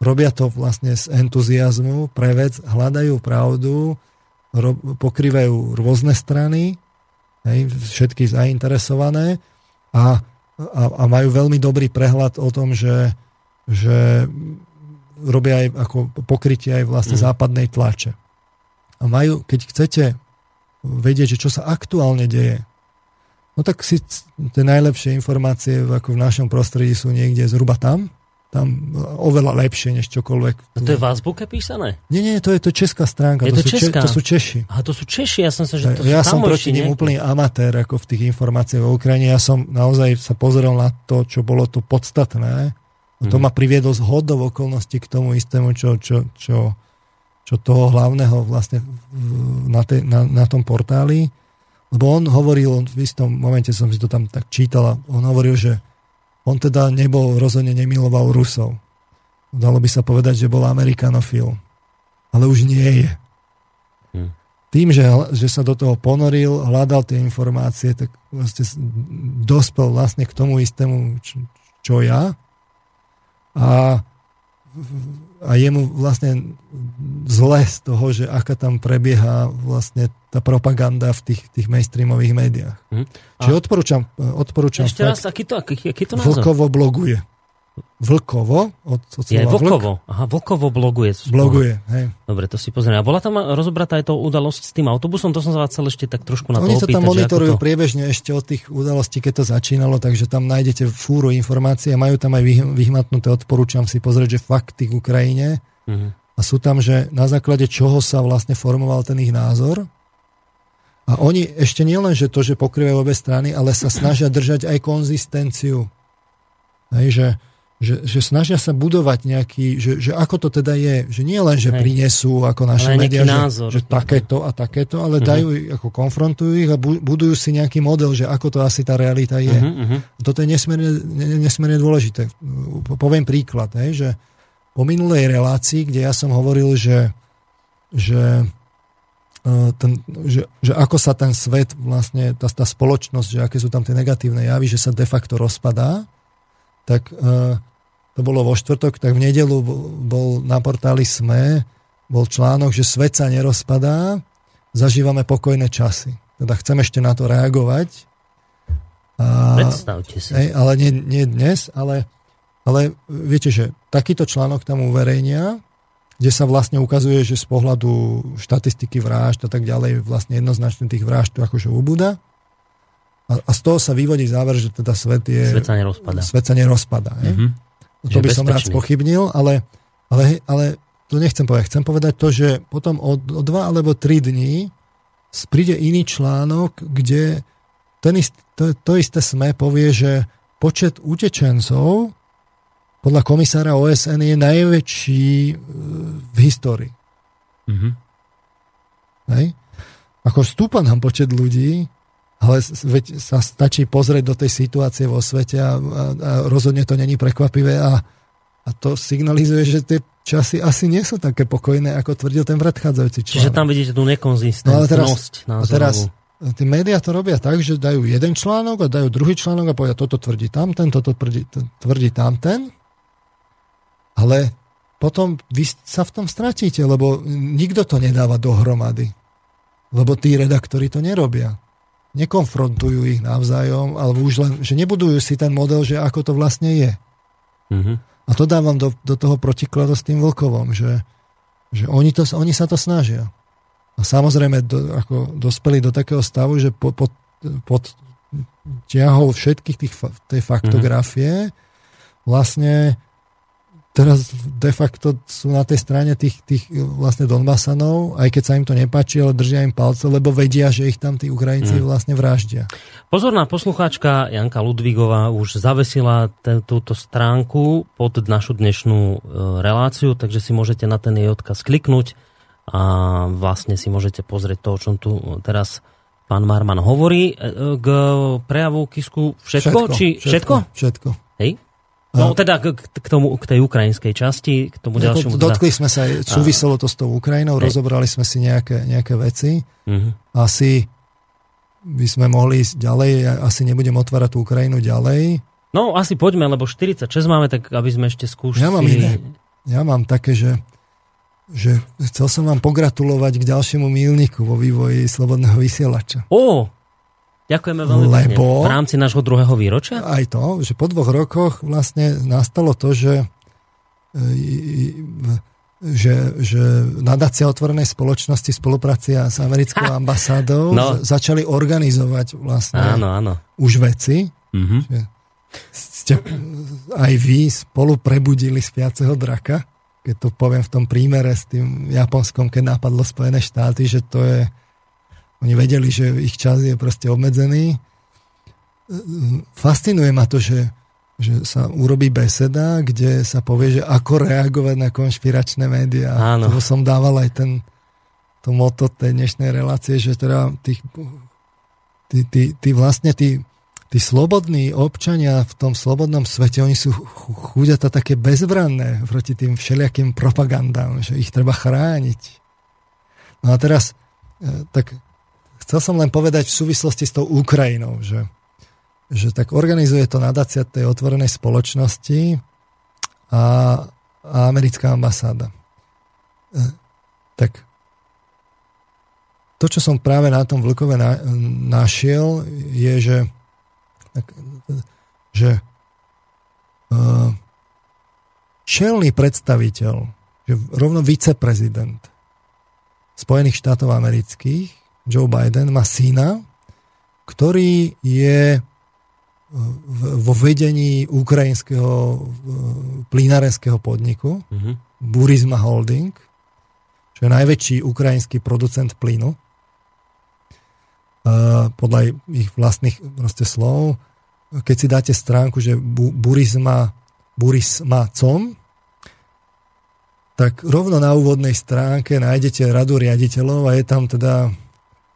robia to vlastne z entuziasmu pre vec, hľadajú pravdu, pokrývajú rôzne strany, hej, všetky zainteresované a, a, a majú veľmi dobrý prehľad o tom, že že robia aj ako pokrytie aj vlastne mm. západnej tlače. A majú, keď chcete vedieť, že čo sa aktuálne deje, no tak si tie najlepšie informácie ako v našom prostredí sú niekde zhruba tam, tam oveľa lepšie než čokoľvek. A to je v Azbuke písané? Nie, nie, to je to česká stránka. Je to, to, sú česká? Če, to sú Češi. A to sú Češi, ja som sa, že to Ja sú som proti nim úplný amatér ako v tých informáciách o Ukrajine. Ja som naozaj sa pozrel na to, čo bolo to podstatné a to mhm. ma priviedlo z hodov okolností k tomu istému, čo, čo, čo, čo toho hlavného vlastne na, te, na, na tom portáli. Lebo on hovoril, v istom momente som si to tam tak čítal, on hovoril, že on teda nebol, rozhodne nemiloval Rusov. Dalo by sa povedať, že bol amerikanofil. Ale už nie je. Hmm. Tým, že, že sa do toho ponoril, hľadal tie informácie, tak vlastne dospel vlastne k tomu istému, čo, čo ja a, a je mu vlastne zle z toho, že aká tam prebieha vlastne tá propaganda v tých, tých mainstreamových médiách. Hm. Čiže odporúčam, odporúčam Ešte raz, aký to, aký, aký to názor? Vlkovo bloguje. Vlkovo. Od, od je Vlkovo. Vlk. Aha, Vlkovo bloguje. Bloguje, hej. Dobre, to si pozrieme. A bola tam rozobratá aj to udalosť s tým autobusom? To som sa chcel ešte tak trošku na Oni to. Oni to tam monitorujú to... priebežne ešte od tých udalostí, keď to začínalo, takže tam nájdete fúru informácií a majú tam aj vyhmatnuté, odporúčam si pozrieť, že fakty k Ukrajine. Uh-huh. A sú tam, že na základe čoho sa vlastne formoval ten ich názor. A oni ešte nielen, že to, že pokrývajú obe strany, ale sa snažia držať aj konzistenciu. Hej, že, že, že snažia sa budovať nejaký, že, že ako to teda je, že nie len, že Hej. prinesú ako naše médiá, že, že takéto a takéto, ale uh-huh. dajú, ako konfrontujú ich a budujú si nejaký model, že ako to asi tá realita je. Uh-huh. Toto je nesmierne, nesmierne dôležité. Poviem príklad, hej, že po minulej relácii, kde ja som hovoril, že, že e, ten, že, že ako sa ten svet, vlastne tá, tá spoločnosť, že aké sú tam tie negatívne javy, že sa de facto rozpadá, tak e, to bolo vo štvrtok, tak v nedelu bol na portáli SME bol článok, že svet sa nerozpadá, zažívame pokojné časy. Teda chcem ešte na to reagovať. A, Predstavte si. Hej, ale nie, nie dnes, ale, ale viete, že takýto článok tam uverejnia, kde sa vlastne ukazuje, že z pohľadu štatistiky vražd a tak ďalej vlastne jednoznačne tých vražd akože ubúda. A, a z toho sa vyvodí záver, že teda svet je... Svet sa nerozpadá. Svet sa nerozpadá. Mm-hmm. To by som rád spochybnil, ale, ale, ale to nechcem povedať. Chcem povedať to, že potom o, o dva alebo tri dní príde iný článok, kde ten ist, to, to isté SME povie, že počet utečencov podľa komisára OSN je najväčší e, v histórii. Mm-hmm. Hej? Ako stúpa nám počet ľudí, ale veď sa stačí pozrieť do tej situácie vo svete a, a, a rozhodne to není prekvapivé a, a to signalizuje, že tie časy asi nie sú také pokojné, ako tvrdil ten predchádzajúci článok. Čiže tam vidíte tú nekonzistentnosť no, teraz, A teraz tí médiá to robia tak, že dajú jeden článok a dajú druhý článok a povedia, toto tvrdí tamten, toto tvrdí, tvrdí tamten, ale potom vy sa v tom stratíte, lebo nikto to nedáva dohromady. Lebo tí redaktori to nerobia nekonfrontujú ich navzájom, alebo už len, že nebudujú si ten model, že ako to vlastne je. Mm-hmm. A to dávam do, do toho protikladu s tým Vlkovom, že, že oni, to, oni sa to snažia. A samozrejme do, ako dospeli do takého stavu, že po, pod, pod ťahou všetkých tých, tej faktografie mm-hmm. vlastne teraz de facto sú na tej strane tých, tých vlastne Donbasanov, aj keď sa im to nepáči, ale držia im palce, lebo vedia, že ich tam tí Ukrajinci mm. vlastne vraždia. Pozorná poslucháčka Janka Ludvigová už zavesila túto stránku pod našu dnešnú e, reláciu, takže si môžete na ten jej odkaz kliknúť a vlastne si môžete pozrieť to, o čom tu teraz pán Marman hovorí. E, k prejavu Kisku všetko? Všetko, či, všetko? Všetko. Hej? No teda k, k, tomu, k tej ukrajinskej časti, k tomu ďalšiemu. Teda... Dotkli sme sa, súviselo to s tou Ukrajinou, Hej. rozobrali sme si nejaké, nejaké veci. Uh-huh. Asi by sme mohli ísť ďalej, ja asi nebudem otvárať tú Ukrajinu ďalej. No asi poďme, lebo 46 máme, tak aby sme ešte skúšali. Ja mám iné. Ja mám také, že, že chcel som vám pogratulovať k ďalšiemu mílniku vo vývoji Slobodného vysielača. Ó, Ďakujeme veľmi Lebo, pekne. V rámci nášho druhého výročia? Aj to, že po dvoch rokoch vlastne nastalo to, že, e, že, že nadácia otvorenej spoločnosti spoluprácia s americkou ha! ambasádou no. začali organizovať vlastne áno, áno. už veci. Mm-hmm. Že ste aj vy spolu prebudili spiaceho draka, keď to poviem v tom prímere s tým Japonskom, keď napadlo Spojené štáty, že to je oni vedeli, že ich čas je proste obmedzený. Fascinuje ma to, že, že sa urobí beseda, kde sa povie, že ako reagovať na konšpiračné médiá. Áno. To som dával aj ten to moto tej dnešnej relácie, že teda tých, tí, tí, tí vlastne tí, tí slobodní občania v tom slobodnom svete, oni sú chudiata také bezbranné proti tým všelijakým propagandám, že ich treba chrániť. No a teraz e, tak Chcel som len povedať v súvislosti s tou Ukrajinou, že, že tak organizuje to nadácia tej otvorenej spoločnosti a, a americká ambasáda. E, tak to, čo som práve na tom Vlkove na, našiel, je, že, tak, že uh, čelný predstaviteľ, že rovno viceprezident Spojených štátov amerických Joe Biden má syna, ktorý je e, vo vedení ukrajinského e, plynárenského podniku uh-huh. Burisma Holding, čo je najväčší ukrajinský producent plynu. Uh, podľa ich vlastných proste slov. Keď si dáte stránku, že Burisma, Burisma.com, tak rovno na úvodnej stránke nájdete radu riaditeľov a je tam teda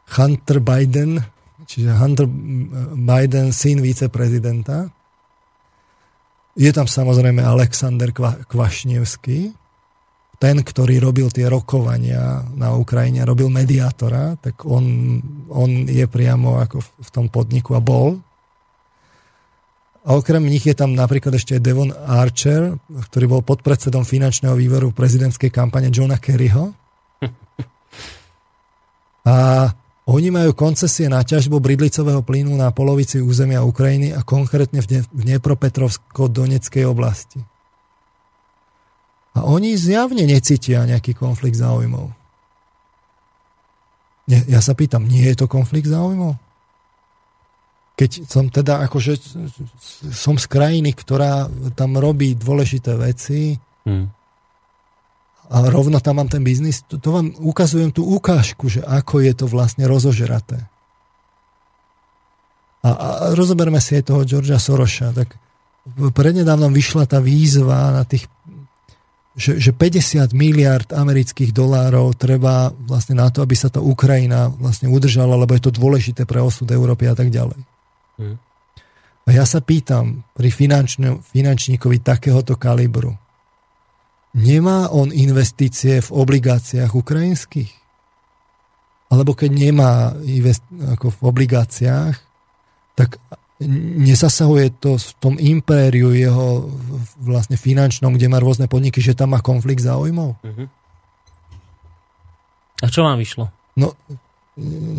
Hunter Biden, čiže Hunter Biden, syn viceprezidenta. Je tam samozrejme Alexander Kvašnevský, ten, ktorý robil tie rokovania na Ukrajine, robil mediátora, tak on, on je priamo ako v tom podniku a bol. A okrem nich je tam napríklad ešte Devon Archer, ktorý bol podpredsedom finančného výboru prezidentskej kampane Johna Kerryho. A oni majú koncesie na ťažbu bridlicového plynu na polovici územia Ukrajiny a konkrétne v Dnepropetrovsko-Doneckej oblasti. A oni zjavne necítia nejaký konflikt záujmov. Nie, ja sa pýtam, nie je to konflikt záujmov? Keď som teda akože som z krajiny, ktorá tam robí dôležité veci, hmm a rovno tam mám ten biznis, to, to vám ukazujem tú ukážku, že ako je to vlastne rozožraté. A, a rozoberme si aj toho Georgia Soroša. Tak prednedávnom vyšla tá výzva na tých že, že 50 miliard amerických dolárov treba vlastne na to, aby sa tá Ukrajina vlastne udržala, lebo je to dôležité pre osud Európy a tak ďalej. Hmm. A ja sa pýtam pri finančníkovi takéhoto kalibru, Nemá on investície v obligáciách ukrajinských? Alebo keď nemá invest, ako v obligáciách, tak nesasahuje to v tom impériu jeho vlastne finančnom, kde má rôzne podniky, že tam má konflikt záujmov? Uh-huh. A čo vám vyšlo? No,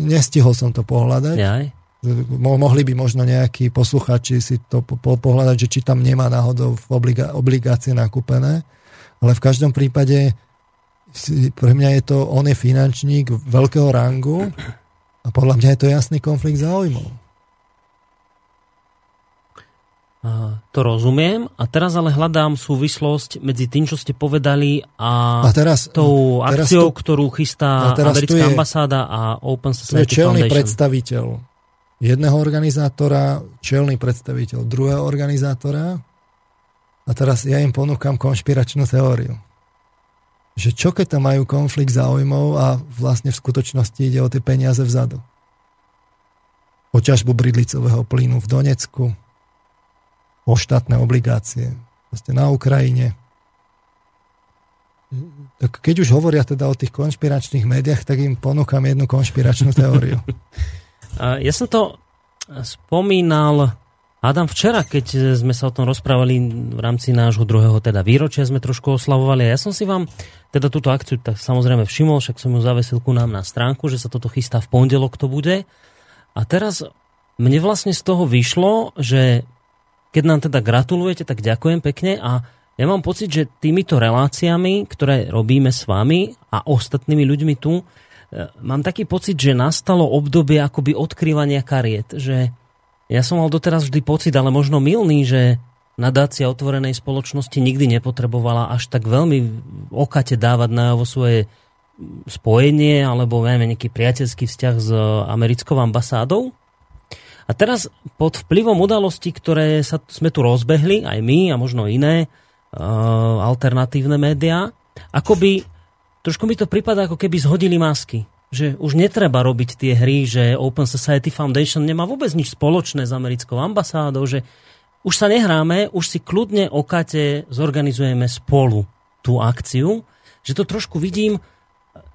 nestihol som to pohľadať. Jaj. Mohli by možno nejakí posluchači si to po- pohľadať, že či tam nemá náhodou obliga- obligácie nakúpené ale v každom prípade pre mňa je to, on je finančník veľkého rangu a podľa mňa je to jasný konflikt záujmov. To rozumiem a teraz ale hľadám súvislosť medzi tým, čo ste povedali a, a teraz, tou teraz akciou, tu, ktorú chystá americká je, ambasáda a Open Society je čelný Foundation. predstaviteľ jedného organizátora, čelný predstaviteľ druhého organizátora a teraz ja im ponúkam konšpiračnú teóriu. Že čo keď tam majú konflikt záujmov a vlastne v skutočnosti ide o tie peniaze vzadu. o ťažbu bridlicového plynu v Donecku, o štátne obligácie vlastne na Ukrajine. Tak keď už hovoria teda o tých konšpiračných médiách, tak im ponúkam jednu konšpiračnú teóriu. Ja som to spomínal Adam, včera, keď sme sa o tom rozprávali v rámci nášho druhého teda výročia, sme trošku oslavovali a ja som si vám teda túto akciu tak samozrejme všimol, však som ju zavesil ku nám na stránku, že sa toto chystá v pondelok to bude. A teraz mne vlastne z toho vyšlo, že keď nám teda gratulujete, tak ďakujem pekne a ja mám pocit, že týmito reláciami, ktoré robíme s vami a ostatnými ľuďmi tu, e, mám taký pocit, že nastalo obdobie akoby odkrývania kariet, že ja som mal doteraz vždy pocit, ale možno milný, že nadácia otvorenej spoločnosti nikdy nepotrebovala až tak veľmi okate dávať na svoje spojenie alebo neviem, nejaký priateľský vzťah s americkou ambasádou. A teraz pod vplyvom udalostí, ktoré sa, sme tu rozbehli, aj my a možno iné uh, alternatívne médiá, akoby trošku mi to prípada, ako keby zhodili masky že už netreba robiť tie hry, že Open Society Foundation nemá vôbec nič spoločné s americkou ambasádou, že už sa nehráme, už si kľudne o Kate zorganizujeme spolu tú akciu, že to trošku vidím,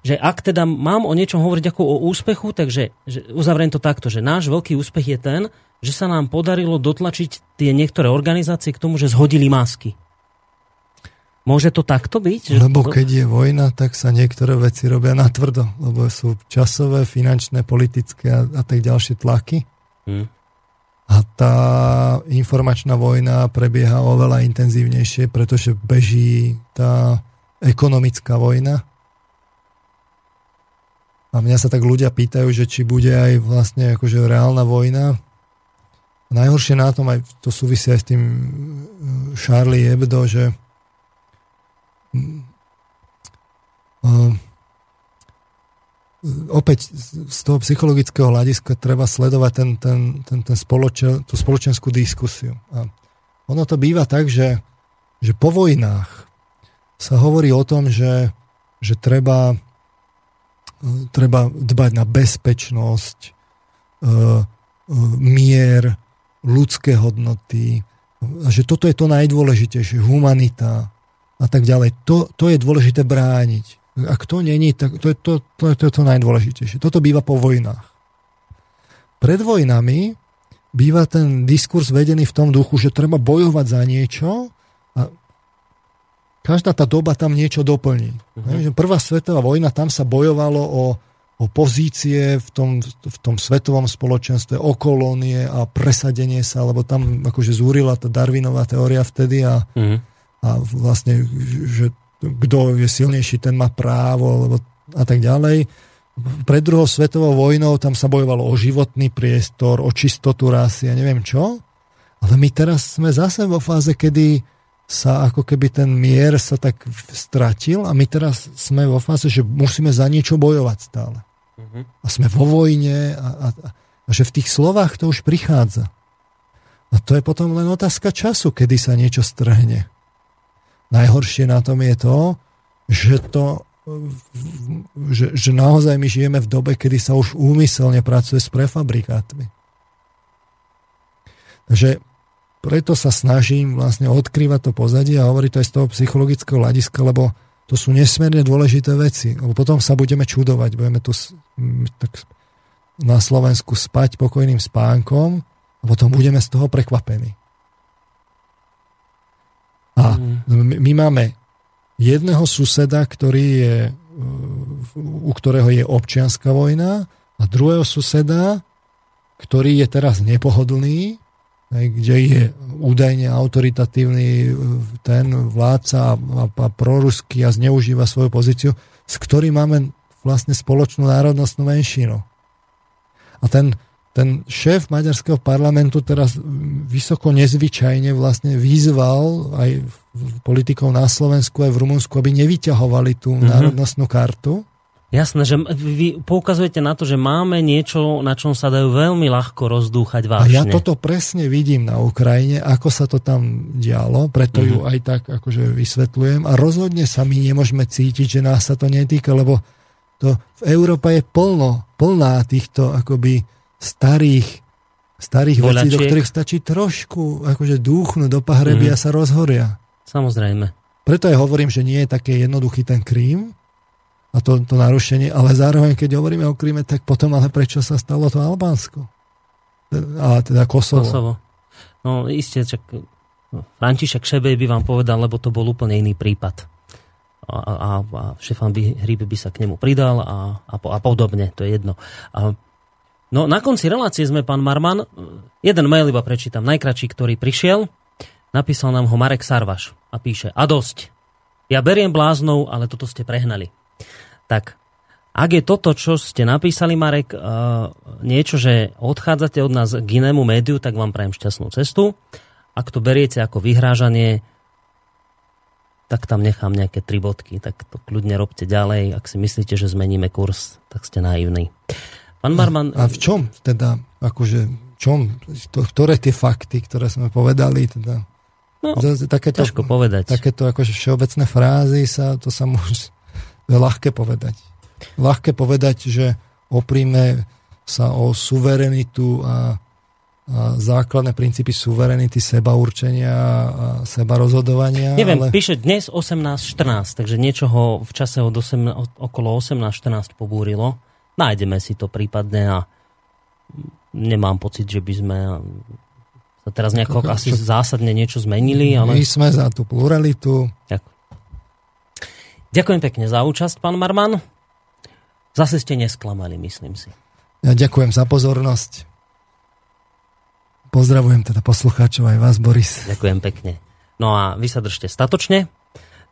že ak teda mám o niečom hovoriť ako o úspechu, takže že uzavriem to takto, že náš veľký úspech je ten, že sa nám podarilo dotlačiť tie niektoré organizácie k tomu, že zhodili masky. Môže to takto byť? Lebo keď je vojna, tak sa niektoré veci robia na tvrdo, lebo sú časové, finančné, politické a, a tak ďalšie tlaky. Hmm. A tá informačná vojna prebieha oveľa intenzívnejšie, pretože beží tá ekonomická vojna. A mňa sa tak ľudia pýtajú, že či bude aj vlastne akože reálna vojna. Najhoršie na tom, aj to súvisí aj s tým Charlie Hebdo, že opäť z toho psychologického hľadiska treba sledovať ten, ten, ten, ten spoločen, tú spoločenskú diskusiu. A ono to býva tak, že, že po vojnách sa hovorí o tom, že, že treba, treba dbať na bezpečnosť, e, e, mier, ľudské hodnoty, a že toto je to najdôležitejšie, humanita, a tak ďalej. To, to je dôležité brániť. Ak to není, tak to je to, to, to, je to najdôležitejšie. Toto býva po vojnách. Pred vojnami býva ten diskurs vedený v tom duchu, že treba bojovať za niečo a každá tá doba tam niečo doplní. Uh-huh. Prvá svetová vojna, tam sa bojovalo o, o pozície v tom, v tom svetovom spoločenstve, o kolónie a presadenie sa, lebo tam akože zúrila tá Darwinová teória vtedy a uh-huh a vlastne, že kto je silnejší, ten má právo alebo a tak ďalej. Pred druhou svetovou vojnou tam sa bojovalo o životný priestor, o čistotu rasy a neviem čo. Ale my teraz sme zase vo fáze, kedy sa ako keby ten mier sa tak stratil a my teraz sme vo fáze, že musíme za niečo bojovať stále. Uh-huh. A sme vo vojne a, a, a že v tých slovách to už prichádza. A to je potom len otázka času, kedy sa niečo strhne. Najhoršie na tom je to, že to že, že naozaj my žijeme v dobe, kedy sa už úmyselne pracuje s prefabrikátmi. Takže preto sa snažím vlastne odkrývať to pozadie a hovoriť to aj z toho psychologického hľadiska, lebo to sú nesmierne dôležité veci. Lebo potom sa budeme čudovať. Budeme tu tak na Slovensku spať pokojným spánkom a potom budeme z toho prekvapení. A mm. my máme jedného suseda, ktorý je, u ktorého je občianská vojna a druhého suseda, ktorý je teraz nepohodlný, kde je údajne autoritatívny ten vládca a, a, a proruský a zneužíva svoju pozíciu, s ktorým máme vlastne spoločnú národnostnú menšinu. A ten, ten šéf maďarského parlamentu teraz vysoko nezvyčajne vlastne vyzval aj politikov na Slovensku aj v Rumunsku, aby nevyťahovali tú mm-hmm. národnostnú kartu. Jasné, že vy poukazujete na to, že máme niečo, na čom sa dajú veľmi ľahko rozdúchať vážne. A ja toto presne vidím na Ukrajine, ako sa to tam dialo, preto mm-hmm. ju mhm. aj tak akože vysvetľujem. A rozhodne sa my nemôžeme cítiť, že nás sa to netýka, lebo to v Európe je plno, plná týchto akoby starých starých Volačiek. vecí, do ktorých stačí trošku akože dúchnuť do pahreby mm. a sa rozhoria. Samozrejme. Preto aj hovorím, že nie je také jednoduchý ten Krím a to, to narušenie, ale zároveň, keď hovoríme o Kríme, tak potom ale prečo sa stalo to Albánsko? A teda Kosovo. Kosovo. No isté, čak František Šebej by vám povedal, lebo to bol úplne iný prípad. A, a, a Štefan by, Hríbe by sa k nemu pridal a, a, a podobne, to je jedno. A, no na konci relácie sme, pán Marman, jeden mail iba prečítam, najkračší, ktorý prišiel, napísal nám ho Marek Sarvaš a píše, a dosť. Ja beriem bláznou, ale toto ste prehnali. Tak, ak je toto, čo ste napísali, Marek, niečo, že odchádzate od nás k inému médiu, tak vám prajem šťastnú cestu. Ak to beriete ako vyhrážanie, tak tam nechám nejaké tri bodky, tak to kľudne robte ďalej. Ak si myslíte, že zmeníme kurz, tak ste naivní. Pán Marman... A, a v čom teda, akože, čom, to, ktoré tie fakty, ktoré sme povedali, teda... No, takéto, ťažko povedať. Takéto akože všeobecné frázy sa, to sa môže ľahké povedať. Ľahké povedať, že opríme sa o suverenitu a a základné princípy suverenity, seba určenia a seba rozhodovania. Neviem, ale... píše dnes 18.14, takže niečo ho v čase od 8, okolo 18.14 pobúrilo. Nájdeme si to prípadne a nemám pocit, že by sme sa teraz nejako asi zásadne niečo zmenili. Ale... My sme za tú pluralitu. Ďakujem. Ďakujem pekne za účasť, pán Marman. Zase ste nesklamali, myslím si. Ja ďakujem za pozornosť. Pozdravujem teda poslucháčov aj vás, Boris. Ďakujem pekne. No a vy sa držte statočne,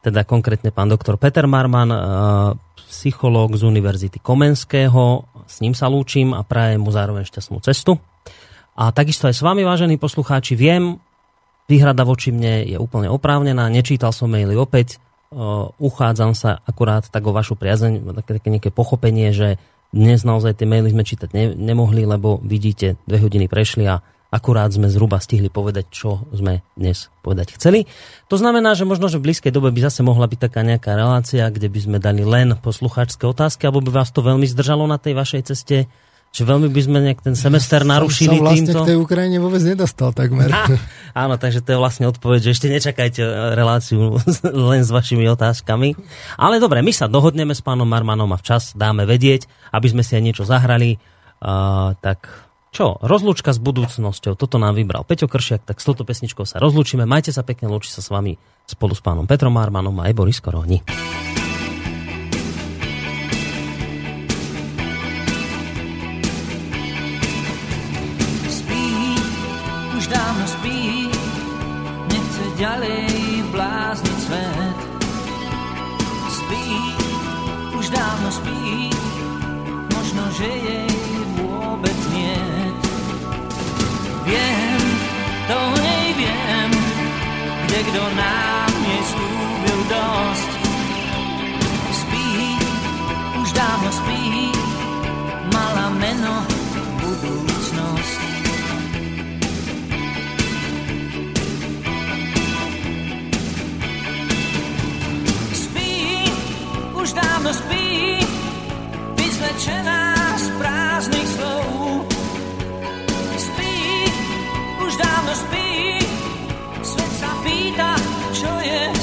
teda konkrétne pán doktor Peter Marman, eh, psychológ z Univerzity Komenského. S ním sa lúčim a prajem mu zároveň šťastnú cestu. A takisto aj s vami, vážení poslucháči, viem, výhrada voči mne je úplne oprávnená, nečítal som maily opäť, eh, uchádzam sa akurát tak o vašu priazeň, také, také nejaké pochopenie, že dnes naozaj tie maily sme čítať ne, nemohli, lebo vidíte, dve hodiny prešli a Akurát sme zhruba stihli povedať, čo sme dnes povedať chceli. To znamená, že možno, že v blízkej dobe by zase mohla byť taká nejaká relácia, kde by sme dali len poslucháčské otázky, alebo by vás to veľmi zdržalo na tej vašej ceste, že veľmi by sme nejak ten semester narušili som, som vlastne týmto. v tej Ukrajine vôbec nedostal takmer. Á, áno, takže to je vlastne odpoveď, že ešte nečakajte reláciu len s vašimi otázkami. Ale dobre, my sa dohodneme s pánom Marmanom a včas dáme vedieť, aby sme si aj niečo zahrali. Uh, tak čo? Rozlúčka s budúcnosťou. Toto nám vybral Peťo Kršiak, tak s touto pesničkou sa rozlúčime. Majte sa pekne, lúči sa s vami spolu s pánom Petrom Armanom a aj Boris Koroni. Kdo nám neslúbil dosť. Spí, už dávno spí, mala meno budúcnosť. Spí, už dávno spí, vyzlečená z prázdnych slov už dávno spí, pýta, čo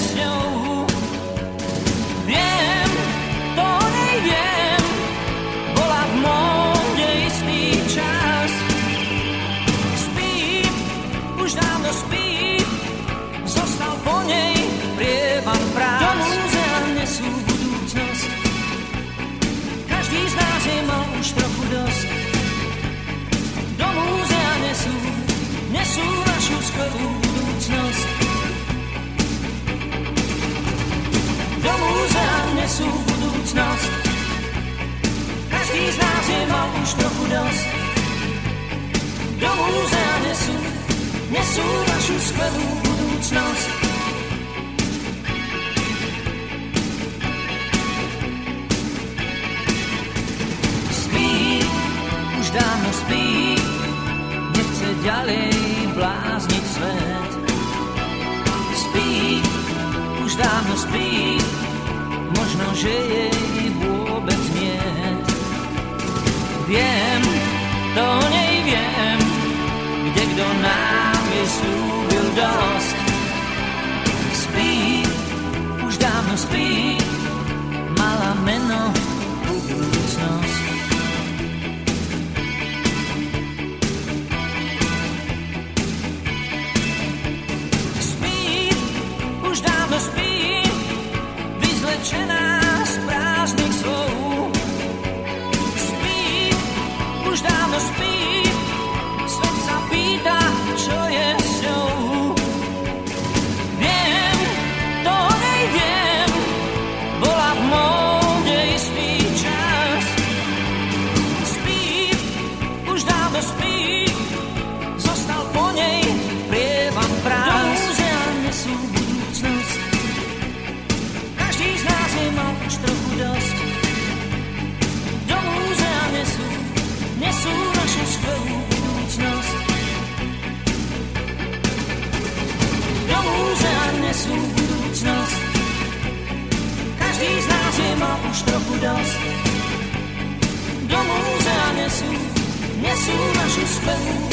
trochu dosť. Do múzea nesú, nesú našu skvelú budúcnosť. Spí, už dávno spí, nechce ďalej blázniť svet. Spí, už dávno spí, možno, že jej Viem, to o nej viem, kde kto nám je slúbil dosť. Spí, už dávno spí, trochu dost. Do muzea nesu, nesu naši zpěvu